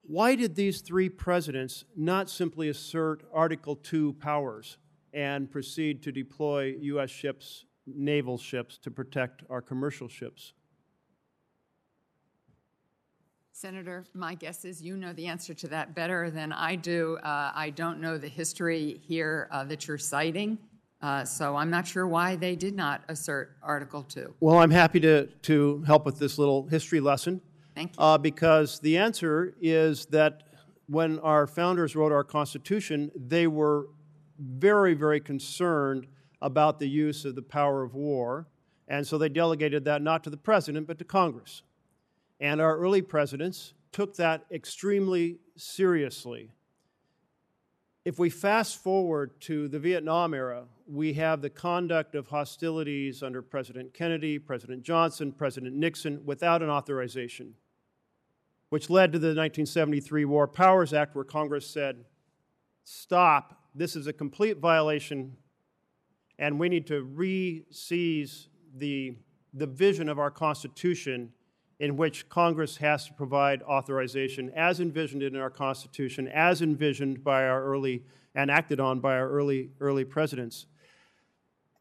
Why did these three presidents not simply assert Article 2 powers and proceed to deploy U.S. ships, naval ships, to protect our commercial ships? Senator, my guess is you know the answer to that better than I do. Uh, I don't know the history here uh, that you're citing, uh, so I'm not sure why they did not assert Article 2. Well, I'm happy to, to help with this little history lesson. Thank you. Uh, because the answer is that when our founders wrote our Constitution, they were very, very concerned about the use of the power of war. And so they delegated that not to the president, but to Congress. And our early presidents took that extremely seriously. If we fast forward to the Vietnam era, we have the conduct of hostilities under President Kennedy, President Johnson, President Nixon without an authorization, which led to the 1973 War Powers Act, where Congress said, stop, this is a complete violation, and we need to re seize the, the vision of our Constitution in which Congress has to provide authorization as envisioned in our Constitution, as envisioned by our early and acted on by our early, early presidents.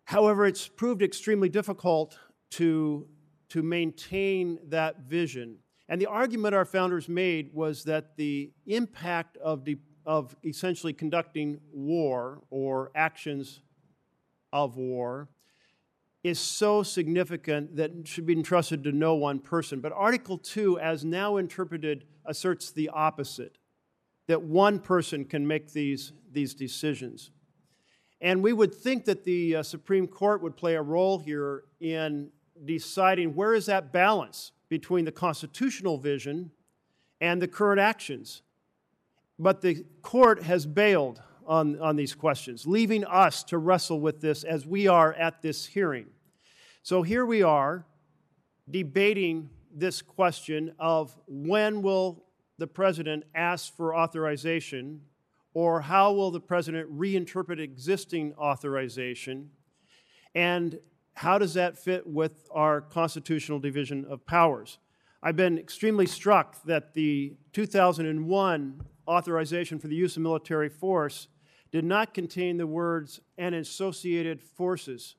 However, it's proved extremely difficult to, to maintain that vision. And the argument our founders made was that the impact of, de- of essentially conducting war or actions of war is so significant that it should be entrusted to no one person. But Article 2, as now interpreted, asserts the opposite that one person can make these, these decisions. And we would think that the uh, Supreme Court would play a role here in deciding where is that balance between the constitutional vision and the current actions. But the court has bailed on, on these questions, leaving us to wrestle with this as we are at this hearing. So here we are debating this question of when will the president ask for authorization or how will the president reinterpret existing authorization and how does that fit with our constitutional division of powers? I've been extremely struck that the 2001 authorization for the use of military force did not contain the words and associated forces.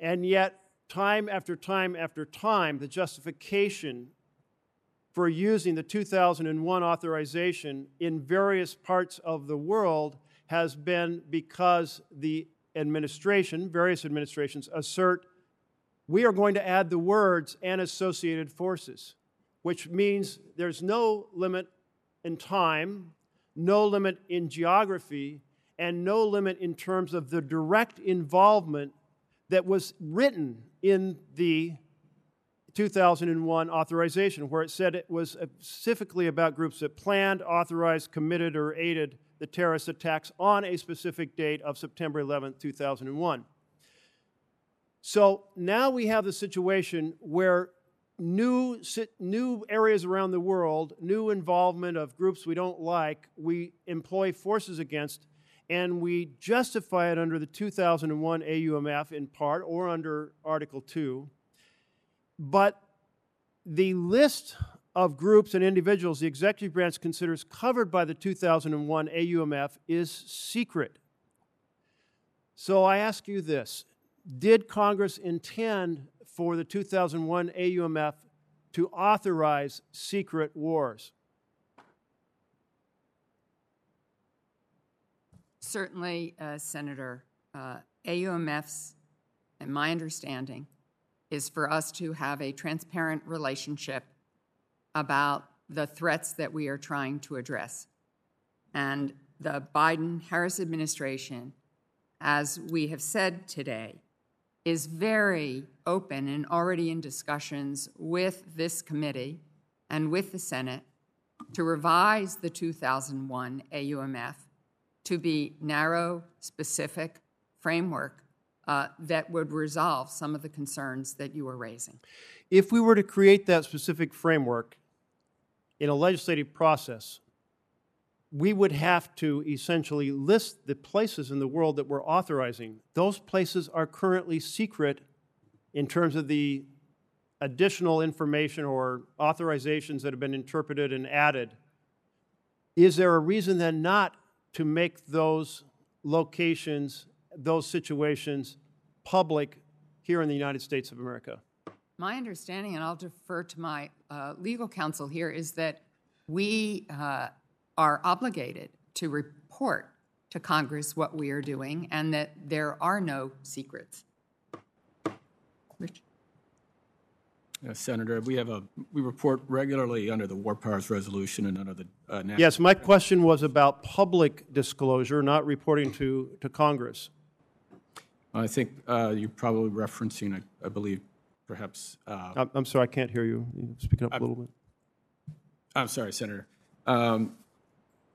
And yet, time after time after time, the justification for using the 2001 authorization in various parts of the world has been because the administration, various administrations, assert we are going to add the words and associated forces, which means there's no limit in time, no limit in geography, and no limit in terms of the direct involvement that was written in the 2001 authorization, where it said it was specifically about groups that planned, authorized, committed, or aided the terrorist attacks on a specific date of September 11, 2001. So now we have the situation where new, new areas around the world, new involvement of groups we don't like, we employ forces against, and we justify it under the 2001 AUMF in part or under Article 2. But the list of groups and individuals the executive branch considers covered by the 2001 AUMF is secret. So I ask you this Did Congress intend for the 2001 AUMF to authorize secret wars? Certainly, uh, Senator, uh, AUMFs, and my understanding, is for us to have a transparent relationship about the threats that we are trying to address. And the Biden Harris administration, as we have said today, is very open and already in discussions with this committee and with the Senate to revise the 2001 AUMF to be narrow, specific framework uh, that would resolve some of the concerns that you were raising. If we were to create that specific framework in a legislative process, we would have to essentially list the places in the world that we're authorizing. Those places are currently secret in terms of the additional information or authorizations that have been interpreted and added. Is there a reason then not to make those locations those situations public here in the United States of America? My understanding, and I'll defer to my uh, legal counsel here, is that we uh, are obligated to report to Congress what we are doing and that there are no secrets. Rich? Uh, Senator, we have a, we report regularly under the War Powers Resolution and under the uh, National. Yes, my question was about public disclosure, not reporting to, to Congress. I think uh, you're probably referencing, I, I believe, perhaps. Uh, I'm, I'm sorry, I can't hear you. you speak up a little bit. I'm sorry, Senator. Um,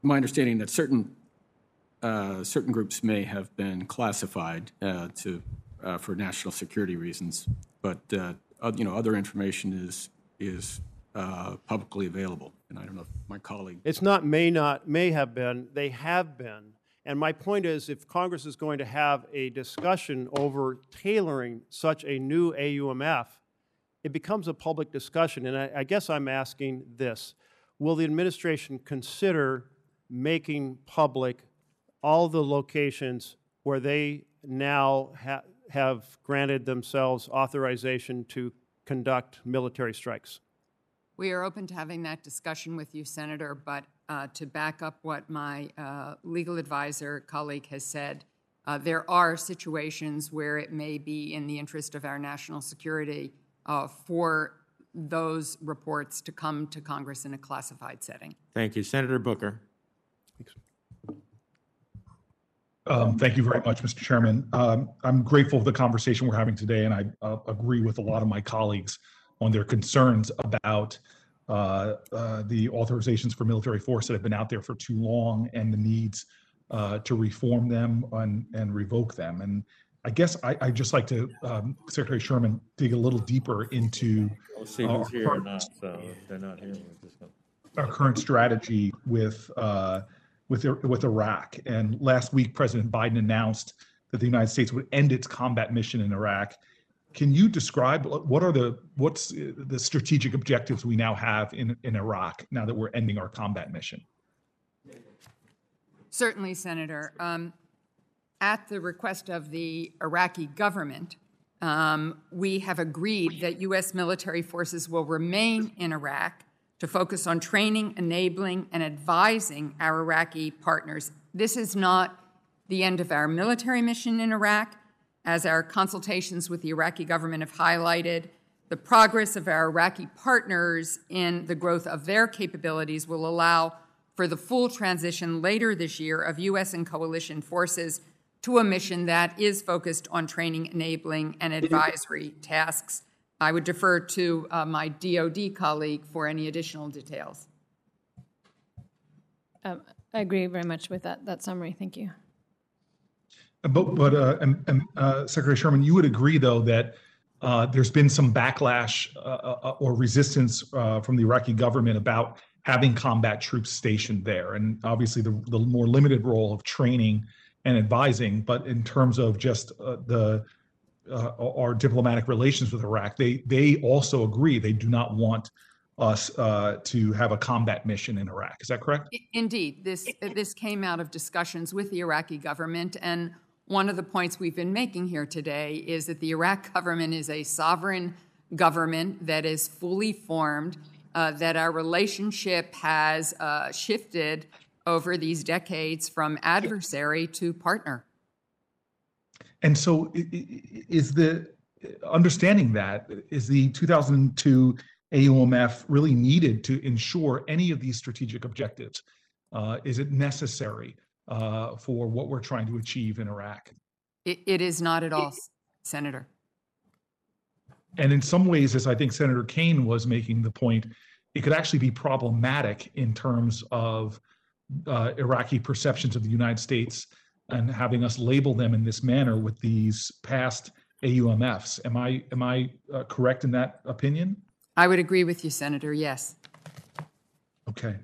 my understanding that certain uh, certain groups may have been classified uh, to uh, for national security reasons, but uh, you know other information is is publicly available, and I don't know if my colleague. It's not may not may have been. They have been. And my point is if Congress is going to have a discussion over tailoring such a new AUMF, it becomes a public discussion. And I, I guess I'm asking this Will the administration consider making public all the locations where they now ha- have granted themselves authorization to conduct military strikes? We are open to having that discussion with you, Senator, but uh, to back up what my uh, legal advisor colleague has said, uh, there are situations where it may be in the interest of our national security uh, for those reports to come to Congress in a classified setting. Thank you. Senator Booker. Um, Thank you very much, Mr. Chairman. Um, I'm grateful for the conversation we're having today, and I uh, agree with a lot of my colleagues on their concerns about uh, uh, the authorizations for military force that have been out there for too long and the needs uh, to reform them and, and revoke them. And I guess I, I'd just like to, um, Secretary Sherman, dig a little deeper into We'll see our who's here or not, so if they're not here, we'll just go. our current strategy with uh, with with Iraq. And last week, President Biden announced that the United States would end its combat mission in Iraq. Can you describe what are the what's the strategic objectives we now have in in Iraq now that we're ending our combat mission? Certainly, Senator. Um, at the request of the Iraqi government, um, we have agreed that U.S. military forces will remain in Iraq to focus on training, enabling, and advising our Iraqi partners. This is not the end of our military mission in Iraq. As our consultations with the Iraqi government have highlighted, the progress of our Iraqi partners in the growth of their capabilities will allow for the full transition later this year of U.S. and coalition forces to a mission that is focused on training, enabling, and advisory tasks. I would defer to uh, my DoD colleague for any additional details. Um, I agree very much with that, that summary. Thank you. But, but uh, and, and uh, Secretary Sherman, you would agree, though, that uh, there's been some backlash uh, uh, or resistance uh, from the Iraqi government about having combat troops stationed there, and obviously the, the more limited role of training and advising. But in terms of just the our diplomatic relations with Iraq, they they also agree they do not want us uh, to have a combat mission in Iraq. Is that correct? Indeed, this this came out of discussions with the Iraqi government, and one of the points we've been making here today is that the Iraq government is a sovereign government that is fully formed. Uh, that our relationship has uh, shifted over these decades from adversary to partner. And so, is the understanding that is the 2002 AUMF really needed to ensure any of these strategic objectives? Uh, is it necessary uh, for what we're trying to achieve in Iraq? it, it is not at all, Senator. And in some ways, as I think Senator Kaine was making the point, it could actually be problematic in terms of uh, Iraqi perceptions of the United States and having us label them in this manner with these past AUMFs. Am I am I uh, correct in that opinion? I would agree with you, Senator. Yes. Okay.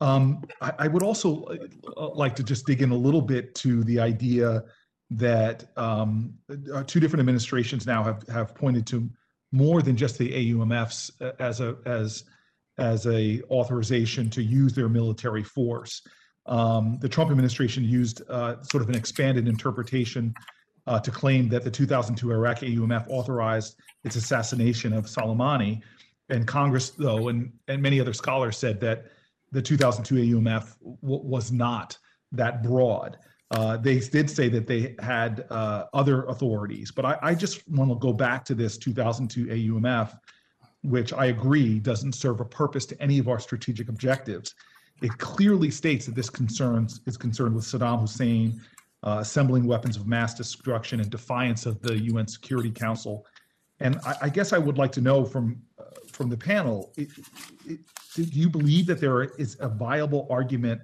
Um, I, I, would also uh, like to just dig in a little bit to the idea that um, uh, two different administrations now have have pointed to more than just the AUMFs uh, as a as as a authorization to use their military force. Um, the Trump administration used uh, sort of an expanded interpretation uh, to claim that the 2002 Iraq AUMF authorized its assassination of Soleimani. And Congress, though, and, and many other scholars said that the 2002 AUMF was not that broad. Uh, they did say that they had uh, other authorities, but I, I just want to go back to this 2002 AUMF, which I agree doesn't serve a purpose to any of our strategic objectives. It clearly states that this concerns is concerned with Saddam Hussein uh, assembling weapons of mass destruction in defiance of the UN Security Council. And I, I guess I would like to know from uh, from the panel, it, it, do you believe that there is a viable argument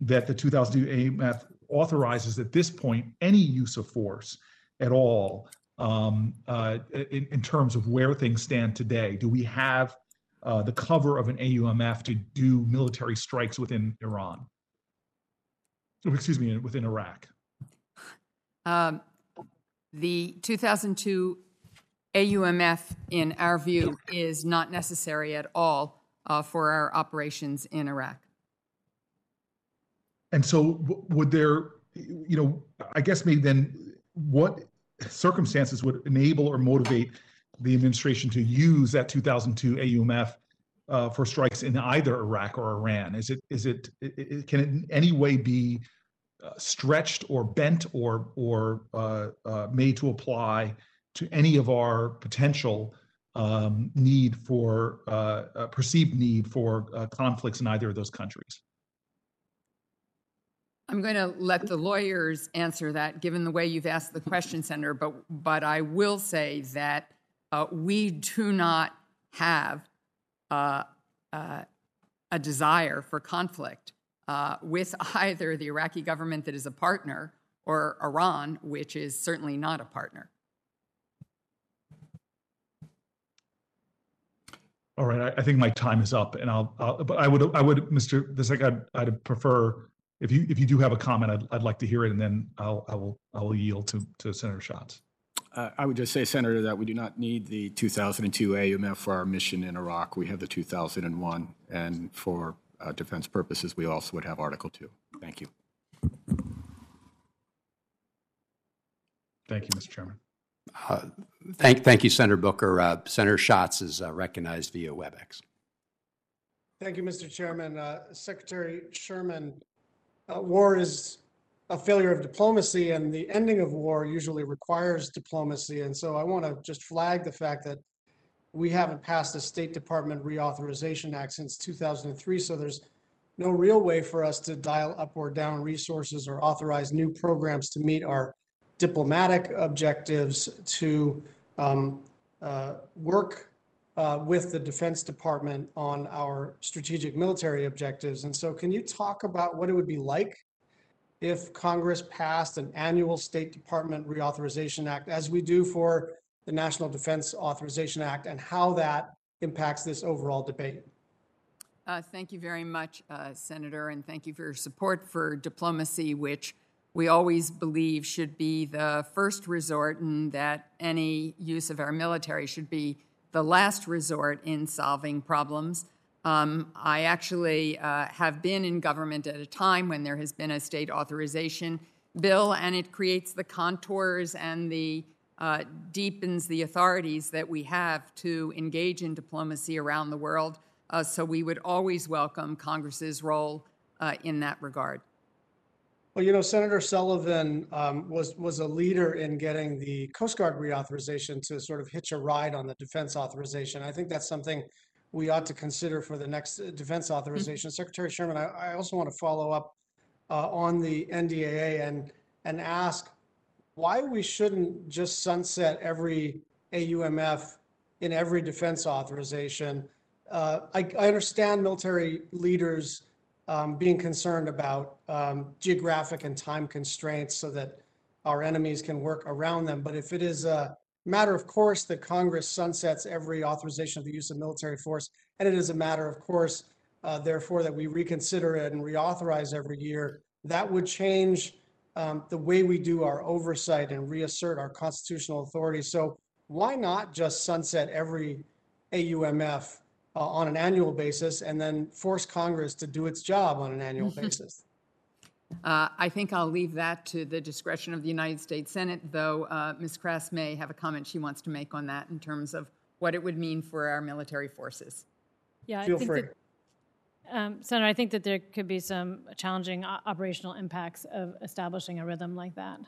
that the 2002 AUMF authorizes at this point any use of force at all um, uh, in, in, terms of where things stand today? Do we have uh, the cover of an AUMF to do military strikes within Iran? Oh, excuse me, within Iraq? Um, the 2002 AUMF, in our view, is not necessary at all uh, for our operations in Iraq. And so, would there, you know, I guess maybe then, what circumstances would enable or motivate the administration to use that 2002 AUMF uh, for strikes in either Iraq or Iran? Is it is it, it, can it in any way be uh, stretched or bent or or uh, uh, made to apply to any of our potential um, need for uh, uh, perceived need for conflicts in either of those countries? I'm going to let the lawyers answer that, given the way you've asked the question, Senator. But but I will say that uh, we do not have uh, uh, a desire for conflict uh, with (laughs) either the Iraqi government that is a partner or Iran, which is certainly not a partner. All right, I, I think my time is up, and I'll, I'll but I would I would Mr. Visek, I'd, I'd prefer if you if you do have a comment, I'd, I'd like to hear it, and then I'll I will I will yield to to Senator Schatz. Uh, I would just say, Senator, that we do not need the 2002 AUMF for our mission in Iraq. We have the 2001, and for uh, defense purposes, we also would have Article 2. Thank you. Thank you, Mr. Chairman. Uh, Thank, thank you, Senator Booker. Uh, Senator Schatz is uh, recognized via WebEx. Thank you, Mr. Chairman. Uh, Secretary Sherman, uh, war is a failure of diplomacy, and the ending of war usually requires diplomacy. And so I want to just flag the fact that we haven't passed a State Department Reauthorization Act since 2003, so there's no real way for us to dial up or down resources or authorize new programs to meet our diplomatic objectives, to um, uh, work uh, with the Defense Department on our strategic military objectives. And so, can you talk about what it would be like if Congress passed an annual State Department Reauthorization Act, as we do for the National Defense Authorization Act, and how that impacts this overall debate? Uh, thank you very much, uh, Senator, and thank you for your support for diplomacy, which we always believe should be the first resort and that any use of our military should be the last resort in solving problems. Um, I actually uh, have been in government at a time when there has been a state authorization bill, and it creates the contours and the uh, deepens the authorities that we have to engage in diplomacy around the world. Uh, so we would always welcome Congress's role uh, in that regard. Well, you know, Senator Sullivan um, was was a leader in getting the Coast Guard reauthorization to sort of hitch a ride on the defense authorization. I think that's something we ought to consider for the next uh, defense authorization. Mm-hmm. Secretary Sherman, I, I, also want to follow up uh, on the NDAA and and ask why we shouldn't just sunset every AUMF in every defense authorization. Uh, I, I understand military leaders um, being concerned about um, geographic and time constraints so that our enemies can work around them. But if it is a matter of course that Congress sunsets every authorization of the use of military force, and it is a matter of course, uh, therefore, that we reconsider it and reauthorize every year, that would change um, the way we do our oversight and reassert our constitutional authority. So why not just sunset every AUMF uh, on an annual basis and then force Congress to do its job on an annual basis. Uh, I think I'll leave that to the discretion of the United States Senate, though uh, Ms. Krass may have a comment she wants to make on that in terms of what it would mean for our military forces. Yeah, Feel I think free. that, um, Senator, I think that there could be some challenging operational impacts of establishing a rhythm like that.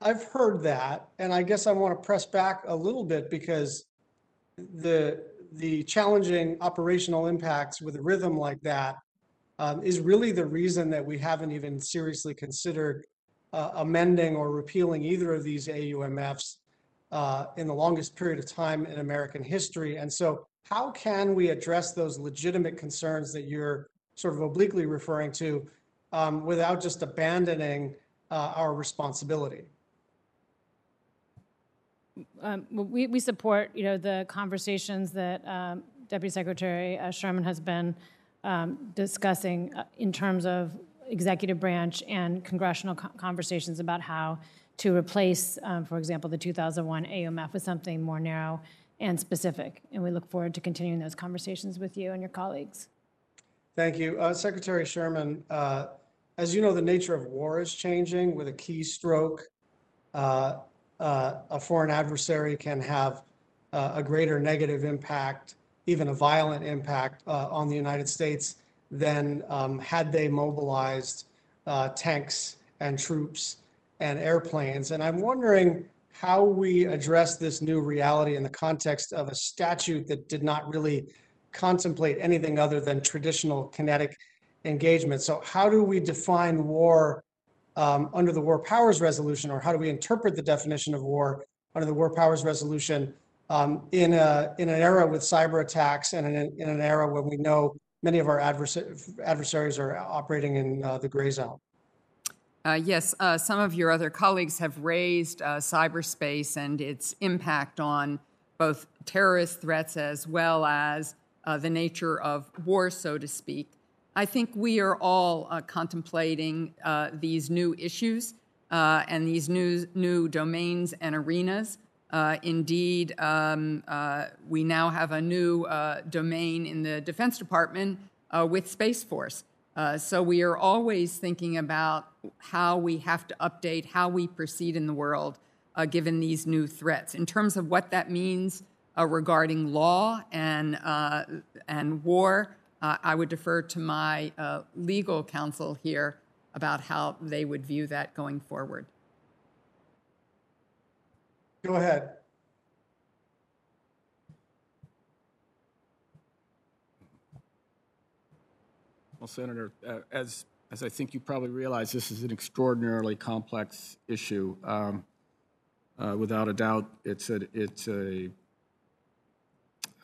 I've heard that, and I guess I want to press back a little bit because the the challenging operational impacts with a rhythm like that um, is really the reason that we haven't even seriously considered uh, amending or repealing either of these AUMFs uh, in the longest period of time in American history. And so, how can we address those legitimate concerns that you're sort of obliquely referring to um, without just abandoning uh, our responsibility? Um, we, we support, you know, the conversations that um, Deputy Secretary uh, Sherman has been um, discussing uh, in terms of executive branch and congressional co- conversations about how to replace, um, for example, the 2001 AUMF with something more narrow and specific. And we look forward to continuing those conversations with you and your colleagues. Thank you. Uh, Secretary Sherman, uh, as you know, the nature of war is changing with a keystroke. Uh, uh, a foreign adversary can have uh, a greater negative impact, even a violent impact uh, on the United States than um, had they mobilized uh, tanks and troops and airplanes. And I'm wondering how we address this new reality in the context of a statute that did not really contemplate anything other than traditional kinetic engagement. So how do we define war um, under the War Powers Resolution, or how do we interpret the definition of war under the War Powers Resolution um, in a in an era with cyber attacks and in, a, in an era when we know many of our advers- adversaries are operating in uh, the gray zone? Uh, yes, uh, some of your other colleagues have raised uh, cyberspace and its impact on both terrorist threats as well as uh, the nature of war, so to speak. I think we are all uh, contemplating uh, these new issues and these new, new domains and arenas. indeed, um, we now have a new domain in the Defense Department with Space Force. Uh, so we are always thinking about how we have to update how we proceed in the world uh, given these new threats. In terms of what that means uh, regarding law and, uh, and war, uh, I would defer to my legal counsel here about how they would view that going forward. Go ahead. Well, Senator, uh, as, as I think you probably realize, this is an extraordinarily complex issue. Um, uh, without a doubt, it's a, it's a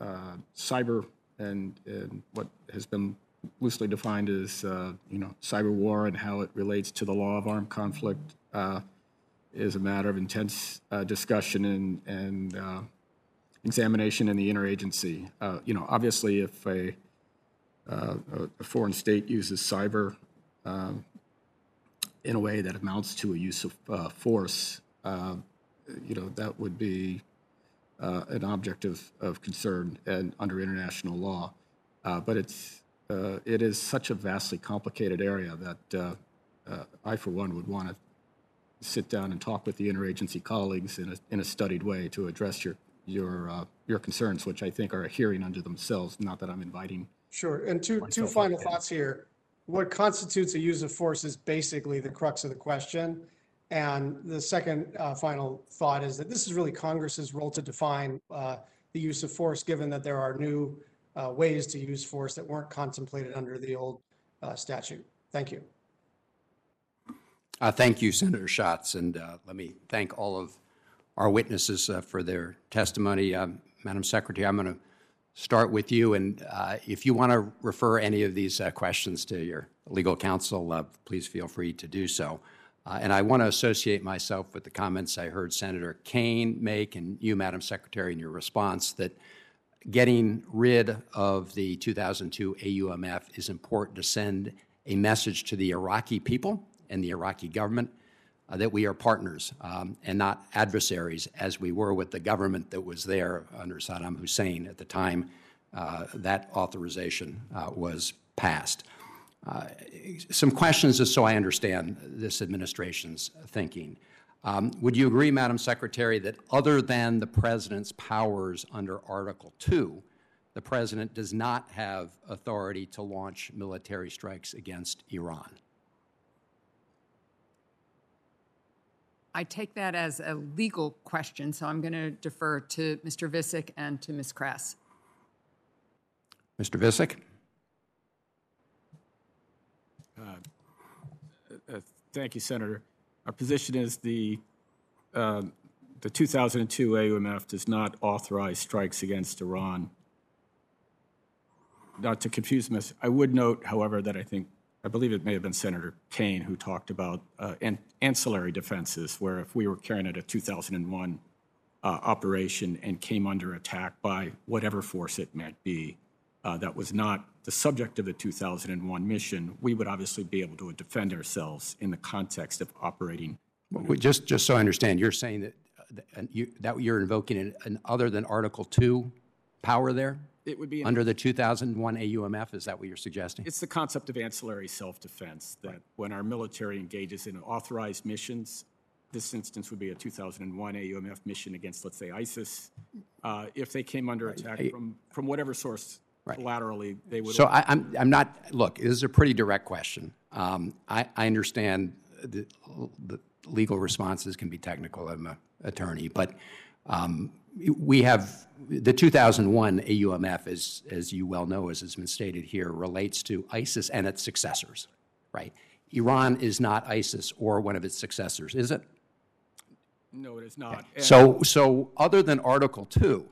uh, cyber and, and what has been loosely defined as, uh, you know, cyber war and how it relates to the law of armed conflict uh, is a matter of intense uh, discussion and, and examination in the interagency. you know, obviously, if a uh, a foreign state uses cyber in a way that amounts to a use of uh, force, uh, you know, that would be uh, an object of, of concern and under international law. Uh, but it's, uh, it is such a vastly complicated area that I, for one, would want to sit down and talk with the interagency colleagues in a, in a studied way to address your, your, your concerns, which I think are a hearing unto themselves, not that I'm inviting Sure. And two, two final thoughts here. What constitutes a use of force is basically the crux of the question. And the second uh, final thought is that this is really Congress's role to define uh, the use of force, given that there are new uh, ways to use force that weren't contemplated under the old uh, statute. Thank you. Uh, thank you, Senator Schatz. And uh, let me thank all of our witnesses for their testimony. Um, Madam Secretary, I'm going to start with you. And if you want to refer any of these questions to your legal counsel, please feel free to do so. Uh, and I want to associate myself with the comments I heard Senator Kaine make and you, Madam Secretary, in your response that getting rid of the 2002 AUMF is important to send a message to the Iraqi people and the Iraqi government uh, that we are partners um, and not adversaries, as we were with the government that was there under Saddam Hussein at the time uh, that authorization uh, was passed. Uh, some questions, just so I understand this administration's thinking. Um, would you agree, Madam Secretary, that other than the President's powers under Article 2, the President does not have authority to launch military strikes against Iran? I take that as a legal question, so I'm going to defer to Mr. Visek and to Ms. Krass. Mr. Visek? Uh, uh, thank you, Senator. Our position is the uh, the 2002 AUMF does not authorize strikes against Iran. Not to confuse this, I would note, however, that I think I believe it may have been Senator Kaine who talked about uh, an ancillary defenses, where if we were carrying out a 2001 uh, operation and came under attack by whatever force it might be, uh, that was not the subject of the 2001 mission, we would obviously be able to defend ourselves in the context of operating. Well, just, just so I understand, you're saying that, uh, you, that you're invoking an, an other than Article 2 power there? It would be under the 2001 AUMF. Is that what you're suggesting? It's the concept of ancillary self-defense that when our military engages in authorized missions this instance would be a 2001 AUMF mission against, let's say, ISIS. Uh, If they came under attack I- from, from whatever source collaterally, they would. So I, I'm, I'm not, look, this is a pretty direct question. Um, I, I understand the, the legal responses can be technical. I'm an attorney, but um, we have, the 2001 AUMF, as, as you well know, as has been stated here, relates to ISIS and its successors, right? Iran is not ISIS or one of its successors, is it? No, it is not. And- So, so other than Article 2,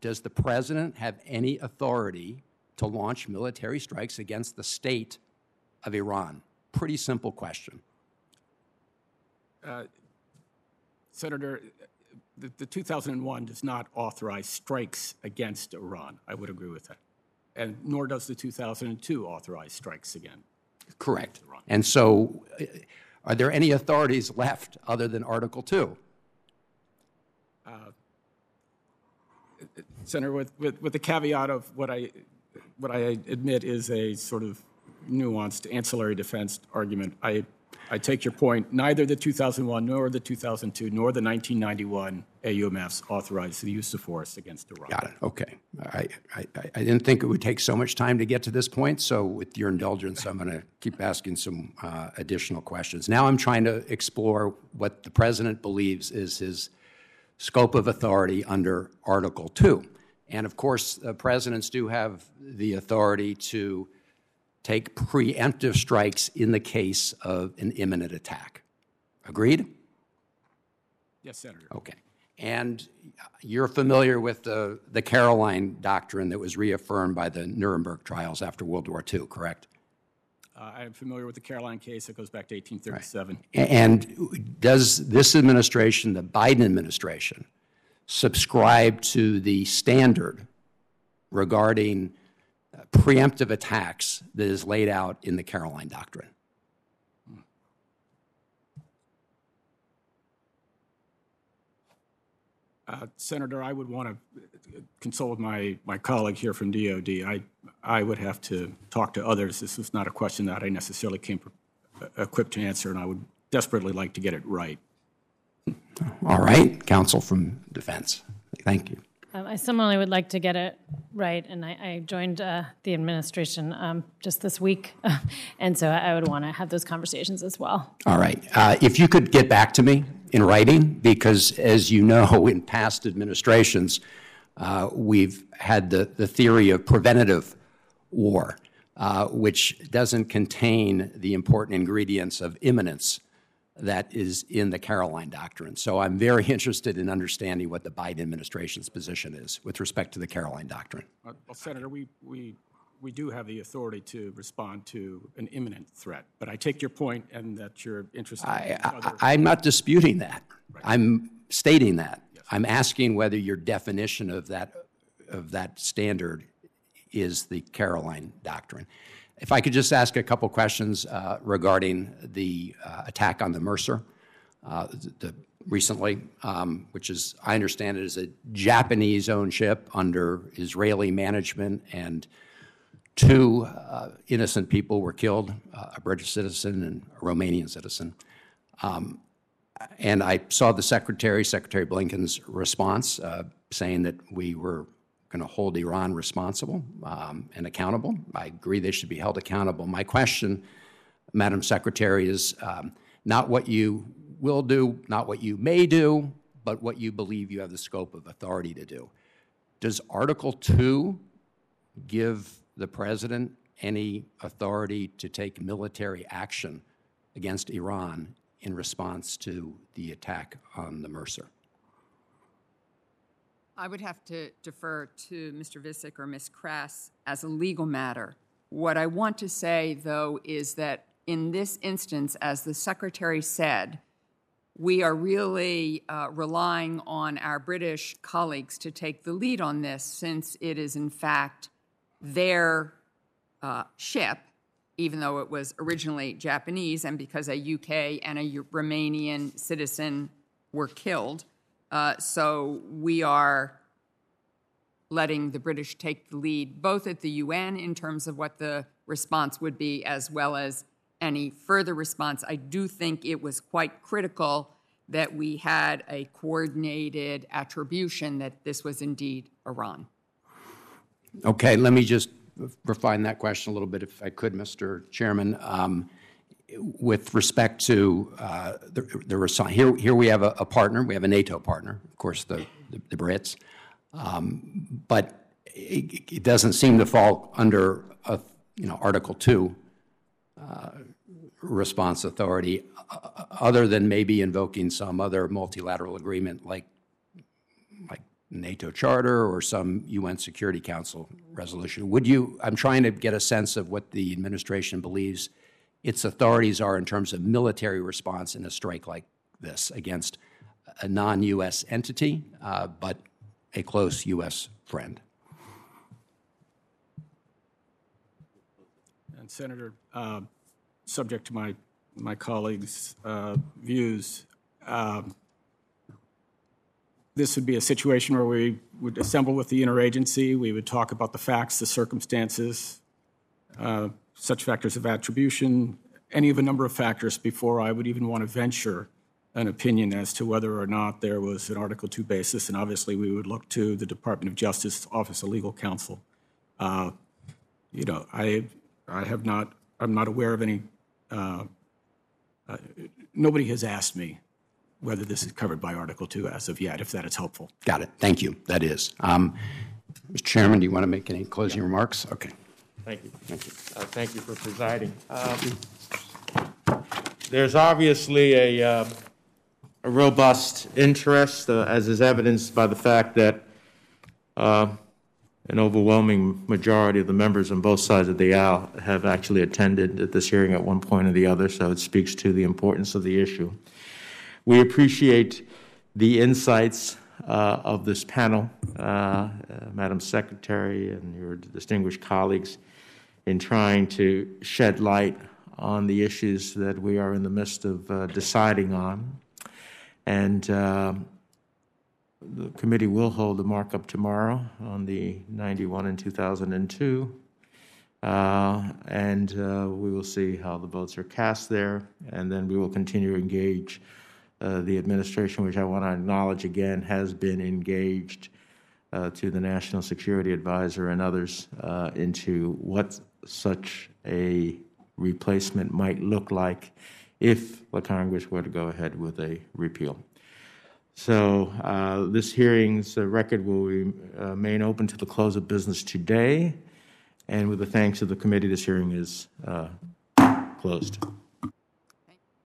does the president have any authority to launch military strikes against the state of Iran? Pretty simple question. Uh, Senator, the, the 2001 does not authorize strikes against Iran. I would agree with that. And nor does the 2002 authorize strikes again. Correct. And so, uh, are there any authorities left other than Article 2? Uh, Senator, with, with, with the caveat of what I, what I admit is a sort of nuanced ancillary defense argument, I, I take your point. Neither the 2001 nor the 2002 nor the 1991 AUMFs authorized the use of force against Iran. Got it. Okay. I, I, I- I didn't think it would take so much time to get to this point, so with your indulgence, I'm going to keep asking some uh, additional questions. Now I'm trying to explore what the president believes is his scope of authority under Article 2. And of course, uh, presidents do have the authority to take preemptive strikes in the case of an imminent attack. Agreed? Yes, Senator. Okay. And you're familiar with the, the Caroline Doctrine that was reaffirmed by the Nuremberg trials after World War II, correct? Uh, I am familiar with the Caroline case. It goes back to 1837. A- And does this administration, the Biden administration, subscribe to the standard regarding uh, preemptive attacks that is laid out in the Caroline Doctrine? Uh, Senator, I would want to consult with my, my colleague here from DOD. I, I would have to talk to others. This is not a question that I necessarily came pre- equipped to answer, and I would desperately like to get it right. All right, counsel from defense. Thank you. Um, I similarly would like to get it right, and I, I joined uh, the administration um, just this week, (laughs) and so I would want to have those conversations as well. All right. Uh, If you could get back to me in writing, because as you know, (laughs) in past administrations, uh, we've had the, the theory of preventative war, uh, which doesn't contain the important ingredients of imminence that is in the Caroline Doctrine. So I'm very (laughs) interested in understanding what the Biden administration's position is with respect to the Caroline Doctrine. Uh, Well, Senator, we, we, we do have the authority to respond to an imminent threat, but I take your point and that you're interested in other. I, I'm not disputing that. I'm stating that. I'm asking whether your definition of that, of that standard is the Caroline Doctrine. If I could just ask a couple questions uh, regarding the uh, attack on the Mercer uh, the, recently, um, which is, I understand it is a Japanese-owned ship under Israeli management, and two uh, innocent people were killed, uh, a British citizen and a Romanian citizen. Um, and I saw the Secretary, Secretary Blinken's response, uh, saying that we were going to hold Iran responsible um, and accountable. I agree they should be held accountable. My question, Madam Secretary, is um, not what you will do, not what you may do, but what you believe you have the scope of authority to do. Does Article 2 give the President any authority to take military action against Iran in response to the attack on the Mercer? I would have to defer to Mr. Visek or Ms. Krass as a legal matter. What I want to say, though, is that in this instance, as the Secretary said, we are really uh, relying on our British colleagues to take the lead on this, since it is, in fact, their uh, ship, even though it was originally Japanese, and because a UK and a Romanian citizen were killed. Uh, so we are letting the British take the lead, both at the UN in terms of what the response would be, as well as any further response. I do think it was quite critical that we had a coordinated attribution that this was indeed Iran. Okay, let me just refine that question a little bit, if I could, Mr. Chairman. Um, with respect to uh, the, the response, here, here we have a, a, partner. We have a NATO partner, of course, the the, the Brits, um, but it, it, doesn't seem to fall under a, you know Article Two uh, response authority, uh, other than maybe invoking some other multilateral agreement like like NATO charter or some UN Security Council resolution. Would you? I'm trying to get a sense of what the administration believes its authorities are in terms of military response in a strike like this against a non US entity, uh, but a close US friend. And Senator, uh, subject to my, my colleagues' uh, views, um, this would be a situation where we would assemble with the interagency, we would talk about the facts, the circumstances, uh, such factors of attribution, any of a number of factors before I would even want to venture an opinion as to whether or not there was an Article 2 basis. And obviously, we would look to the Department of Justice Office of Legal Counsel. Uh, you know, I, I have not, I'm not aware of any, uh, uh, nobody has asked me whether this is covered by Article 2 as of yet, if that is helpful. Got it. Thank you. That is. Um, Mr. Chairman, do you want to make any closing yeah. remarks? Okay. Thank you. Thank you. Uh, thank you for presiding. Um, there's obviously a, uh, a robust interest, uh, as is evidenced by the fact that uh, an overwhelming majority of the members on both sides of the aisle have actually attended this hearing at one point or the other, so it speaks to the importance of the issue. We appreciate the insights uh, of this panel, uh, uh, Madam Secretary and your distinguished colleagues in trying to shed light on the issues that we are in the midst of uh, deciding on. And uh, the committee will hold a markup tomorrow on the 91 and 2002. Uh, and uh, we will see how the votes are cast there. And then we will continue to engage uh, the administration, which I want to acknowledge again has been engaged uh, to the National Security Advisor and others into what such a replacement might look like if the Congress were to go ahead with a repeal. So uh, this hearing's uh, record will remain open to the close of business today. And with the thanks of the committee, this hearing is uh, closed.